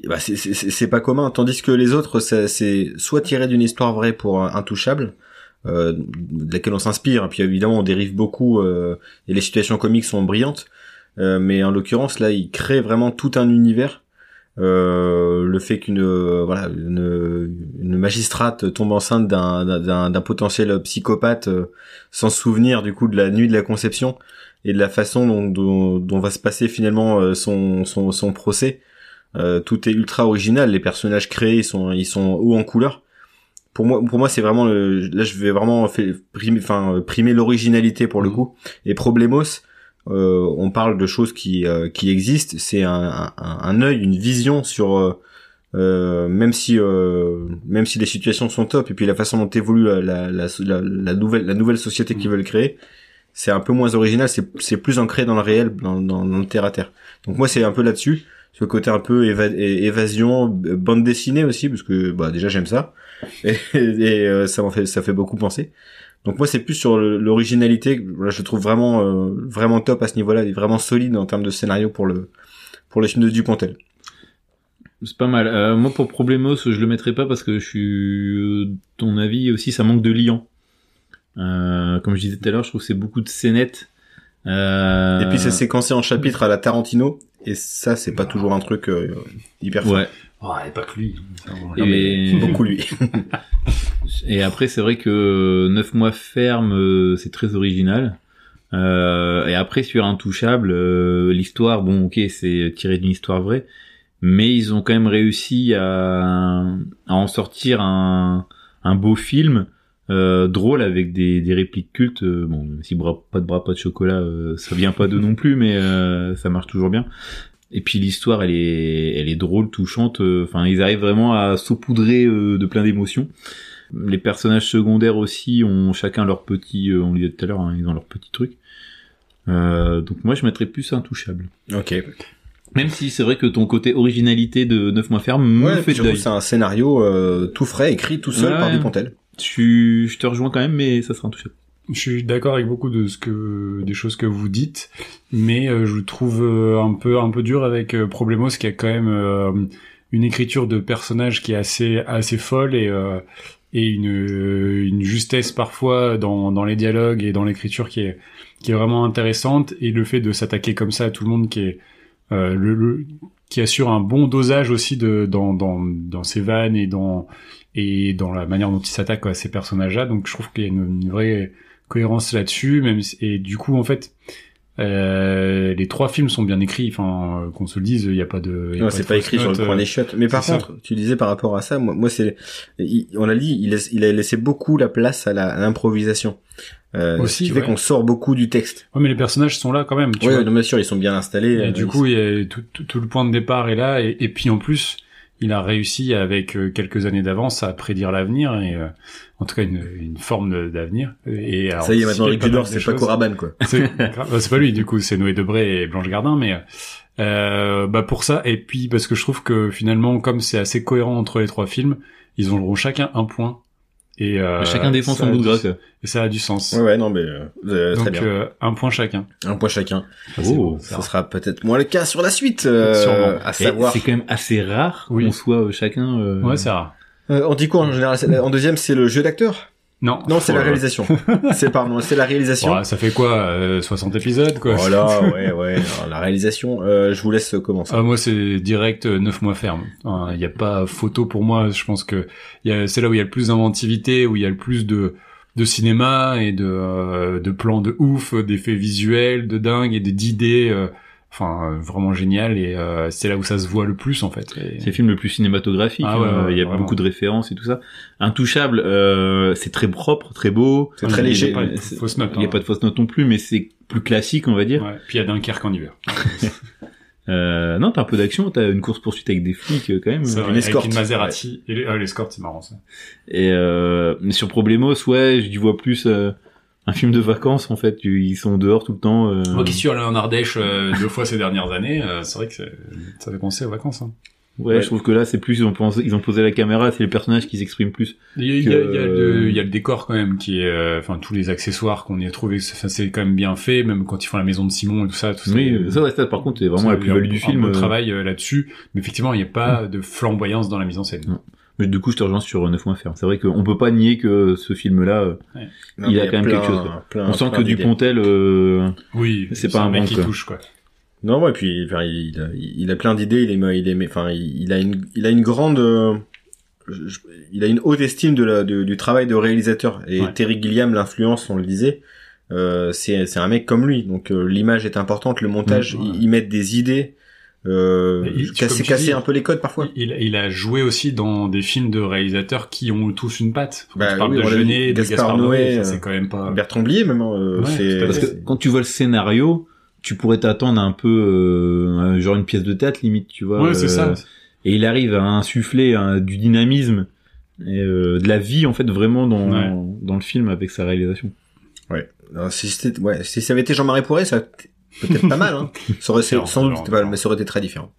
Speaker 1: Bah, c'est, pas commun. Tandis que les autres, c'est soit tiré d'une histoire vraie pour un Intouchable, euh, de laquelle on s'inspire. Puis évidemment, on dérive beaucoup. euh, et les situations comiques sont brillantes. Euh, mais en l'occurrence, là, il crée vraiment tout un univers. Euh, le fait qu'une euh, voilà une, une magistrate tombe enceinte d'un potentiel psychopathe euh, sans souvenir du coup de la nuit de la conception et de la façon dont dont, dont va se passer finalement euh, son son son procès Euh, tout est ultra original. Les personnages créés ils sont ils sont hauts en couleur. Pour moi pour moi c'est vraiment le, là je vais vraiment fait, primer enfin euh, primer l'originalité pour le
Speaker 2: Mhm.
Speaker 1: coup. Et Problemos euh, on parle de choses qui euh, qui existent. C'est un, un un œil une vision sur euh, même si euh, même si les situations sont top et puis la façon dont évolue la, la, la, la, nouvelle la nouvelle société qu'ils veulent créer c'est un peu moins original. C'est c'est plus ancré dans le réel dans dans, dans le terre à terre. Donc moi c'est un peu là-dessus ce côté un peu éva- évasion bande dessinée aussi parce que bah déjà j'aime ça et, et, euh, ça m'en fait ça fait beaucoup penser donc moi c'est plus sur l'originalité voilà, je trouve vraiment euh, vraiment top à ce niveau-là il est vraiment solide en termes de scénario pour le pour le film de Dupontel
Speaker 3: C'est pas mal. Euh, moi, pour Problemos, je le mettrai pas parce que je suis euh, ton avis aussi, ça manque de liant. Euh, comme je disais tout à l'heure, je trouve que c'est beaucoup de scénettes. Euh,
Speaker 1: Et puis c'est séquencé en chapitres à la Tarantino, et ça c'est pas toujours un truc euh, hyper fort.
Speaker 3: Ouais.
Speaker 2: Oh, et pas que lui. Ça, on-
Speaker 3: Et-
Speaker 1: mais beaucoup lui.
Speaker 3: Et après, c'est vrai que 9 mois ferme, euh, c'est très original. Euh, et après, sur Intouchable, euh, l'histoire, bon, ok, c'est tiré d'une histoire vraie, mais ils ont quand même réussi à, à en sortir un, un beau film euh, drôle avec des, des répliques cultes. Euh, bon, même si bras, pas de bras, pas de chocolat, euh, ça vient pas d'eux non plus, mais ça marche toujours bien. Et puis l'histoire, elle est, elle est drôle, touchante. Enfin, ils arrivent vraiment à saupoudrer de plein d'émotions. Les personnages secondaires aussi ont chacun leur petit, on le disait tout à l'heure, hein, ils ont leur petit truc. Donc moi je mettrais plus intouchable.
Speaker 1: ok.
Speaker 3: Même si c'est vrai que ton côté originalité de 9 mois ferme me
Speaker 1: Ouais,
Speaker 3: fait
Speaker 1: c'est un scénario euh, tout frais, écrit tout seul
Speaker 3: Ouais.
Speaker 1: par Dupontel.
Speaker 3: Je, je te rejoins quand même, mais ça sera intouchable.
Speaker 2: Je suis d'accord avec beaucoup de ce que des choses que vous dites, mais euh, je trouve euh, un peu un peu dur avec euh, Problemos qui a quand même une écriture de personnage qui est assez assez folle et et une une justesse parfois dans dans les dialogues et dans l'écriture qui est qui est vraiment intéressante et le fait de s'attaquer comme ça à tout le monde qui est euh, le, le- qui assure un bon dosage aussi de dans dans dans ses vannes et dans et dans la manière dont il s'attaque à ces personnages-là. Donc je trouve qu'il y a une, une vraie cohérence là-dessus, même si- et du coup en fait. Euh, les trois films sont bien écrits, enfin euh, qu'on se le dise, il n'y a pas de. y a
Speaker 1: Non, c'est pas écrit sur le
Speaker 2: notes,
Speaker 1: point
Speaker 2: euh,
Speaker 1: des chiottes. Mais par
Speaker 2: ça.
Speaker 1: contre, tu disais par rapport à ça, moi, moi c'est, on l'a dit, il, laisse- il a laissé beaucoup la place à l'improvisation. Euh,
Speaker 2: Aussi,
Speaker 1: ce qui fait
Speaker 2: ouais.
Speaker 1: qu'on sort beaucoup du texte.
Speaker 2: Ouais, mais les personnages sont là quand même. Tu
Speaker 1: Oui,
Speaker 2: vois.
Speaker 1: bien sûr, ils sont bien installés.
Speaker 2: Et
Speaker 1: euh,
Speaker 2: du coup, il y a tout, tout, tout le point de départ est là, et, et puis en plus, il a réussi avec euh, quelques années d'avance à prédire l'avenir et euh, en tout cas une, une forme d'avenir. Et alors,
Speaker 1: ça y est, maintenant, Rick Tudor, c'est pas. Coraban, quoi.
Speaker 2: Bah, c'est pas lui, du coup, c'est Noé Debré et Blanche Gardin, mais euh, bah pour ça, et puis parce que je trouve que finalement, comme c'est assez cohérent entre les trois films, ils auront chacun un point. Et euh,
Speaker 3: Chacun défend son bout de gras.
Speaker 2: Et ça a du sens.
Speaker 1: Ouais, ouais, non, mais euh, euh, très
Speaker 2: Donc
Speaker 1: bien.
Speaker 2: euh, un point chacun.
Speaker 1: Un point chacun.
Speaker 2: Ça, c'est
Speaker 3: Oh,
Speaker 2: beau,
Speaker 1: Ça
Speaker 2: ça.
Speaker 1: sera peut-être moins le cas sur la suite, euh,
Speaker 2: Sûrement.
Speaker 1: à savoir.
Speaker 3: C'est quand même assez rare
Speaker 2: Oui.
Speaker 3: qu'on soit euh, chacun. euh,
Speaker 2: Ouais, c'est rare.
Speaker 1: Euh, on dit quoi en général c'est- En deuxième, c'est le jeu d'acteur
Speaker 2: Non.
Speaker 1: Non, c'est la
Speaker 2: Euh,
Speaker 1: réalisation. c'est pardon, c'est la réalisation.
Speaker 2: Ouais, ça fait quoi euh, 60 épisodes quoi
Speaker 1: Voilà, ouais, ouais. Alors, la réalisation, euh, je vous laisse commencer.
Speaker 2: Ah, moi c'est direct euh, 9 mois ferme. Il n'y a pas photo pour moi, je pense que c'est là où il y a le plus d'inventivité, où il y a le plus de de cinéma et de euh, de plans de ouf, d'effets visuels, de dingue et d'idées euh, enfin euh, vraiment génial et euh, c'est là où ça se voit le plus en fait. Et-
Speaker 3: C'est le film le plus cinématographique.
Speaker 2: Ah ouais,
Speaker 3: hein,
Speaker 2: ouais,
Speaker 3: il y a
Speaker 2: vraiment.
Speaker 3: beaucoup de références et tout ça. Intouchable, euh, c'est très propre, très beau.
Speaker 1: C'est très
Speaker 2: il y a
Speaker 1: léger.
Speaker 2: pas de fausse note,
Speaker 3: Il n'y a
Speaker 2: hein.
Speaker 3: pas de fausse note non plus, mais c'est plus classique, on va dire.
Speaker 2: Ouais. Puis il y a Dunkerque en hiver.
Speaker 3: Euh, non, t'as un peu d'action, t'as une course poursuite avec des flics euh, quand même.
Speaker 2: C'est
Speaker 1: une
Speaker 2: vrai, avec
Speaker 1: escorte.
Speaker 2: une Maserati. Et les, ah, l'escorte, c'est marrant ça.
Speaker 3: Et euh, mais sur Problemos, ouais, je vois plus euh, un film de vacances en fait. Ils sont dehors tout le temps. euh,
Speaker 2: Moi qui suis allé en Ardèche euh, deux fois ces dernières années, euh, c'est vrai que ça fait penser aux vacances. Hein.
Speaker 3: ouais,
Speaker 1: Ouais.
Speaker 3: je trouve que là, c'est plus ils ont pensé, ils ont posé la caméra, c'est les personnages qui s'expriment plus.
Speaker 2: Il y a, il y le, il y a le décor quand même qui est, euh, enfin tous les accessoires qu'on y a trouvé, c'est quand même bien fait, même quand ils font la maison de Simon et tout ça. Tout ça,
Speaker 3: Oui,
Speaker 2: euh,
Speaker 3: ça, ouais, ça, par contre, c'est vraiment
Speaker 2: ça,
Speaker 3: la
Speaker 2: y a
Speaker 3: du
Speaker 2: un
Speaker 3: film.
Speaker 2: beau
Speaker 3: euh.
Speaker 2: travail euh, là-dessus, mais effectivement il n'y a pas de flamboyance dans la mise en scène.
Speaker 3: Non. Mais du coup, je te rejoins sur 9 mois ferme. C'est vrai qu'on peut pas nier que ce film-là, euh, il a quand même
Speaker 1: plein-
Speaker 3: quelque chose,
Speaker 1: plein-
Speaker 3: on sent que. Dupontel, euh,
Speaker 2: Oui,
Speaker 3: C'est pas un
Speaker 2: mec qui touche quoi.
Speaker 1: Non, ouais, puis enfin, il, a, il a plein d'idées. Il est, il est, enfin, il il a une, il a une grande, euh, je- il a une haute estime de la, de- du travail de réalisateur. Et
Speaker 2: Ouais.
Speaker 1: Terry Gilliam, l'influence, on le disait, euh, c'est, c'est un mec comme lui. Donc euh, l'image est importante, le montage,
Speaker 2: Mmh, ouais.
Speaker 1: il, il met des idées, euh,
Speaker 2: il-
Speaker 1: casser, casser
Speaker 2: dis,
Speaker 1: un peu les codes parfois.
Speaker 2: Il, il a joué aussi dans des films de réalisateurs qui ont tous une patte. Quand
Speaker 1: Bah
Speaker 2: tu parles
Speaker 1: oui,
Speaker 2: de de
Speaker 1: Gaspard
Speaker 2: Gaspard, Noé,
Speaker 1: Noé, euh,
Speaker 2: c'est quand même pas.
Speaker 1: Bertrand Blier même, hein, euh,
Speaker 2: Ouais,
Speaker 3: parce que quand tu vois le scénario, tu pourrais t'attendre un peu, euh, genre une pièce de théâtre limite, tu vois.
Speaker 2: Ouais, c'est
Speaker 3: euh,
Speaker 2: ça.
Speaker 3: Et il arrive à insuffler un- du dynamisme et euh, de la vie en fait vraiment dans
Speaker 2: Ouais.
Speaker 3: dans le film avec sa réalisation.
Speaker 1: Alors, si, c'était- ouais, si ça avait été Jean-Marie Poiret, ça peut-être pas mal. Hein. Ça aurait, sans doute, pas mal, mais ça aurait été très différent.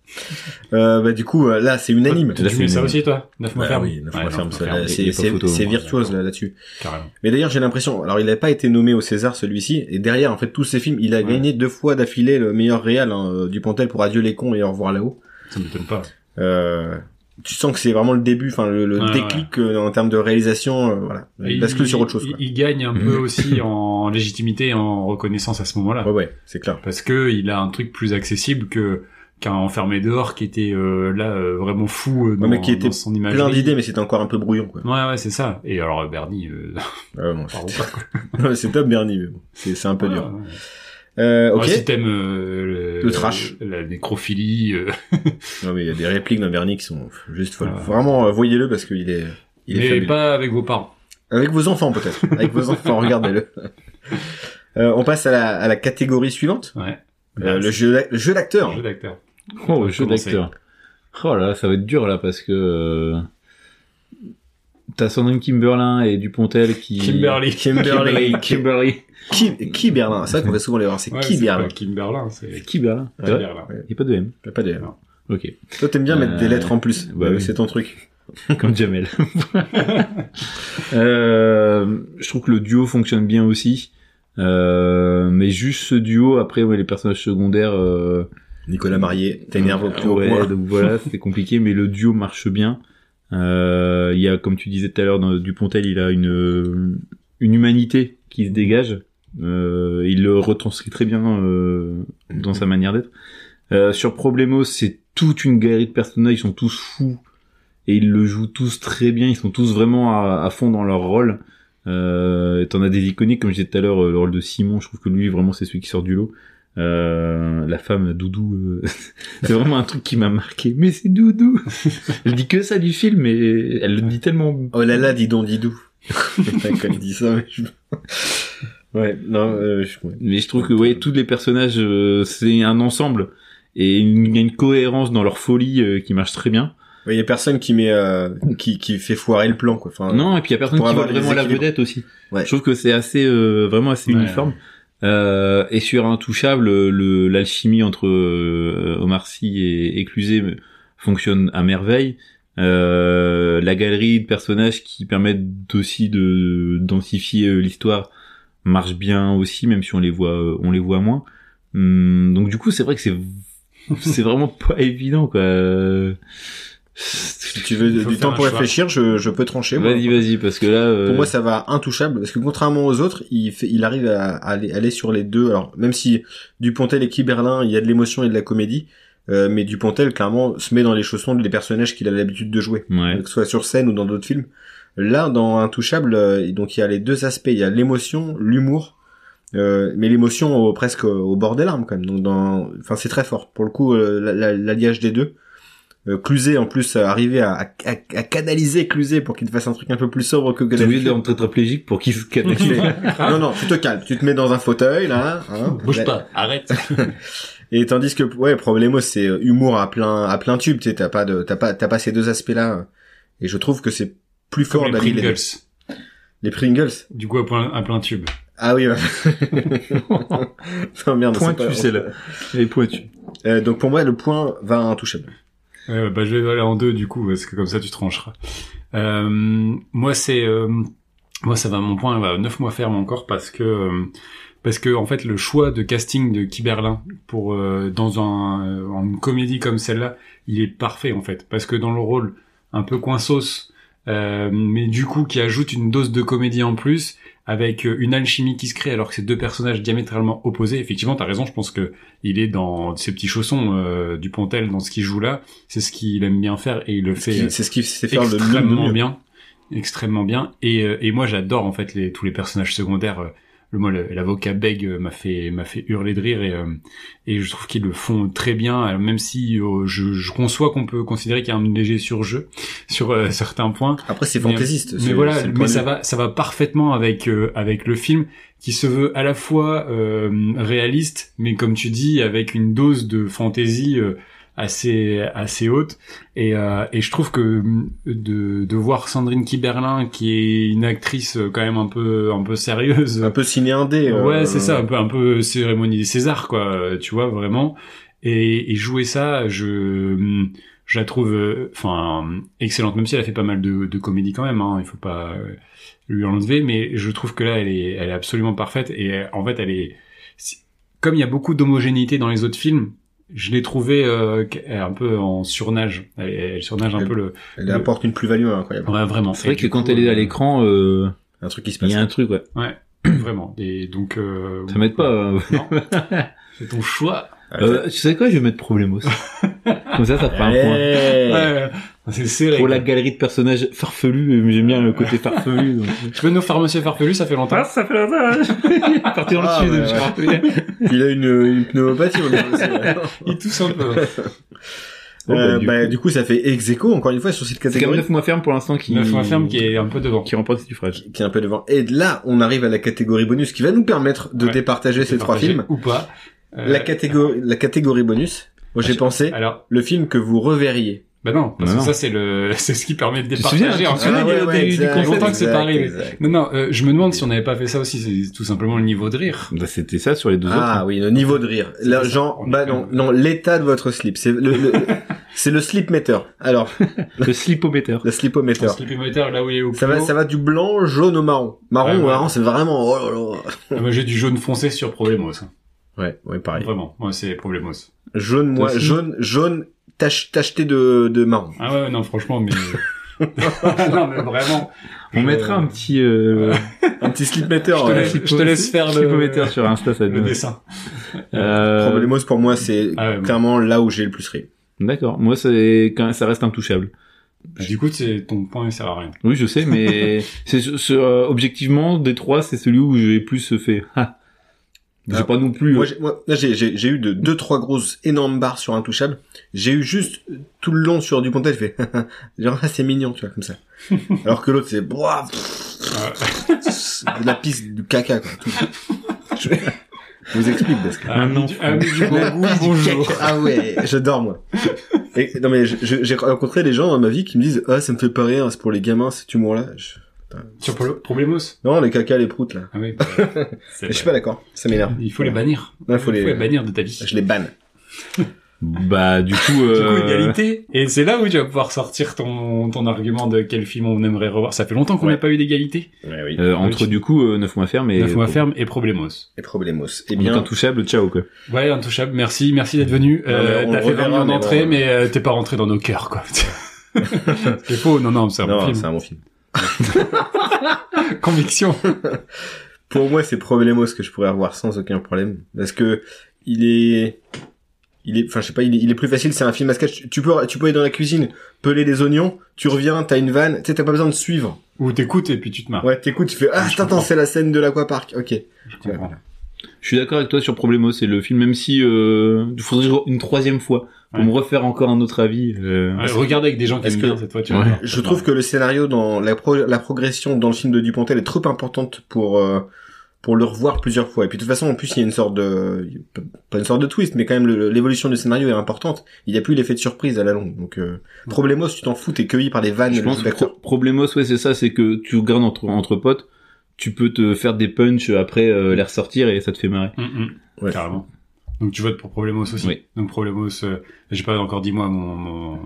Speaker 1: Euh, bah, du coup, euh, là, c'est unanime.
Speaker 2: Tu
Speaker 3: c'est
Speaker 2: ça aussi, toi? 9 mois
Speaker 1: Bah
Speaker 2: ferme?
Speaker 1: oui, neuf
Speaker 2: Ouais,
Speaker 1: mois
Speaker 2: neuf
Speaker 1: ferme,
Speaker 2: mois
Speaker 1: c'est virtuose là-dessus.
Speaker 2: Carrément.
Speaker 1: Mais d'ailleurs, j'ai l'impression, alors il n'a pas été nommé au César celui-ci, et derrière, en fait, tous ces films, il a
Speaker 2: Ouais.
Speaker 1: gagné deux fois d'affilée le meilleur réal hein, euh, du Pontel pour Adieu les cons et Au revoir là-haut.
Speaker 2: Ça m'étonne pas.
Speaker 1: Euh, tu sens que c'est vraiment le début, enfin le, le
Speaker 2: Ouais,
Speaker 1: déclic euh, en termes de réalisation, euh, voilà. Il bascule
Speaker 2: il-
Speaker 1: sur autre chose.
Speaker 2: Il,
Speaker 1: Quoi.
Speaker 2: il gagne un
Speaker 1: Mhm.
Speaker 2: peu aussi en légitimité et en reconnaissance à ce moment-là.
Speaker 1: Ouais, ouais, c'est clair.
Speaker 2: Parce que il a un truc plus accessible que qu'un enfermé dehors qui était euh, là euh, vraiment fou euh, dans,
Speaker 1: mais qui était
Speaker 2: dans son image.
Speaker 1: Plein d'idées, mais c'était encore un peu brouillon, quoi.
Speaker 2: Ouais, ouais, c'est ça. Et alors Bernie, euh,
Speaker 1: Ouais, bon,
Speaker 2: pardon pas, quoi.
Speaker 1: c'est- top Bernie, mais bon, c'est un peu
Speaker 2: Ouais,
Speaker 1: dur. Euh, ok.
Speaker 2: Ouais, si t'aimes euh,
Speaker 1: Le trash.
Speaker 2: la nécrophilie, euh,
Speaker 1: Non, mais il y a des répliques dans Bernie qui sont juste folles.
Speaker 2: Ouais.
Speaker 1: Vraiment, euh, voyez-le parce qu'il est, il est
Speaker 2: mais
Speaker 1: fabuleux.
Speaker 2: pas avec vos parents.
Speaker 1: Avec vos enfants peut-être. Avec vos enfants, regardez-le. Euh, on passe à la, à la catégorie suivante.
Speaker 2: Ouais.
Speaker 1: Euh, le jeu, le jeu d'acteur.
Speaker 2: Jeu d'acteur.
Speaker 3: Oh, le jeu d'acteur. Oh là, là, ça va être dur là parce que euh, t'as Sandrine Kimberlin et Dupontel qui
Speaker 2: Kimberly.
Speaker 1: Kimberly.
Speaker 3: Kimberly.
Speaker 1: Qui, qui Berlin C'est vrai qu'on va souvent les voir. C'est
Speaker 2: Ouais, Kimberlin, c'est
Speaker 3: Kimberlin. C'est
Speaker 2: Kimberlin.
Speaker 3: Y a pas de M.
Speaker 1: Y a Pas de...
Speaker 2: Non.
Speaker 3: Ok.
Speaker 1: Toi, t'aimes bien mettre des
Speaker 3: Euh,
Speaker 1: lettres en plus.
Speaker 3: bah oui.
Speaker 1: C'est ton truc.
Speaker 3: Comme Jamel. euh, je trouve que le duo fonctionne bien aussi. Euh, mais juste ce duo, après ouais, les personnages secondaires, euh,
Speaker 1: Nicolas Marié, t'énerves au plus
Speaker 3: ouais,
Speaker 1: point.
Speaker 3: donc voilà, c'est compliqué, mais le duo marche bien. Euh, il y a, comme tu disais tout à l'heure, Dupontel, il a une une humanité qui se dégage. Euh, il le retranscrit très bien euh, dans sa manière d'être. Euh, sur Problemos, c'est toute une galerie de personnages, ils sont tous fous et ils le jouent tous très bien. Ils sont tous vraiment à, à fond dans leur rôle. Euh, T'en as des iconiques, comme je disais tout à l'heure, euh, le rôle de Simon. Je trouve que lui, vraiment, c'est celui qui sort du lot. Euh, la femme Doudou, euh, c'est vraiment un truc qui m'a marqué. Mais c'est Doudou. elle dit que ça du film, mais elle le dit tellement.
Speaker 1: Oh là là, dis donc, dis donc. Quand il dit ça, mais je... Ouais, non, euh, je... ouais.
Speaker 3: Mais je trouve que ouais, tous les personnages, euh, c'est un ensemble et il y a une cohérence dans leur folie euh, qui marche très bien.
Speaker 1: Il y a personne qui met, euh, qui, qui fait foirer le plan, quoi. Enfin,
Speaker 3: Non, et puis il y a personne qui voit vraiment la vedette aussi.
Speaker 1: Ouais.
Speaker 3: Je trouve que c'est assez, euh, vraiment assez
Speaker 2: Ouais.
Speaker 3: uniforme. Euh, et sur Intouchable, le l'alchimie entre euh, Omar Sy et, et fonctionne à merveille. Euh, la galerie de personnages qui permettent aussi de densifier euh, l'histoire marche bien aussi, même si on les voit, euh, on les voit moins. Hum, donc du coup, c'est vrai que c'est c'est vraiment pas évident quoi.
Speaker 1: Si tu veux du temps pour
Speaker 2: choix.
Speaker 1: réfléchir, je, je peux trancher. moi.
Speaker 3: Vas-y, vas-y, parce que là, euh,
Speaker 1: Pour moi, ça va intouchable parce que contrairement aux autres, il fait, il arrive à, à aller, aller sur les deux. Alors même si Dupontel et Kiberlin, il y a de l'émotion et de la comédie, euh, mais Dupontel clairement se met dans les chaussons des personnages qu'il a l'habitude de jouer,
Speaker 3: ouais.
Speaker 1: que ce soit sur scène ou dans d'autres films. Là, dans Intouchable, euh, donc il y a les deux aspects, il y a l'émotion, l'humour, euh, mais l'émotion au- presque au bord des larmes quand même. Donc dans, enfin c'est très fort. Pour le coup, euh, la- la- l'alliage des deux. Euh, Cluzet en plus a arrivé à, à, à canaliser Cluzet pour qu'il fasse un truc un peu plus sobre que que
Speaker 3: T'es obligé rendre tétraplégique pour qu'il se calme.
Speaker 1: non, non, tu te calmes. Tu te mets dans un fauteuil, là. Hein,
Speaker 2: Bouge pas, arrête.
Speaker 1: Et tandis que, ouais, Problemos, c'est euh, humour à plein, à plein tube. Tu sais, t'as pas de, t'as pas, t'as pas ces deux aspects-là. Et je trouve que c'est plus fort
Speaker 2: Comme les
Speaker 1: les.
Speaker 2: Pringles.
Speaker 1: Les Pringles.
Speaker 2: Du coup, à plein, à plein tube.
Speaker 1: Ah oui, ouais. non, merde, c'est
Speaker 3: Pointu, c'est là. Elle est pointue.
Speaker 1: Euh, donc pour moi, le point va intouchable.
Speaker 2: Bah, je vais aller en deux, du coup, parce que comme ça, tu trancheras. Euh, moi, c'est, euh, moi, ça va, mon point va 9 mois ferme encore parce que, euh, parce que, en fait, le choix de casting de Kiberlin pour, euh, dans un, euh, en une comédie comme celle-là, il est parfait, en fait. Parce que dans le rôle un peu coinsos, euh, mais du coup, qui ajoute une dose de comédie en plus, avec euh, une alchimie qui se crée alors que c'est deux personnages diamétralement opposés. Effectivement, t'as raison, je pense que il est dans ses petits chaussons euh, du Pontel dans ce qu'il joue là. C'est ce qu'il aime bien faire et il le fait euh,
Speaker 1: C'est ce qui sait faire mieux. le
Speaker 2: extrêmement
Speaker 1: mieux.
Speaker 2: bien, extrêmement bien. Et, euh, et moi, j'adore en fait les, tous les personnages secondaires. Euh, le l'avocat Beg euh, m'a fait m'a fait hurler de rire et euh, et je trouve qu'ils le font très bien. alors même si euh, je, je conçois qu'on peut considérer qu'il y a un léger surjeu sur euh, certains points.
Speaker 1: Après, c'est fantaisiste.
Speaker 2: Mais voilà, mais ça va, ça va parfaitement avec euh, avec le film qui se veut à la fois euh, réaliste, mais comme tu dis, avec une dose de fantaisie euh, assez assez haute. Et euh, et je trouve que euh, de de voir Sandrine Kiberlin, qui est une actrice euh, quand même un peu un peu sérieuse,
Speaker 1: Un peu ciné indé. euh,
Speaker 2: Ouais, c'est ça, un peu, un peu cérémonie des Césars, quoi, euh, tu vois, vraiment. Et, et jouer ça, je, je la trouve, euh, enfin, excellente, même si elle a fait pas mal de, de comédie quand même, hein, il faut pas lui enlever, mais je trouve que là, elle est, elle est absolument parfaite, et en fait, elle est, comme il y a beaucoup d'homogénéité dans les autres films, je l'ai trouvée euh, un peu en surnage, elle, elle surnage un
Speaker 1: Elle-
Speaker 2: peu le,
Speaker 1: Elle apporte une plus-value incroyable.
Speaker 2: ouais, vraiment.
Speaker 3: C'est vrai que quand
Speaker 2: coup,
Speaker 3: elle est à
Speaker 2: euh,
Speaker 3: l'écran, euh,
Speaker 1: Un truc qui se
Speaker 3: il
Speaker 1: passe.
Speaker 3: y a un truc, ouais.
Speaker 2: Ouais, vraiment. Et donc, euh,
Speaker 3: Ça m'aide pas. euh.
Speaker 2: Non. C'est ton choix.
Speaker 3: Euh, tu sais quoi, je vais mettre Problemos. Comme ça, ça fera un point.
Speaker 2: Ouais, c'est serré.
Speaker 3: Pour la galerie de personnages farfelus, euh, j'aime bien le côté farfelu. donc.
Speaker 2: Tu peux nous faire Monsieur Farfelu, ça fait longtemps.
Speaker 3: ça fait longtemps. Parti dans le
Speaker 1: Ah,
Speaker 3: sud,
Speaker 1: ouais, ouais. Il a une, une pneumopathie, on est aussi.
Speaker 2: Il tousse un peu.
Speaker 3: Bah,
Speaker 1: Euh,
Speaker 3: du
Speaker 1: bah,
Speaker 3: coup.
Speaker 1: du coup, ça fait ex aequo, encore une fois, sur cette
Speaker 3: C'est
Speaker 1: catégorie.
Speaker 3: 9 mois ferme pour l'instant qui...
Speaker 2: Neuf mois ferme qui est un peu devant.
Speaker 3: qui remporte le suffrage.
Speaker 1: qui est un peu devant. Et là, on arrive à la catégorie bonus qui va nous permettre de
Speaker 2: Ouais.
Speaker 1: départager ces trois films.
Speaker 2: Ou pas. Euh,
Speaker 1: La catégorie, la catégorie bonus. Moi, j'ai pensé
Speaker 2: Alors,
Speaker 1: le film que vous reverriez.
Speaker 2: Bah non, parce
Speaker 3: Non,
Speaker 2: que
Speaker 3: non.
Speaker 2: ça c'est le, c'est ce qui permet de départager.
Speaker 3: tu te souviens du- du- du
Speaker 1: exact,
Speaker 3: concept
Speaker 2: Longtemps que c'est pas arrivé. Non, non, euh, je me demande si on n'avait pas fait ça aussi, c'est tout simplement le niveau de rire.
Speaker 3: Bah, c'était ça sur les deux
Speaker 1: Ah
Speaker 3: autres.
Speaker 1: oui, le niveau de rire. Là, genre, bah non, non, l'état de votre slip. C'est le, le- c'est le slip meter. Alors,
Speaker 3: Le slipometer.
Speaker 1: le slipometer.
Speaker 2: Le Sleepymeter, là où il est au
Speaker 1: Ça va, ça va du blanc, jaune au marron. Marron ou marron, c'est vraiment, oh là là.
Speaker 2: Ah, Moi j'ai du jaune foncé sur Problemos. hein.
Speaker 1: Ouais, ouais, pareil.
Speaker 2: Vraiment, moi c'est Problemos.
Speaker 1: Jaune, moi, jaune, jaune, tacheté de, de marron.
Speaker 2: Ah ouais, non, franchement, mais... non, mais vraiment.
Speaker 3: On
Speaker 2: Je-
Speaker 3: mettra un petit... Euh...
Speaker 1: Un petit slip meter.
Speaker 2: Je te laisse- je te laisse faire le-
Speaker 3: Slipometer sur Insta, ça
Speaker 2: Le dessin.
Speaker 3: Euh,
Speaker 1: Problemos pour moi, c'est
Speaker 2: Ah ouais, bon.
Speaker 1: clairement là où j'ai le plus ri.
Speaker 3: D'accord. Moi, c'est quand ça reste intouchable.
Speaker 2: Du coup, c'est ton point il sert à rien.
Speaker 3: Oui, je sais, mais c'est ce- ce, euh, objectivement des trois, c'est celui où j'ai plus fait. Ah. J'ai
Speaker 1: Ah,
Speaker 3: pas non plus.
Speaker 1: Moi,
Speaker 3: euh,
Speaker 1: j'ai, moi, là, j'ai, j'ai, j'ai eu de deux, trois grosses, énormes barres sur Intouchable. J'ai eu juste tout le long sur Dupontel, je fais, genre, ah, c'est mignon, tu vois, comme ça. Alors que l'autre, c'est, de la pisse, du caca, quoi. Tout. Je vous explique, parce que...
Speaker 2: Du, du bon goût, bonjour.
Speaker 1: Ah ouais, j'adore, moi. Et, non, mais j'ai rencontré des gens dans ma vie qui me disent, ah, ça me fait pas rire, c'est pour les gamins, cet humour-là. Je-
Speaker 2: Sur Pro- Problemos.
Speaker 1: Non, les caca, les proutes, là.
Speaker 2: Ah oui.
Speaker 1: Je suis pas d'accord, ça m'énerve.
Speaker 2: Il faut les bannir.
Speaker 1: Ouais, faut les-
Speaker 2: bannir de ta vie.
Speaker 1: Je les banne.
Speaker 3: Bah du coup.
Speaker 2: Du coup,
Speaker 3: Euh...
Speaker 2: égalité. Et c'est là où tu vas pouvoir sortir ton, ton argument de quel film on aimerait revoir. Ça fait longtemps qu'on n'a
Speaker 1: Ouais.
Speaker 2: pas eu d'égalité.
Speaker 1: Ouais, oui.
Speaker 3: euh, entre
Speaker 2: Oui,
Speaker 3: du coup euh, neuf mois ferme et.
Speaker 2: Neuf mois ferme et Problemos.
Speaker 1: Et Problemos. Eh
Speaker 3: Eh bien, intouchable, ciao quoi.
Speaker 2: Ouais, intouchable. Merci, merci d'être venu. Euh,
Speaker 1: mais on
Speaker 2: T'as fait 20
Speaker 1: reverra,
Speaker 2: millions
Speaker 1: mais
Speaker 2: d'entrées,
Speaker 1: bon,
Speaker 2: mais euh, t'es pas rentré dans nos cœurs, quoi. c'est faux. Non, non, c'est un bon film.
Speaker 1: c'est un bon film.
Speaker 2: Conviction.
Speaker 1: Pour moi, c'est Problemos que je pourrais revoir sans aucun problème. Parce que, il est, il est, enfin, je sais pas, il est, il est plus facile, c'est un film à sketch. Tu- Tu peux, tu peux aller dans la cuisine, peler des oignons, tu reviens, t'as une vanne, tu sais, t'as pas besoin de suivre.
Speaker 2: Ou t'écoutes et puis tu te marres.
Speaker 1: Ouais, t'écoutes, tu fais, ah,
Speaker 2: je
Speaker 1: attends, c'est la scène de l'aquapark. Ok.
Speaker 2: Je comprends.
Speaker 3: Je suis d'accord avec toi sur Problemo, c'est le film même si euh, il faudrait une troisième fois pour
Speaker 2: Ouais.
Speaker 3: me refaire encore un autre avis. euh,
Speaker 2: Ouais, regarde avec des gens qui aiment
Speaker 1: que-
Speaker 2: bien cette fois, tu
Speaker 3: Ouais.
Speaker 1: Je trouve que le scénario dans la, pro- la progression dans le film de Dupontel est trop importante pour euh, pour le revoir plusieurs fois. Et puis de toute façon, en plus, il y a une sorte de pas une sorte de twist, mais quand même le- l'évolution du scénario est importante. Il n'y a plus l'effet de surprise à la longue. Donc euh, Problemos, tu t'en fous, t'es cueilli par des vannes.
Speaker 3: je pense que. Pro- Problemos, ouais, c'est ça, c'est que tu regardes entre entre potes, tu peux te faire des punchs après euh, les ressortir et ça te fait marrer.
Speaker 2: Hum, hum.
Speaker 1: Ouais.
Speaker 2: Carrément. Donc tu votes pour Problemos aussi.
Speaker 3: Oui.
Speaker 2: Donc Problemos, euh, j'ai pas encore dit moi mon, mon...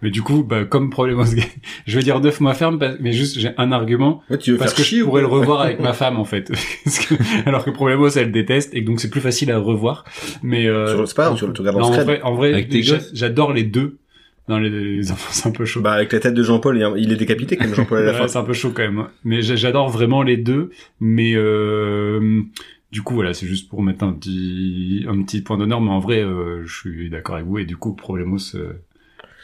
Speaker 2: mais du coup, bah, comme Problemos, je vais dire neuf mois ferme, mais juste j'ai un argument
Speaker 1: Ouais, tu veux
Speaker 2: parce
Speaker 1: faire
Speaker 2: que
Speaker 1: chier
Speaker 2: je
Speaker 1: ou
Speaker 2: pourrais le revoir avec ma femme en fait, que- alors que Problemos elle déteste et que donc c'est plus facile à revoir. Mais euh,
Speaker 1: Sur- grave, tu, tu regardes
Speaker 2: non,
Speaker 1: en
Speaker 2: en vrai, en vrai, j'adore les deux. Non, les, les enfants c'est un peu chaud.
Speaker 1: Bah avec la tête de Jean-Paul, il est- décapité comme Jean-Paul à la
Speaker 2: Ouais,
Speaker 1: fin.
Speaker 2: c'est un peu chaud quand même. hein. Mais j'a- j'adore vraiment les deux. Mais euh, du coup, voilà, c'est juste pour mettre un petit, un petit point d'honneur. Mais en vrai, euh, je suis d'accord avec vous. Et du coup, Problemos euh,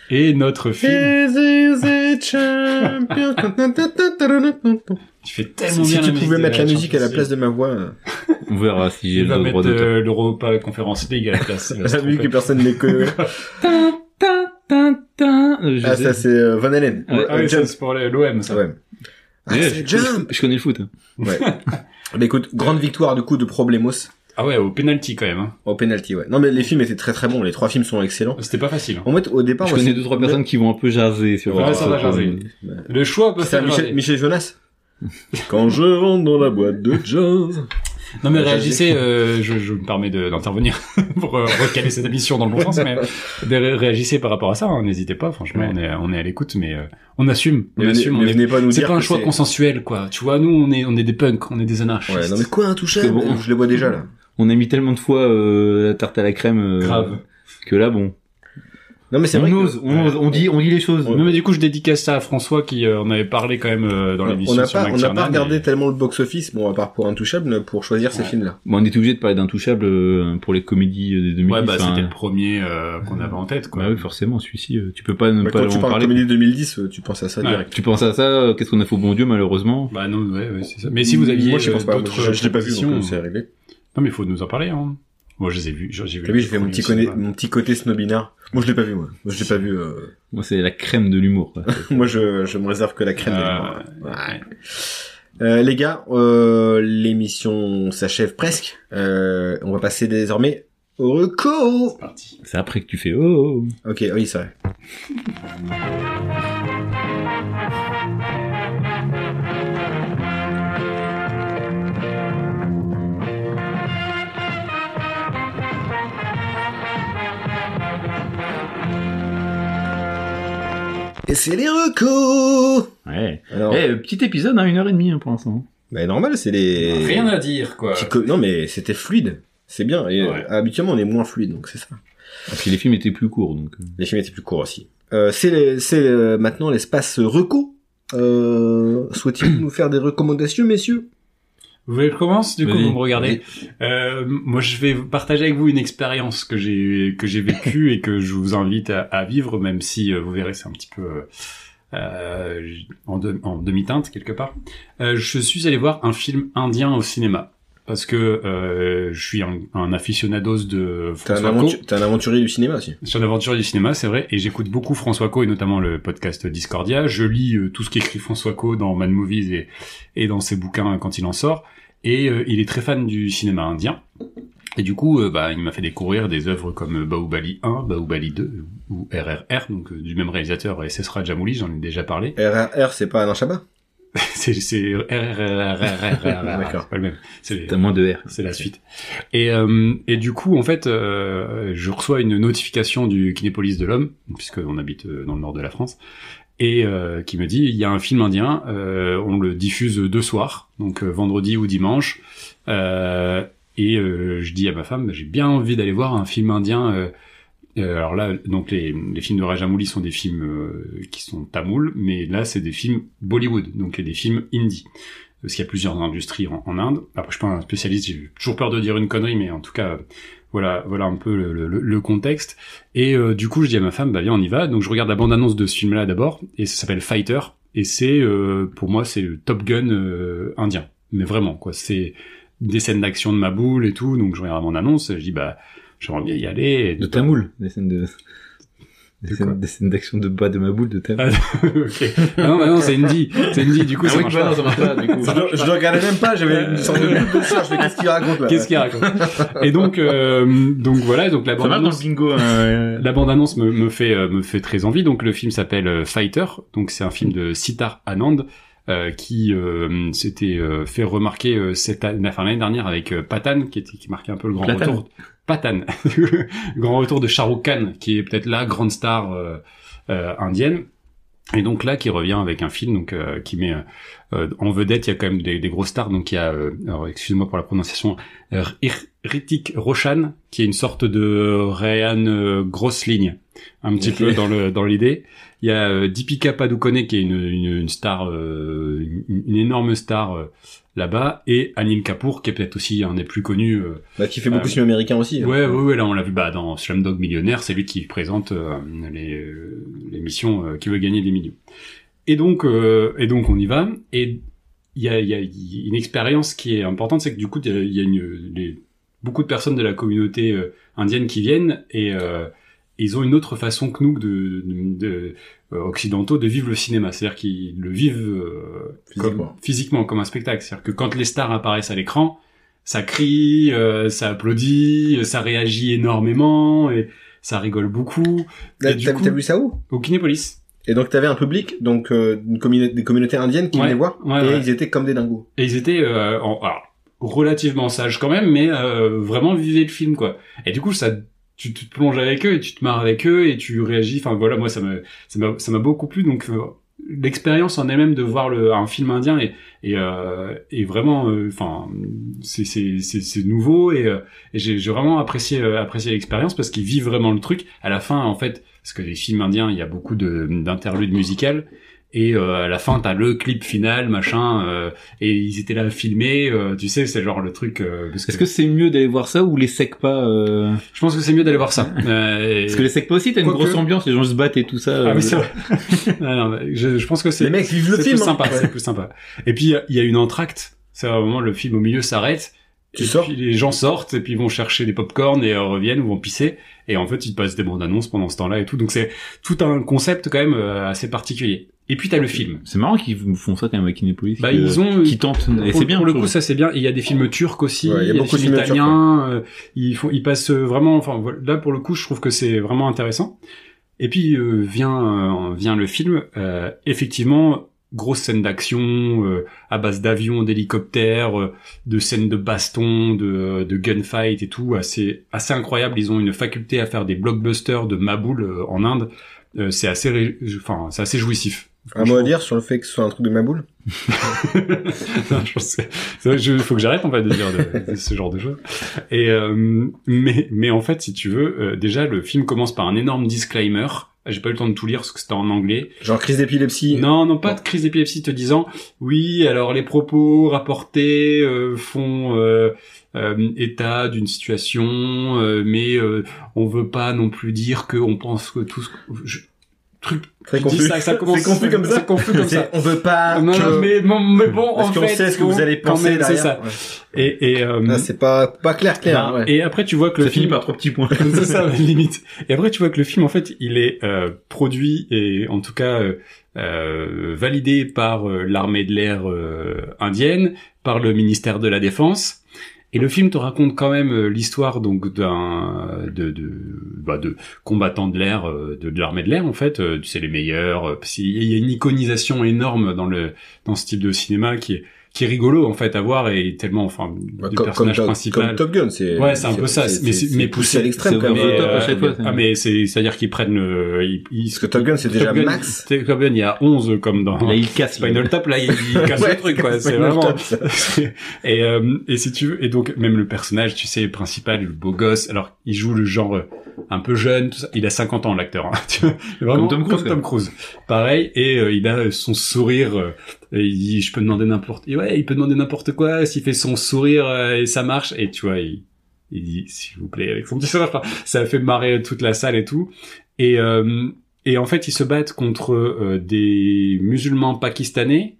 Speaker 2: est notre film.
Speaker 1: This is a champion.
Speaker 2: Tu fais tellement
Speaker 1: si
Speaker 2: bien
Speaker 1: tu
Speaker 2: la
Speaker 1: pouvais mettre la musique à la
Speaker 2: Champions
Speaker 1: place de ma voix, euh,
Speaker 3: On verra si j'ai le droit
Speaker 2: mettre euh, l'Europa Conference League à la place.
Speaker 1: la musique que personne ne connaît. Ah
Speaker 3: sais.
Speaker 1: ça c'est euh, Van Halen.
Speaker 2: Ah oui, c'est pour l'OM, ça.
Speaker 1: Ouais. Ah,
Speaker 3: Ouais, je,
Speaker 1: Jump.
Speaker 3: je connais le foot. hein.
Speaker 1: Ouais. Bah écoute, grande victoire du coup de Problemos
Speaker 2: Ah ouais, au penalty quand même. hein.
Speaker 1: au penalty, ouais. Non mais les films étaient très très bons, les trois films sont excellents.
Speaker 2: C'était pas facile. hein.
Speaker 1: En fait, au départ,
Speaker 3: Je
Speaker 1: moi,
Speaker 3: connais deux trois personnes qui vont un peu jaser sur.
Speaker 2: Ouais, ça va jaser. Le choix peut
Speaker 1: C'est
Speaker 2: faire
Speaker 1: Michel. Michel Jonas. Quand je rentre dans la boîte de jazz.
Speaker 2: Non mais
Speaker 1: Ouais,
Speaker 2: réagissez, euh, je, je me permets de- d'intervenir pour euh, recaler cette émission dans le bon sens, mais ré- réagissez par rapport à ça, hein, n'hésitez pas, franchement,
Speaker 1: Ouais.
Speaker 2: on est on est à l'écoute, mais euh, on assume, on
Speaker 1: Mais,
Speaker 2: assume, on
Speaker 1: mais
Speaker 2: est-
Speaker 1: venez pas nous
Speaker 2: c'est
Speaker 1: dire
Speaker 2: pas un choix consensuel quoi, tu vois, nous on est on est des punks, on est des anarchistes.
Speaker 1: Ouais, non mais quoi intouchable
Speaker 3: C'est bon.
Speaker 1: Je les vois déjà là.
Speaker 3: On a mis tellement de fois euh, la tarte à la crème euh,
Speaker 2: Grave.
Speaker 3: que là bon.
Speaker 1: Non mais c'est
Speaker 3: On
Speaker 1: vrai. que-
Speaker 3: ose, on ose, on dit, on dit les choses.
Speaker 2: Non mais du coup je dédicace ça à François qui euh, en avait parlé quand même euh, dans l'émission
Speaker 1: on n'a pas, on n'a pas regardé
Speaker 2: et-
Speaker 1: tellement le box-office, bon, à part pour Intouchable, pour choisir ces films-là.
Speaker 3: Bon, on est obligé de parler d'Intouchable euh, pour les comédies euh, des 2010.
Speaker 2: Ouais bah c'était le premier euh, qu'on avait en tête quoi.
Speaker 3: Bah oui, forcément, celui-ci, euh, tu peux pas ne
Speaker 1: Bah,
Speaker 3: pas
Speaker 1: quand tu
Speaker 3: en
Speaker 1: parles
Speaker 3: parler.
Speaker 1: comédie 2010, euh, tu penses à ça
Speaker 2: Ouais.
Speaker 1: direct.
Speaker 3: Tu penses à ça, euh, qu'est-ce qu'on a fait au bon Dieu, malheureusement?
Speaker 2: Bah non ouais, ouais c'est ça. Mais si vous aviez
Speaker 1: Moi, je pense pas. Je, je l'ai pas vu, donc c'est réglé.
Speaker 2: Non mais il faut nous en parler hein. Moi je les ai vus, j'ai vu.
Speaker 1: J'ai fait mon petit, mon petit côté snobinard. Moi, je l'ai pas vu, moi. Moi, je l'ai pas vu, euh...
Speaker 3: Moi, c'est la crème de l'humour.
Speaker 1: moi, je, je me réserve que la crème. de
Speaker 2: Euh,
Speaker 1: l'humour. Ouais. Euh, les gars, euh, l'émission s'achève presque. Euh, on va passer désormais au recours.
Speaker 2: C'est parti.
Speaker 3: c'est après que tu fais oh.
Speaker 1: Ok, oui, c'est vrai. Et c'est les recours
Speaker 3: Ouais.
Speaker 1: Alors,
Speaker 3: Eh, petit épisode, hein, une heure et demie hein, pour l'instant.
Speaker 1: bah, normal, c'est les...
Speaker 2: Rien à dire quoi.
Speaker 1: petits Non, mais c'était fluide. C'est bien. Et
Speaker 2: Ouais.
Speaker 1: euh, habituellement, on est moins fluide, donc c'est ça.
Speaker 3: Et puis les films étaient plus courts, donc. euh.
Speaker 1: Les films étaient plus courts aussi. Euh, c'est les- c'est euh, maintenant l'espace reco. Euh, Souhaitez-vous nous faire des recommandations, messieurs?
Speaker 2: Vous voulez que je commence du coup vous me regardez. Euh, moi je vais partager avec vous une expérience que j'ai que j'ai vécue et que je vous invite à, à vivre même si euh, vous verrez c'est un petit peu euh, en, de- en demi-teinte quelque part. Euh, je suis allé voir un film indien au cinéma parce que euh, je suis un, un aficionados de François
Speaker 1: t'es un aventurier du cinéma aussi.
Speaker 2: Je suis un aventurier du cinéma, c'est vrai, et j'écoute beaucoup François Co et notamment le podcast Discordia. Je lis euh, tout ce qu'écrit François Co dans Mad Movies et, et dans ses bouquins quand il en sort. Et euh, il est très fan du cinéma indien. Et du coup, bah, il m'a fait découvrir des œuvres comme Bahubali 1, Bahubali 2 ou RRR, donc du même réalisateur SS Rajamouli, j'en ai déjà parlé.
Speaker 1: RRR, c'est pas un Chabat?
Speaker 2: C'est c'est
Speaker 1: D'accord.
Speaker 2: pas le même. C'est
Speaker 3: moins de R.
Speaker 2: c'est la suite. Et, euh, et du coup, en fait, euh, je reçois une notification du Kinépolis de l'Homme, puisqu'on habite euh, dans le nord de la France, et euh, qui me dit, il y a un film indien, euh, on le diffuse deux soirs, donc euh, vendredi ou dimanche, euh, et euh, je dis à ma femme, bah, j'ai bien envie d'aller voir un film indien. Euh, euh, alors là, donc les, les films de Rajamouli sont des films euh, qui sont tamouls, mais là c'est des films Bollywood, donc des films indie parce qu'il y a plusieurs industries en, Inde. Après, je suis pas un spécialiste, j'ai toujours peur de dire une connerie, mais en tout cas, euh, voilà, voilà un peu le, le- le contexte. Et euh, du coup, je dis à ma femme, bah viens, on y va. Donc, je regarde la bande-annonce de ce film-là d'abord, et ça s'appelle Fighter. Et c'est, euh, pour moi, c'est le Top Gun euh, indien. Mais vraiment, quoi. C'est des scènes d'action de ma boule et tout. Donc, je regarde la bande-annonce, je dis, bah, j'aimerais bien y aller.
Speaker 3: De Tamoul, des scènes de... Des scènes, des scènes d'action de bas de ma boule de Tamoul.
Speaker 2: Ah, ok. Ah non, bah non, c'est Indie. C'est Indie, du coup, ça marche pas.
Speaker 3: marche pas, du coup.
Speaker 1: Je, le- je le regardais même pas, j'avais une sorte de bulle de chat, je fais qu'est-ce qu'il raconte là
Speaker 2: Qu'est-ce qu'il raconte? Et donc, euh, donc voilà, donc la
Speaker 3: Ça le bingo. hein,
Speaker 2: La bande-annonce me, me fait euh, me fait très envie. Donc le film s'appelle euh, Fighter. Donc c'est un film de Sitar Anand euh, qui euh, s'était euh, fait remarquer euh, cette année, enfin l'année dernière avec euh, Patan qui était qui marquait un peu le grand
Speaker 3: Platane.
Speaker 2: retour. Patan, grand retour de Shah Rukh Khan qui est peut-être la grande star euh, euh, indienne. Et donc là, qui revient avec un film donc euh, qui met euh, euh, en vedette, il y a quand même des, des grosses stars. Donc il y a, euh, alors excusez-moi pour la prononciation, Ritik Roshan, qui est une sorte de Ryan grosse ligne, un petit peu dans le dans l'idée. Il y a Deepika Padukone qui est une, une, une star, une, une énorme star là-bas, et Anil Kapoor qui est peut-être aussi un des plus connus. euh,
Speaker 1: Bah, qui fait beaucoup de
Speaker 2: Euh,
Speaker 1: films américains aussi. hein.
Speaker 2: Ouais, ouais, ouais, là on l'a vu bah, dans Slumdog Millionnaire, c'est lui qui présente euh, les euh, l'émission euh, qui veut gagner des millions. Et donc, euh, et donc on y va. Et il y a, il y a une expérience qui est importante, c'est que du coup il y a, une, les- beaucoup de personnes de la communauté euh, indienne qui viennent et euh, ils ont une autre façon que nous de, de, de, euh, occidentaux de vivre le cinéma, c'est-à-dire qu'ils le vivent euh,
Speaker 1: Physiquement.
Speaker 2: comme, physiquement comme un spectacle, c'est-à-dire que quand les stars apparaissent à l'écran, ça crie, euh, ça applaudit, euh, ça réagit énormément et ça rigole beaucoup.
Speaker 1: T'as vu ça où?
Speaker 2: Au Kinépolis.
Speaker 1: Et donc t'avais un public, donc euh, une des communautés indiennes qui
Speaker 2: Ouais,
Speaker 1: venaient voir,
Speaker 2: ouais,
Speaker 1: et
Speaker 2: ouais.
Speaker 1: ils étaient comme des dingos.
Speaker 2: Et ils étaient euh, en, alors, relativement sages quand même, mais euh, vraiment vivaient le film quoi. Et du coup ça tu, te plonges avec eux et tu te marres avec eux et tu réagis. Enfin voilà, moi ça m'a ça m'a beaucoup plu. Donc euh, l'expérience en elle-même de voir le, un film indien est et, euh, et vraiment euh, enfin c'est c'est c'est nouveau et, euh, et j'ai vraiment apprécié euh, apprécié l'expérience parce qu'ils vivent vraiment le truc. À la fin en fait, parce que les films indiens il y a beaucoup de d'interludes musicales. Et euh, à la fin, t'as le clip final, machin, euh, et ils étaient là à filmer. euh, tu sais, c'est genre le truc. euh,
Speaker 3: Est-ce que c'est mieux d'aller voir ça ou les SECPA euh...
Speaker 2: je pense que c'est mieux d'aller voir ça. Euh,
Speaker 3: Parce que les SECPA aussi, t'as une grosse ambiance, les gens se battent et tout ça.
Speaker 2: Ah
Speaker 3: euh,
Speaker 2: oui, c'est vrai. Ah non, je, je pense que c'est
Speaker 1: Les mecs vivent le
Speaker 2: c'est
Speaker 1: film.
Speaker 2: plus
Speaker 1: hein.
Speaker 2: sympa.
Speaker 1: Ouais.
Speaker 2: C'est plus sympa. Et puis il y a- il y, a une entracte. C'est à un moment le film au milieu s'arrête.
Speaker 1: Tu
Speaker 2: et
Speaker 1: sors
Speaker 2: puis les gens sortent et puis ils vont chercher des pop-corn et euh, reviennent ou vont pisser. Et en fait, ils passent des bandes annonces pendant ce temps-là et tout. Donc c'est tout un concept quand même euh, assez particulier. Et puis t'as le film.
Speaker 3: C'est marrant qu'ils font ça quand même avec Kinépolis.
Speaker 2: Bah ils ont
Speaker 3: Qui tentent. Et c'est bien.
Speaker 2: pour le coup ça c'est bien. Il y a des films turcs aussi.
Speaker 1: Ouais, il y a
Speaker 2: y a des
Speaker 1: beaucoup de
Speaker 2: films
Speaker 1: films turcs,
Speaker 2: italiens. euh, ils font, ils passent euh, vraiment. Enfin voilà, là pour le coup, je trouve que c'est vraiment intéressant. Et puis euh, vient euh, vient le film. euh, effectivement, grosse scène d'action euh, à base d'avions, d'hélicoptères, euh, de scènes de baston, de, de gunfight et tout, assez assez incroyable. Ils ont une faculté à faire des blockbusters de Maboul euh, en Inde. Euh, c'est assez, enfin c'est assez jouissif.
Speaker 1: Un mot à dire sur le fait que ce soit un truc de ma boule?
Speaker 2: Non, je pense que je, faut que j'arrête en fait de dire de- de ce genre de choses. Et euh, mais mais en fait, si tu veux, euh, déjà le film commence par un énorme disclaimer j'ai pas eu le temps de tout lire parce que c'était en anglais.
Speaker 1: Genre crise d'épilepsie?
Speaker 2: Non, non, pas de crise d'épilepsie te disant oui, alors les propos rapportés euh, font euh, euh, état d'une situation, euh, mais euh, on veut pas non plus dire que on pense que tout ce je- truc
Speaker 1: Très confus.
Speaker 2: ça, ça commence
Speaker 1: C'est confus comme ça.
Speaker 2: confus comme ça.
Speaker 1: On veut pas
Speaker 2: Non,
Speaker 1: que...
Speaker 2: non, mais, bon, mais bon,
Speaker 1: Parce
Speaker 2: en
Speaker 1: qu'on
Speaker 2: fait,
Speaker 1: sait ce que vous allez penser
Speaker 2: même, c'est
Speaker 1: derrière.
Speaker 2: ça.
Speaker 1: Ouais.
Speaker 2: Et, et, euh,
Speaker 1: Là, c'est pas, pas clair, clair.
Speaker 2: bah,
Speaker 1: ouais.
Speaker 2: et après tu vois que le
Speaker 3: Ça finit
Speaker 2: film
Speaker 3: par trois petits points.
Speaker 2: c'est ça, limite. Et après, tu vois que le film, en fait, il est euh, produit et en tout cas euh, euh, validé par euh, l'armée de l'air euh, indienne, par le ministère de la Défense. Et le film te raconte quand même euh, l'histoire donc d'un de de, bah, de combattants de l'air euh, de, l'armée de l'air en fait. Euh, c'est les meilleurs. il y a une iconisation énorme dans le dans ce type de cinéma qui est qui est rigolo en fait à voir et tellement enfin
Speaker 1: Bah, comme,
Speaker 2: personnage
Speaker 1: Top-
Speaker 2: principal.
Speaker 1: comme Top Gun, c'est...
Speaker 2: Ouais, c'est un peu ça, mais mais poussé-
Speaker 1: à l'extrême quand même.
Speaker 3: the top
Speaker 2: euh,
Speaker 3: fois.
Speaker 2: Ah mais c'est c'est à dire qu'ils prennent le ils, ils-
Speaker 1: Parce que Top Gun, c'est
Speaker 2: Top
Speaker 1: déjà
Speaker 2: Gun,
Speaker 1: max.
Speaker 2: Top Gun il y a 11 comme dans
Speaker 3: Là, il casse.
Speaker 2: Spinal Tap là il, il casse
Speaker 1: Ouais,
Speaker 2: le truc quoi c'est vraiment et euh, et si tu veux et donc même le personnage tu sais principal le beau gosse alors il joue le genre euh, un peu jeune tout ça il a 50 ans l'acteur hein, tu vois, vraiment
Speaker 3: Comme Tom Cruise,
Speaker 2: comme Tom Cruise pareil et euh, il a son sourire euh, il dit je peux demander n'importe ouais il peut demander n'importe quoi s'il fait son sourire euh, et ça marche et tu vois il il dit s'il vous plaît avec son petit sourire Enfin, ça a fait marrer toute la salle et tout et euh, et en fait ils se battent contre euh, des musulmans pakistanais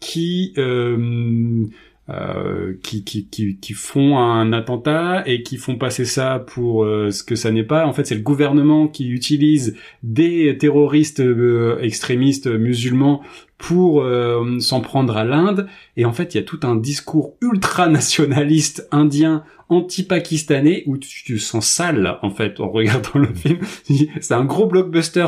Speaker 2: qui euh, euh, qui, qui, qui, qui font un attentat et qui font passer ça pour euh, ce que ça n'est pas. En fait, c'est le gouvernement qui utilise des terroristes euh, extrémistes musulmans pour euh, s'en prendre à l'Inde. Et en fait, il y a tout un discours ultra-nationaliste indien anti-pakistanais où tu te sens sale, en fait, en regardant le film. C'est un gros blockbuster.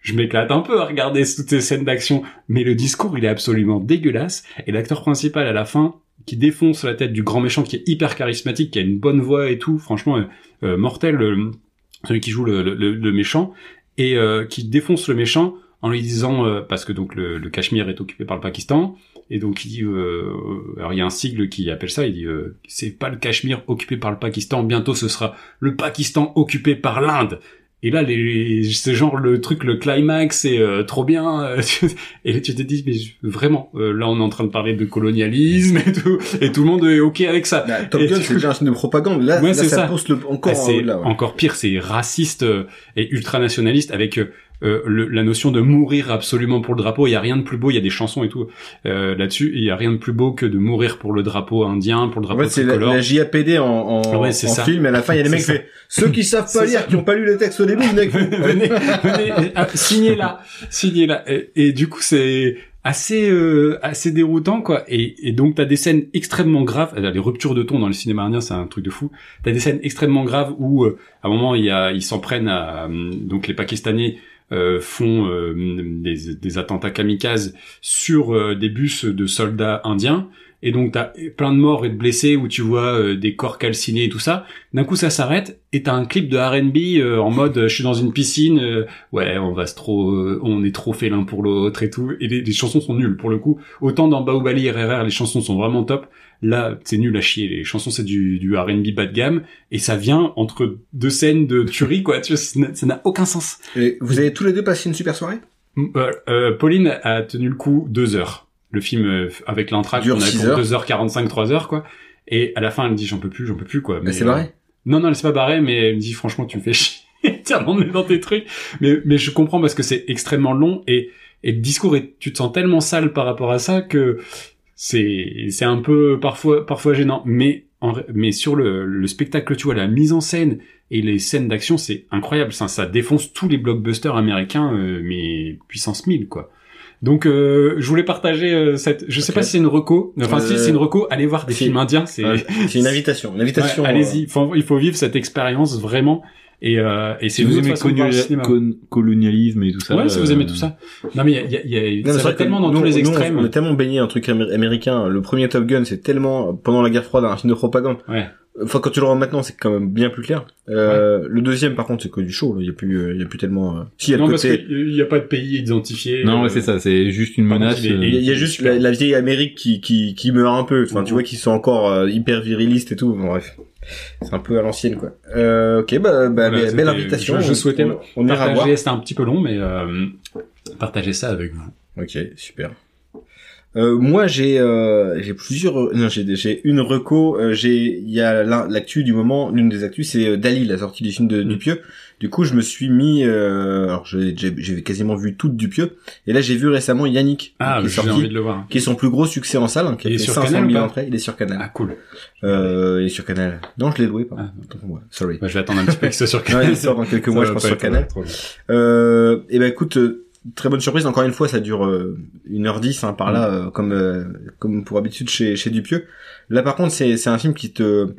Speaker 2: Je m'éclate un peu à regarder toutes ces scènes d'action, mais le discours, il est absolument dégueulasse. Et l'acteur principal, à la fin, qui défonce la tête du grand méchant, qui est hyper charismatique, qui a une bonne voix et tout, franchement, euh, euh, mortel, le- celui qui joue le, méchant, et euh, qui défonce le méchant en lui disant, euh, parce que donc le, le Cachemire est occupé par le Pakistan, et donc il dit, euh, alors il y a un sigle qui appelle ça, il dit, euh, c'est pas le Cachemire occupé par le Pakistan, bientôt ce sera le Pakistan occupé par l'Inde. Et là, les, c'est genre le truc, le climax, c'est euh, trop bien. euh, et tu te dis, mais vraiment, euh, là, on est en train de parler de colonialisme et tout, et tout le monde est ok avec ça.
Speaker 1: Bah, Top Gun, c'est déjà un film de propagande. Là,
Speaker 2: Ouais,
Speaker 1: là
Speaker 2: c'est
Speaker 1: ça,
Speaker 2: ça.
Speaker 1: pousse le, encore
Speaker 2: Ah,
Speaker 1: ouais.
Speaker 2: encore pire, c'est raciste euh, et ultranationaliste avec euh, euh, le- la notion de mourir absolument pour le drapeau. Il y a rien de plus beau, il y a des chansons et tout euh, là-dessus. Il y a rien de plus beau que de mourir pour le drapeau indien, pour le
Speaker 1: En
Speaker 2: drapeau
Speaker 1: fait, c'est la, la JAPD en, en,
Speaker 2: Ouais, c'est
Speaker 1: en
Speaker 2: ça.
Speaker 1: film, et à la fin, il y a des mecs qui ceux qui savent pas
Speaker 2: ça.
Speaker 1: lire, qui ont pas lu les textes au début,
Speaker 2: venez, venez, ah, signez là, signez là. Et, et du coup, c'est assez euh, assez déroutant quoi. Et, et donc t'as des scènes extrêmement graves. Euh, Les ruptures de ton dans le cinéma indien, c'est un truc de fou. T'as des scènes extrêmement graves où euh, à un moment il y a ils s'en prennent à euh, donc les Pakistanais. Euh, font euh, des, des attentats kamikazes sur euh, des bus de soldats indiens. Et donc t'as plein de morts et de blessés où tu vois euh, des corps calcinés et tout ça. D'un coup ça s'arrête et t'as un clip de R&B euh, en mode je suis dans une piscine ouais on va se trop on est trop fait l'un pour l'autre et tout. Et les, chansons sont nulles pour le coup. Autant dans Baobali RRR les chansons sont vraiment top là c'est nul à chier les chansons c'est du, du R&B bas de gamme et ça vient entre deux scènes de tuerie quoi tu vois ça n'a- aucun sens
Speaker 1: Et vous avez tous les deux passé une super soirée?
Speaker 2: Euh, euh, Pauline a tenu le coup deux heures. Le film euh, avec l'entraque,
Speaker 1: Dure
Speaker 2: on a pour
Speaker 1: heures.
Speaker 2: 2h45, 3 heures quoi. Et à la fin, elle me dit j'en peux plus, j'en peux plus quoi.
Speaker 1: Elle s'est
Speaker 2: euh,
Speaker 1: barrée
Speaker 2: Non, non, elle s'est pas barrée, mais elle me dit franchement tu me fais chier. Tiens, on est dans tes trucs. Mais, mais je comprends parce que c'est extrêmement long et, et le discours est, tu te sens tellement sale par rapport à ça que c'est, c'est un peu parfois, parfois gênant. Mais, en, mais sur le, le spectacle, tu vois, la mise en scène et les scènes d'action, c'est incroyable. Ça, ça défonce tous les blockbusters américains, euh, mais puissance 1000, quoi. Donc, euh, je voulais partager euh, cette. Je sais pas si c'est une reco. Enfin, si
Speaker 1: Euh,
Speaker 2: c'est une reco, allez voir des films indiens. C'est.
Speaker 1: C'est une invitation. Une invitation.
Speaker 2: Ouais, allez-y. Faut- il faut vivre cette expérience vraiment. Et, euh, et c'est
Speaker 3: Si vous aimez colonialisme et tout ça.
Speaker 2: ouais, si vous
Speaker 3: euh,
Speaker 2: aimez tout ça. Non, mais il y a, y a, y a-
Speaker 1: Non,
Speaker 2: ça va tellement dans
Speaker 1: nous,
Speaker 2: tous les
Speaker 1: nous,
Speaker 2: extrêmes.
Speaker 1: On est tellement baigné un truc amé- américain. Le premier Top Gun, c'est tellement pendant la guerre froide un film de propagande.
Speaker 2: Ouais.
Speaker 1: Enfin, quand tu le vois maintenant, c'est quand même bien plus clair. Euh, Le deuxième, par contre, c'est que du show. là. Il y a plus, euh, il y a plus tellement. euh, Si, il y a le
Speaker 2: non, parce
Speaker 1: côté.
Speaker 2: qu'il n'y a pas de pays identifié.
Speaker 3: Non,
Speaker 2: euh,
Speaker 3: ouais, c'est ça, c'est juste une menace.
Speaker 2: il
Speaker 3: euh,
Speaker 1: y a, il y a juste la, la vieille Amérique qui, qui, qui meurt un peu. Enfin, tu vois qu'ils sont encore euh, hyper virilistes et tout. Bon, bref. C'est un peu à l'ancienne, quoi. Euh, ok, bah, bah
Speaker 2: Voilà,
Speaker 1: belle- invitation.
Speaker 2: Je, je souhaitais
Speaker 1: on, on
Speaker 2: partager, c'était un petit peu long, mais euh, partager ça avec vous.
Speaker 1: Ok, super. Euh, moi, j'ai euh, j'ai plusieurs. Non, j'ai j'ai une reco. euh, j'ai il y a l'actu du moment. L'une des actus, c'est euh, Dali, la sortie du film de
Speaker 2: Mm.
Speaker 1: Dupieux. Du coup, je me suis mis. Euh, alors, j'ai quasiment vu toute Dupieux. Et là, j'ai vu récemment Yannick,
Speaker 2: Ah,
Speaker 1: qui est
Speaker 2: j'ai
Speaker 1: sorti,
Speaker 2: envie de le voir.
Speaker 1: qui est son plus gros succès en salle, hein, qui
Speaker 2: Il est sur
Speaker 1: 500
Speaker 2: Canal ou
Speaker 1: 000
Speaker 2: pas
Speaker 1: entrées. Il est sur Canal.
Speaker 2: Ah, cool.
Speaker 1: Euh, il est sur Canal. Non, je l'ai loué, pardon.
Speaker 2: Ah.
Speaker 1: Moi. Sorry.
Speaker 2: Bah, je vais attendre un petit peu qu'il soit sur
Speaker 1: Ouais,
Speaker 2: Canal.
Speaker 1: il sort dans quelques mois, je pense,
Speaker 2: pas
Speaker 1: sur Canal. Euh, et ben écoute, très bonne surprise. Encore une fois, ça dure euh, 1h10 hein, par là, euh, comme euh, comme pour habitude chez chez Dupieux. Là, par contre, c'est c'est un film qui te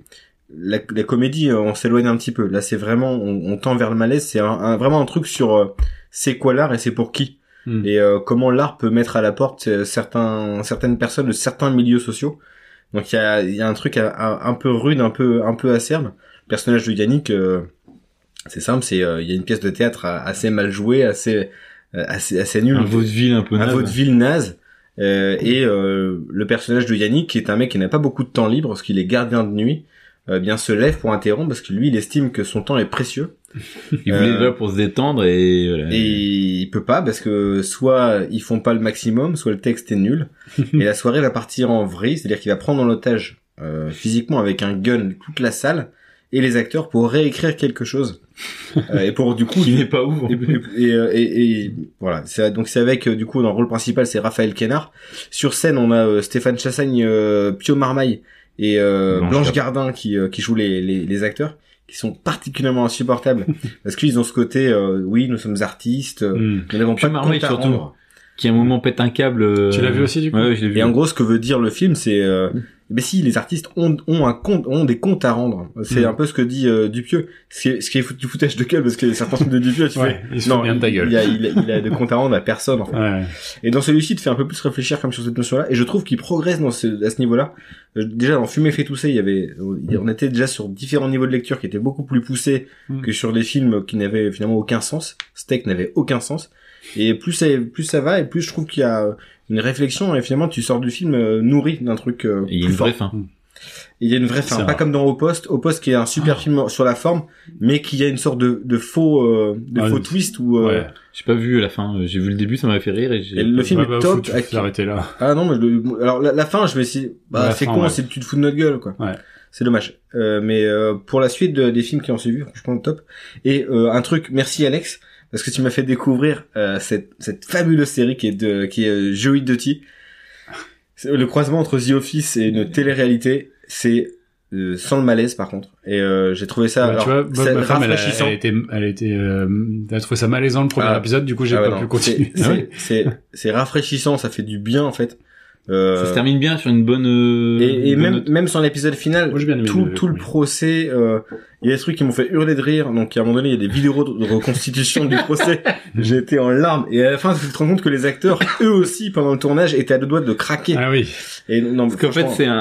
Speaker 1: la, la comédie, euh, on s'éloigne un petit peu. Là, c'est vraiment on, on tend vers le malaise. C'est un, un- vraiment un truc sur euh, c'est quoi l'art et c'est pour qui
Speaker 2: Hmm.
Speaker 1: et euh, comment l'art peut mettre à la porte certains certaines personnes de certains milieux sociaux. Donc il y a il y a un truc un, peu rude, un peu un peu acerbe. Le personnage de Yannick. euh, c'est simple, c'est euh, il y a une pièce de théâtre assez mal jouée, assez assez assez nulle,
Speaker 3: Un vaudeville un peu
Speaker 1: un
Speaker 3: naze.
Speaker 1: vaudeville naze. Euh, et euh, le personnage de Yannick, qui est un mec qui n'a pas beaucoup de temps libre, parce qu'il est gardien de nuit, euh, bien se lève pour interrompre, parce que lui, il estime que son temps est précieux,
Speaker 3: Il voulait
Speaker 1: Euh,
Speaker 3: là pour se détendre et voilà.
Speaker 1: et il peut pas, parce que soit ils font pas le maximum, soit le texte est nul, et la soirée va partir en vrille, c'est-à-dire qu'il va prendre en otage euh, physiquement avec un gun toute la salle et les acteurs pour réécrire quelque chose, Euh, et pour du coup
Speaker 3: qui n'est pas ouf.
Speaker 1: et, et, et- et- et voilà c'est donc c'est avec euh, du coup dans le rôle principal c'est Raphaël Quénard sur scène on a euh, Stéphane Chassagne euh, Pio Marmaille et euh,
Speaker 3: Blanche
Speaker 1: Blanche, Gardin qui euh, qui jouent les, les les acteurs qui sont particulièrement insupportables parce qu'ils ont ce côté euh, oui nous sommes artistes euh,
Speaker 2: Hmm.
Speaker 1: nous n'avons
Speaker 3: Pio
Speaker 1: pas de
Speaker 3: Marmaille,
Speaker 1: compte à
Speaker 3: surtout.
Speaker 1: rendre.
Speaker 3: Qui à un moment pète un câble. euh,
Speaker 2: Tu l'as vu aussi, du coup
Speaker 3: Ouais, ouais, je l'ai vu.
Speaker 1: et en gros ce que veut dire le film c'est euh, mais si les artistes ont ont un compte ont des comptes à rendre c'est
Speaker 2: Mm.
Speaker 1: un peu ce que dit euh, Dupieux ce qui est, ce qui est du foutage de gueule parce que certains films de Dupieux tu
Speaker 2: Ouais,
Speaker 1: fais
Speaker 2: fout bien de ta gueule.
Speaker 1: il a, il, a, il a de compte à rendre à personne en fait.
Speaker 2: Ouais.
Speaker 1: Et dans celui-ci, il fait un peu plus réfléchir comme sur cette notion-là. Et je trouve qu'il progresse dans ce, à ce niveau-là. Euh, déjà, dans Fumer fait tousser, il y avait, on était déjà sur différents niveaux de lecture qui étaient beaucoup plus poussés
Speaker 2: Mm.
Speaker 1: que sur des films qui n'avaient finalement aucun sens. Steak n'avait aucun sens. Et plus ça, plus ça va, et plus je trouve qu'il y a une réflexion, et finalement, tu sors du film euh, nourri d'un truc euh,
Speaker 3: Et il y a
Speaker 1: plus
Speaker 3: une
Speaker 1: fort.
Speaker 3: vraie fin.
Speaker 1: Il y a une vraie fin,
Speaker 2: C'est
Speaker 1: pas
Speaker 2: vrai.
Speaker 1: comme dans Au Poste. Au Poste qui est un super
Speaker 2: Ah.
Speaker 1: film sur la forme, mais qui a une sorte de, de faux, euh, de
Speaker 2: Ah,
Speaker 1: faux twist où, euh,
Speaker 2: Ouais.
Speaker 3: J'ai pas vu la fin. euh, J'ai vu le début, ça m'a fait rire et j'ai.
Speaker 1: Et le film est
Speaker 2: bah,
Speaker 1: top.
Speaker 2: tu
Speaker 1: avec-
Speaker 2: l'arrêter là.
Speaker 1: Ah non, mais le- alors la, la fin, je vais essayer. Bah, c'est
Speaker 2: fin,
Speaker 1: con,
Speaker 2: ouais.
Speaker 1: c'est tu te fous de notre gueule, quoi.
Speaker 2: Ouais.
Speaker 1: C'est dommage. Euh, mais euh, pour la suite de- des films qui ont suivi, franchement top. Et euh, un truc, merci Alex, parce que tu m'as fait découvrir euh, cette cette fabuleuse série qui est de qui est euh, Joey. C'est Le croisement entre The Office et une télé-réalité, c'est euh, sans le malaise par contre. Et euh, j'ai trouvé ça
Speaker 2: Bah,
Speaker 1: alors,
Speaker 2: tu vois,
Speaker 1: c'est
Speaker 2: ma femme, elle a,
Speaker 1: rafraîchissant.
Speaker 2: elle a été, elle a été, euh, elle a trouvé ça malaisant le premier
Speaker 1: Ah.
Speaker 2: épisode, du coup, j'ai
Speaker 1: Ah
Speaker 2: pas pu continuer.
Speaker 3: Ah
Speaker 1: c'est c'est rafraîchissant, ça fait du bien en fait. Euh,
Speaker 3: Ça se termine bien sur une bonne. euh,
Speaker 1: Et, et
Speaker 3: une bonne
Speaker 1: même même sur l'épisode final,
Speaker 2: Moi, bien
Speaker 1: tout
Speaker 2: le-
Speaker 1: tout le procès, euh, il y a des trucs qui m'ont fait hurler de rire. Donc à un moment donné, il y a des vidéos de reconstitution du procès. Été en larmes. Et à la fin, tu te rends compte que les acteurs, eux aussi, pendant le tournage, étaient à deux doigts de craquer.
Speaker 2: Ah oui.
Speaker 1: Et non,
Speaker 3: Parce qu'en fait, c'est un,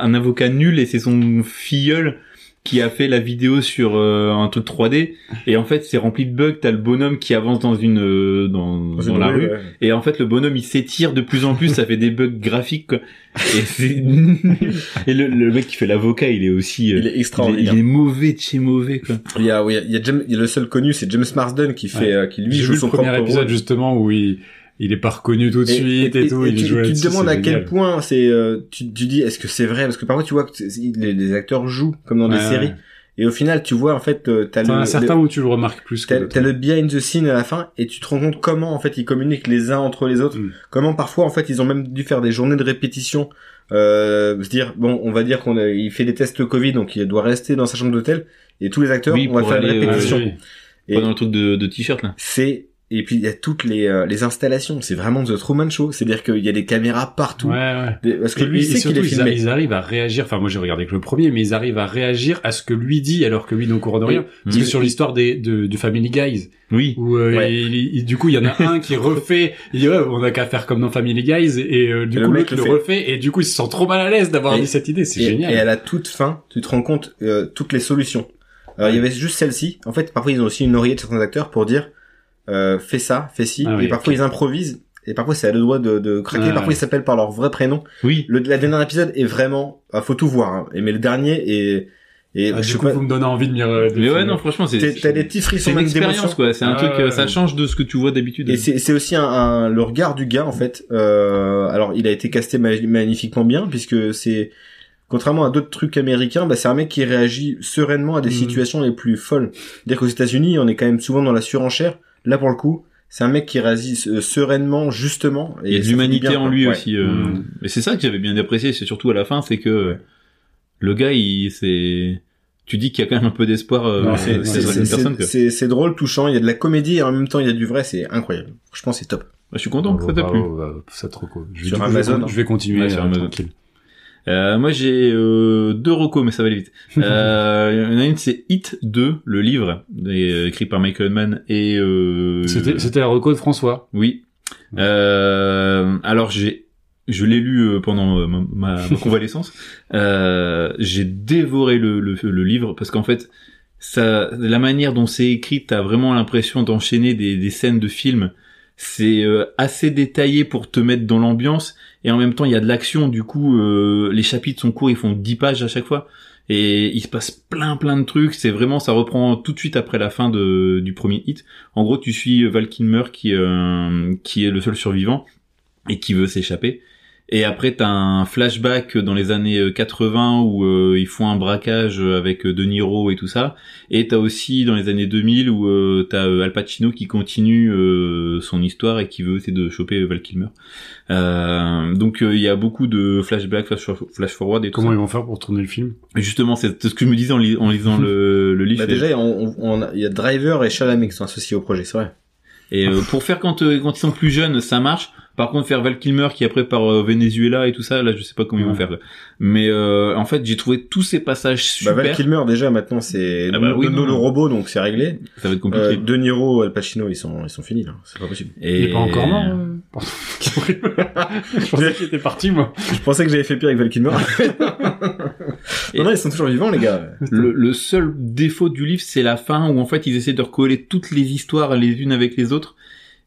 Speaker 3: un avocat nul et c'est son filleul qui a fait la vidéo sur euh, un truc 3D et en fait c'est rempli de bugs t'as le bonhomme qui avance dans une euh, dans, dans la rue
Speaker 1: ouais.
Speaker 3: et en fait le bonhomme il s'étire de plus en plus ça fait des bugs graphiques quoi. et c'est et le, le mec qui fait l'avocat il est aussi euh,
Speaker 1: Il est
Speaker 3: il est,
Speaker 1: extraordinaire.
Speaker 3: il est mauvais de chez mauvais quoi
Speaker 1: Il y a, oui, il y a, James- il y a le seul connu, c'est James Marsden qui fait,
Speaker 2: Ouais.
Speaker 1: euh, qui lui joue
Speaker 2: vu
Speaker 1: son
Speaker 2: le premier
Speaker 1: propre
Speaker 2: épisode
Speaker 1: rôle.
Speaker 2: justement où il, il est pas reconnu tout de
Speaker 1: Et-
Speaker 2: suite et, tout, il
Speaker 1: tu,
Speaker 2: joue
Speaker 1: tu te demandes à quel point c'est, euh, tu, tu dis, est-ce que c'est vrai? Parce que parfois tu vois que les, les acteurs jouent comme dans des
Speaker 2: Ouais,
Speaker 1: séries, et au final tu vois en fait, euh, t'as le,
Speaker 2: as certains où tu le remarques plus que
Speaker 1: T'as t'as le behind the scene à la fin et tu te rends compte comment en fait ils communiquent les uns entre les autres.
Speaker 2: Mm.
Speaker 1: Comment parfois en fait ils ont même dû faire des journées de répétition. Euh, se dire bon on va dire qu'on a- il fait des tests Covid donc il doit rester dans sa chambre d'hôtel et tous les acteurs
Speaker 3: Oui,
Speaker 1: on va faire
Speaker 3: aller, euh,
Speaker 1: répétition.
Speaker 2: oui.
Speaker 1: Et
Speaker 3: pas dans le truc de, de t-shirt là
Speaker 1: c'est et puis il y a toutes les euh, les installations. C'est vraiment The Truman Show. C'est-à-dire qu'il y a des caméras partout.
Speaker 2: Ouais, ouais.
Speaker 1: Des- Parce que lui
Speaker 2: et
Speaker 1: il sait qu'il
Speaker 2: surtout,
Speaker 1: est
Speaker 2: ils,
Speaker 1: filmé.
Speaker 2: a- ils arrivent à réagir. Enfin, moi, j'ai regardé que le premier, mais ils arrivent à réagir à ce que lui dit, alors que lui n'est au courant de rien. Parce que
Speaker 1: il-
Speaker 2: sur l'histoire des de, du Family Guys,
Speaker 3: oui
Speaker 2: où euh,
Speaker 1: Ouais.
Speaker 2: il- il- du coup, il y en a un qui refait. Il dit ouais, on a qu'à faire comme dans Family Guys, et euh, du
Speaker 1: Et
Speaker 2: coup, l'autre
Speaker 1: le
Speaker 2: le,
Speaker 1: fait.
Speaker 2: refait, et du coup, il se sent trop mal à l'aise d'avoir dit cette idée. C'est génial.
Speaker 1: et à la toute fin, tu te rends compte euh, toutes les solutions. Alors il y avait juste celle-ci. En fait, parfois ils ont aussi une oreillette certains acteurs pour dire euh, fais ça, fais ci.
Speaker 2: Ah
Speaker 1: et parfois ils improvisent. Et parfois c'est à deux doigts de, de craquer.
Speaker 2: Ouais,
Speaker 1: parfois
Speaker 2: ouais.
Speaker 1: ils s'appellent par leur vrai prénom.
Speaker 3: oui
Speaker 1: Le la dernier épisode est vraiment, ah, faut tout voir. Hein. Et mais le dernier est Et
Speaker 2: Ah,
Speaker 1: je
Speaker 2: du
Speaker 1: sais
Speaker 2: coup,
Speaker 1: pas,
Speaker 2: vous me donnez envie de m'y de
Speaker 3: Mais ouais, non, franchement, c'est
Speaker 1: t'as des petits
Speaker 3: c'est
Speaker 1: frissons
Speaker 3: une
Speaker 1: même d'émotion.
Speaker 3: expérience quoi. C'est un
Speaker 2: Ah,
Speaker 3: truc,
Speaker 2: ouais,
Speaker 3: euh, ça change de ce que tu vois d'habitude.
Speaker 1: Et c'est c'est aussi un, un- le regard du gars en fait. Euh, alors il a été casté ma- magnifiquement bien puisque c'est contrairement à d'autres trucs américains, bah, c'est un mec qui réagit sereinement à des
Speaker 2: Mhm.
Speaker 1: situations les plus folles. C'est-à-dire qu'aux États-Unis, on est quand même souvent dans la surenchère. Là pour le coup, c'est un mec qui réagit euh, sereinement, justement.
Speaker 3: Il y a de
Speaker 1: ça
Speaker 3: l'humanité en lui
Speaker 1: Ouais.
Speaker 3: aussi. euh.
Speaker 2: Mm.
Speaker 3: Et c'est ça que j'avais bien apprécié, c'est surtout à la fin, c'est que le gars, il c'est, tu dis qu'il y a quand même un peu d'espoir. Euh,
Speaker 1: C'est- drôle, touchant. Il y a de la comédie et en même temps il y a du vrai. C'est incroyable. Franchement, c'est top.
Speaker 3: Je suis content que ça t'a
Speaker 2: Bah,
Speaker 3: plu.
Speaker 2: bah, bah, ça trop cool. Je vais,
Speaker 1: Sur
Speaker 2: coup, je
Speaker 1: Amazon,
Speaker 2: Je vais continuer
Speaker 3: Ouais, sur
Speaker 2: euh,
Speaker 3: Amazon.
Speaker 2: tranquille.
Speaker 3: Euh, moi j'ai euh, deux recos mais ça va aller vite. Euh, il y en a une c'est Hit 2, le livre et, euh, écrit par Michael Mann et euh,
Speaker 2: C'était, c'était la reco de François.
Speaker 3: oui. Euh, alors j'ai je l'ai lu pendant ma, ma- ma convalescence. Euh, j'ai dévoré le, le, le livre parce qu'en fait ça la manière dont c'est écrit t'as vraiment l'impression d'enchaîner des, des scènes de films. C'est euh, assez détaillé pour te mettre dans l'ambiance et en même temps il y a de l'action. Du coup euh, les chapitres sont courts ils font 10 pages à chaque fois et il se passe plein plein de trucs. C'est vraiment ça reprend tout de suite après la fin de, du premier hit. En gros tu suis Val Kilmer qui qui est le seul survivant et qui veut s'échapper et après t'as un flashback dans les années euh, 80 où euh, ils font un braquage avec euh, De Niro et tout ça et t'as aussi dans les années 2000 où euh, t'as euh, Al Pacino qui continue euh, son histoire et qui veut essayer de choper Val Kilmer. Euh, donc euh, il y a beaucoup de flashbacks, flash, flash forward et tout
Speaker 2: Comment
Speaker 3: ça.
Speaker 2: ils vont faire pour tourner le film?
Speaker 3: Justement, c'est ce que je me disais en, lis- en lisant le, le livre.
Speaker 1: Bah, déjà, on, on a- il y a Driver et Chalamet qui sont associés au projet, c'est vrai.
Speaker 3: Et euh, pour faire quand euh, quand ils sont plus jeunes, ça marche. Par contre, faire Val Kilmer qui après par euh, Venezuela et tout ça, là, je sais pas comment ils vont
Speaker 2: Ouais.
Speaker 3: faire. là. Mais euh, en fait, j'ai trouvé tous ces passages
Speaker 1: Bah,
Speaker 3: super.
Speaker 1: Val Kilmer déjà maintenant c'est
Speaker 3: Ah bah
Speaker 1: no-
Speaker 3: oui,
Speaker 1: le robot donc c'est réglé.
Speaker 3: ça va être compliqué.
Speaker 1: Euh, de Niro, Al Pacino ils sont ils sont finis là, c'est pas possible.
Speaker 3: et...
Speaker 2: Il est pas encore mort euh. Je pensais qu'il était parti, moi.
Speaker 1: Je pensais que j'avais fait pire avec Val Kilmer.
Speaker 3: Et-
Speaker 1: non non ils sont toujours vivants les gars.
Speaker 3: Le, le seul défaut du livre, c'est la fin où en fait ils essaient de recoller toutes les histoires les unes avec les autres.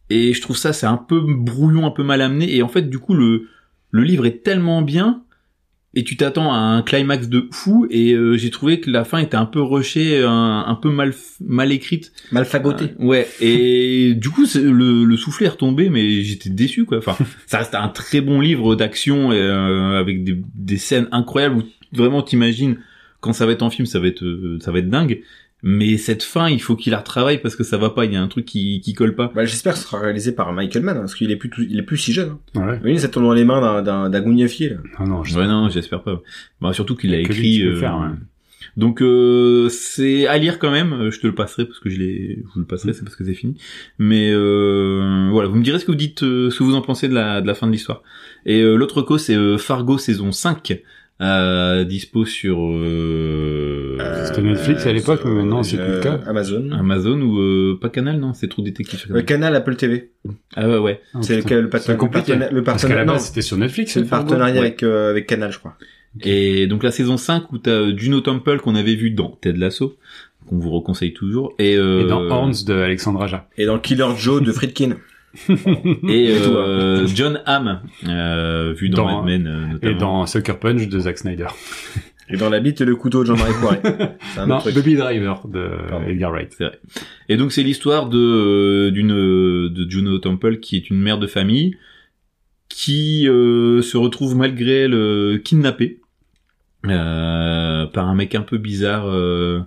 Speaker 3: Et je trouve ça c'est un peu brouillon, un peu mal amené. Et en fait, du coup, le le livre est tellement bien et tu t'attends à un climax de fou. Et euh, j'ai trouvé que la fin était un peu rushée, un, un peu mal mal écrite.
Speaker 1: Mal fagoté.
Speaker 3: Euh, ouais. Et du coup, le, le soufflet est retombé, mais j'étais déçu quoi. Enfin, ça reste un très bon livre d'action euh, avec des, des scènes incroyables où vraiment t'imagines quand ça va être en film, ça va être euh, ça va être dingue. Mais cette fin, il faut qu'il la retravaille parce que ça va pas. Il y a un truc qui qui colle pas.
Speaker 1: Bah, j'espère que ce sera réalisé par Michael Mann hein, parce qu'il est plus tout- il est plus si jeune. Hein.
Speaker 2: Ouais.
Speaker 1: Oui, ça tombe dans les mains d'un d'un d'un gougnafier là.
Speaker 2: Ah non, je
Speaker 3: Ouais, non, j'espère pas. Bah, surtout qu'il a écrit. euh,
Speaker 2: faire, ouais.
Speaker 3: Donc euh, c'est à lire quand même. Euh, Je te le passerai parce que je l'ai. Je vous le passerai, c'est parce que c'est fini. Mais euh, voilà, vous me direz ce que vous dites, euh, ce que vous en pensez de la de la fin de l'histoire. Et euh, l'autre co, c'est euh, Fargo saison 5. Euh, dispo sur euh,
Speaker 2: C'était Netflix à l'époque, mais maintenant, c'est
Speaker 1: euh,
Speaker 2: plus le cas.
Speaker 1: Amazon.
Speaker 3: Amazon ou euh, pas Canal non c'est trop détective sur
Speaker 1: Le
Speaker 3: Canal.
Speaker 1: canal Apple TV.
Speaker 3: ah ouais ouais
Speaker 2: Ah,
Speaker 1: c'est le, le,
Speaker 2: C'est
Speaker 1: le, partenariat- le
Speaker 2: Parce qu'à la
Speaker 1: partenariat-
Speaker 2: c'était sur Netflix,
Speaker 1: c'est le
Speaker 2: Fargo
Speaker 1: partenariat
Speaker 3: Ouais.
Speaker 1: avec euh, avec Canal je crois.
Speaker 3: et donc la saison 5 où t'as euh, Juno Temple qu'on avait vu dans Ted Lasso qu'on vous reconseille toujours et, euh,
Speaker 2: Et dans Horns de Alexandre Aja.
Speaker 1: Et dans Killer Joe de Friedkin.
Speaker 3: Et
Speaker 1: Et
Speaker 3: euh, John Hamm euh, vu dans,
Speaker 2: Dans-
Speaker 3: Mad Men euh,
Speaker 2: Et
Speaker 3: notamment
Speaker 2: dans Sucker Punch de Zack Snyder.
Speaker 1: Et dans la bite et le couteau de Jean-Marie Poiré. C'est un
Speaker 2: Non,
Speaker 1: autre truc.
Speaker 2: Baby Driver de
Speaker 1: Pardon.
Speaker 2: Edgar Wright.
Speaker 3: Et donc c'est l'histoire de euh, d'une euh, de Juno Temple qui est une mère de famille qui euh, se retrouve malgré elle kidnappée euh, par un mec un peu bizarre euh,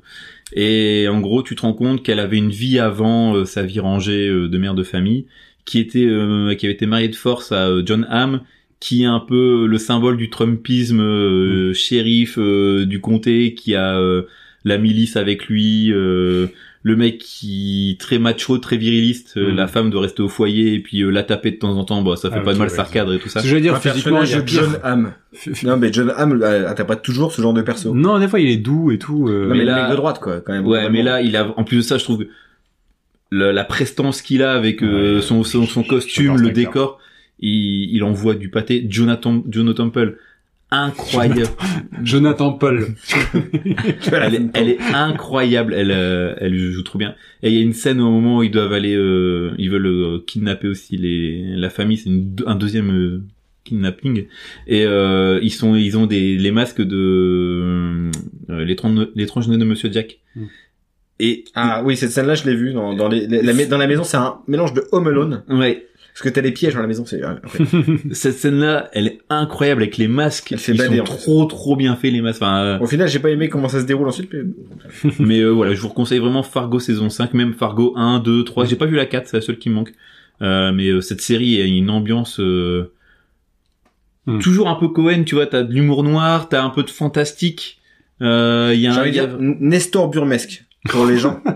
Speaker 3: et en gros tu te rends compte qu'elle avait une vie avant euh, sa vie rangée euh, de mère de famille qui était euh, qui avait été mariée de force à euh, John Hamm qui est un peu le symbole du Trumpisme euh, shérif euh, du comté qui a euh, la milice avec lui euh, le mec qui très macho, très viriliste, euh,
Speaker 2: Mhm.
Speaker 3: la femme doit rester au foyer et puis euh, la taper de temps en temps, bah ça fait
Speaker 2: Ah,
Speaker 3: pas de mal,
Speaker 2: ouais,
Speaker 3: ça recadre et tout ça.
Speaker 2: Ce que je veux dire,
Speaker 1: Un
Speaker 2: physiquement, pire.
Speaker 1: John Hamm. Non mais John Hamm, t'as pas toujours ce genre de perso.
Speaker 2: Non, des fois, il est doux et tout. euh,
Speaker 1: Non mais,
Speaker 3: mais
Speaker 1: le
Speaker 3: là-
Speaker 1: mec de droite quoi quand même.
Speaker 3: Ouais, mais là il a en plus de ça, je trouve que le- la prestance qu'il a avec euh, son, son son costume, le décor, il, il envoie du pâté. Jonathan Juno Temple, incroyable.
Speaker 2: Jonathan Paul.
Speaker 3: elle, est, elle est incroyable, elle euh, elle joue trop bien. Et il y a une scène au moment où ils doivent aller, euh, ils veulent euh, kidnapper aussi les la famille. C'est un deuxième euh, kidnapping et euh, ils sont ils ont des les masques de euh, l'étrange l'étrange de Monsieur Jack.
Speaker 2: Mm.
Speaker 3: Et
Speaker 1: Ah oui, cette scène-là, je l'ai vue dans, dans, les, la- la- dans la maison. C'est un mélange de Home Alone.
Speaker 3: ouais,
Speaker 1: Parce que t'as les pièges dans la maison. C'est
Speaker 3: cette scène-là, elle est incroyable avec les masques.
Speaker 1: Elle fait
Speaker 3: Ils
Speaker 1: bader,
Speaker 3: sont
Speaker 1: en fait.
Speaker 3: trop trop bien faits les masques. Enfin, euh,
Speaker 1: Au final, j'ai pas aimé comment ça se déroule ensuite. Mais...
Speaker 3: mais euh, voilà, je vous conseille vraiment Fargo saison 5, même Fargo 1, 2, 3. J'ai pas vu la 4, c'est la seule qui me manque. Euh, mais euh, cette série a une ambiance euh,
Speaker 2: Hmm.
Speaker 3: toujours un peu Cohen, tu vois, t'as de l'humour noir, t'as un peu de fantastique. Euh, Il y a un
Speaker 1: envie de
Speaker 3: il y a-
Speaker 1: dire Nestor Burmesque pour les gens.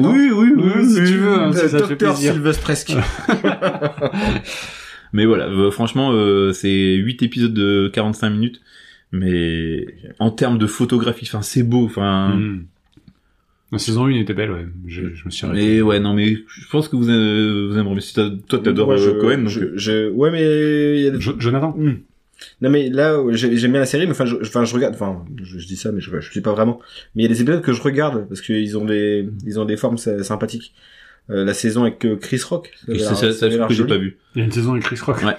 Speaker 3: Oui, oui, oui,
Speaker 2: Oui, si tu veux, hein, si ça fait
Speaker 1: Docteur
Speaker 2: plaisir.
Speaker 3: Mais voilà, euh, franchement, euh, c'est 8 épisodes de 45 minutes. Mais en termes de photographie, enfin, c'est beau, enfin.
Speaker 2: Mm. La saison 1 était belle, ouais. Je, je me suis arrêté.
Speaker 3: Mais ouais, non, mais je pense que vous, euh, vous aimerez. Si toi, t'adores euh, Cohen, donc.
Speaker 1: je, je- ouais, mais il y a des-
Speaker 2: Jo- Jonathan?
Speaker 1: Non mais là, j'ai- j'aime bien la série, mais enfin, je, enfin, je regarde, enfin, je, je dis ça, mais je, je suis pas vraiment. Mais il y a des épisodes que je regarde parce qu'ils ont des, ils ont des formes sy- sympathiques. Euh, la saison avec euh, Chris Rock. ça
Speaker 3: C'est ça,
Speaker 1: ça
Speaker 3: ça, que j'ai pas vu.
Speaker 2: Il y a une saison avec Chris Rock.
Speaker 3: Ouais.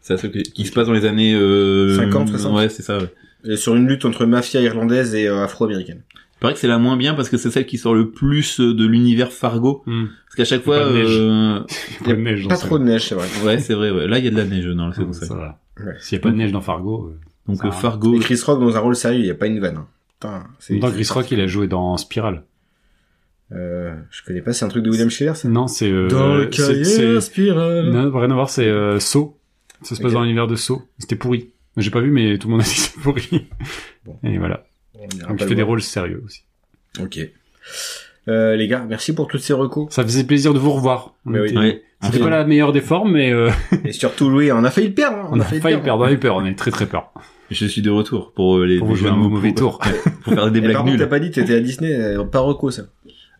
Speaker 3: C'est seule qui, qui se passe dans les années euh,
Speaker 1: 50, 60.
Speaker 3: Ouais, c'est ça. Ouais.
Speaker 1: Et sur une lutte entre mafia irlandaise et euh, afro-américaine.
Speaker 3: Il paraît que c'est la moins bien parce que c'est celle qui sort le plus de l'univers Fargo.
Speaker 2: Mm.
Speaker 3: Parce qu'à chaque fois,
Speaker 2: pas de neige.
Speaker 3: euh,
Speaker 2: Il y a pas de neige dans
Speaker 1: Pas
Speaker 2: ça.
Speaker 1: trop de neige, c'est vrai.
Speaker 3: ouais, c'est vrai. Ouais. Là, il y a de la neige dans la saison
Speaker 2: Ça
Speaker 3: 5.
Speaker 2: va.
Speaker 1: Ouais.
Speaker 2: S'il y a pas de neige dans Fargo. euh.
Speaker 3: Donc euh. Fargo.
Speaker 1: Et Chris Rock dans un rôle sérieux, il y a pas une vanne. hein. Putain, c'est.
Speaker 2: Dans Chris Rock, il a joué dans Spiral.
Speaker 1: Euh, je connais pas, c'est un truc de William Schiller, ça?
Speaker 2: Non, c'est. Euh,
Speaker 1: Dans le
Speaker 2: c'est-
Speaker 1: cahier
Speaker 2: c'est-
Speaker 1: spirale.
Speaker 2: Non, rien à voir, c'est euh, Saw. Ça se passe dans l'univers de Saw. C'était pourri. J'ai pas vu, mais tout le monde a dit que c'était pourri.
Speaker 1: Bon.
Speaker 2: Et voilà. Donc fait
Speaker 1: le
Speaker 2: des rôles sérieux aussi.
Speaker 1: Ok. Euh, les gars, merci pour toutes ces recos.
Speaker 2: Ça faisait plaisir de vous revoir. On
Speaker 1: Mais oui.
Speaker 3: Ouais.
Speaker 2: C'était pas la meilleure des formes, mais euh,
Speaker 1: Et surtout, Louis, on a failli le perdre. hein.
Speaker 2: on a failli perdre. On a eu peur. On a eu très très peur.
Speaker 3: Je suis de retour pour euh, les
Speaker 2: Pour jouer un mauvais
Speaker 3: pour-
Speaker 2: tour.
Speaker 3: pour faire des blagues
Speaker 1: par contre, t'as
Speaker 3: nulles.
Speaker 1: pas dit que t'étais à Disney, euh, pas reco, ça.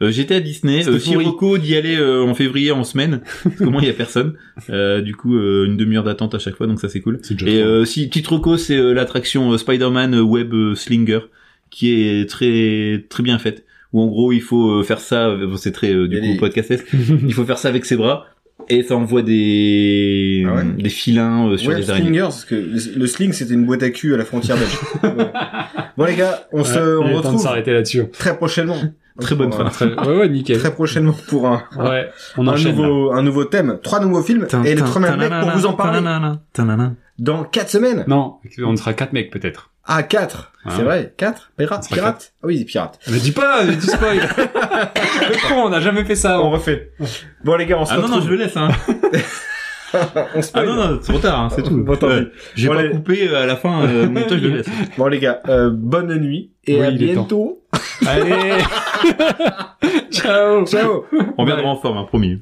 Speaker 3: Euh, J'étais à Disney. Euh. Sirocco d'y aller euh, en février en semaine. Parce que moi, il y a personne. Euh, du coup, euh, une demi-heure d'attente à chaque fois, donc ça c'est cool.
Speaker 2: C'est déjà
Speaker 3: Et euh, si petite reco, c'est euh, l'attraction euh, Spider-Man euh, Web euh, Slinger qui est très très bien faite. Où en gros, il faut euh, faire ça. euh, bon, c'est très euh, du coup
Speaker 1: des-
Speaker 3: podcastesque. il faut faire ça avec ses bras et ça envoie des
Speaker 1: Ah ouais
Speaker 3: des filins euh, sur
Speaker 1: Ouais,
Speaker 3: les araignées.
Speaker 1: Slingers, parce que le, le sling, c'était une boîte à cul à la frontière belge. Ouais. Bon, les gars, on se, on
Speaker 2: temps de
Speaker 1: retrouve
Speaker 2: s'arrêter là-dessus.
Speaker 1: très prochainement.
Speaker 3: Très bonne fin.
Speaker 2: Très... Ouais, ouais, nickel.
Speaker 1: Très prochainement pour un,
Speaker 2: Ouais, on
Speaker 1: un
Speaker 2: là.
Speaker 1: nouveau, un nouveau thème, trois nouveaux films et les trois mêmes mecs pour vous en parler dans quatre semaines.
Speaker 2: Non, on sera quatre mecs peut-être.
Speaker 1: Ah, quatre.
Speaker 2: Ah.
Speaker 1: C'est vrai, quatre. Pirates,
Speaker 2: Ça sera
Speaker 1: pirates. Ah oui, pirates.
Speaker 2: Mais dis pas, dis spoil. Le con, on n'a jamais fait ça.
Speaker 1: On refait. Bon, les gars, on se
Speaker 3: Ah non non,
Speaker 1: retrouve.
Speaker 3: je le laisse hein.
Speaker 1: on se
Speaker 3: Ah non non, c'est trop tard, hein, c'est tout.
Speaker 1: Bon, pis.
Speaker 3: J'ai
Speaker 1: Bon,
Speaker 3: pas
Speaker 1: allez.
Speaker 3: coupé euh, à la fin. Euh, mais toi, je le laisse.
Speaker 1: Bon, les gars, euh, bonne nuit et
Speaker 2: Oui,
Speaker 1: à bientôt.
Speaker 2: Allez. Ciao.
Speaker 1: Ciao.
Speaker 3: On viendra en forme, hein, promis.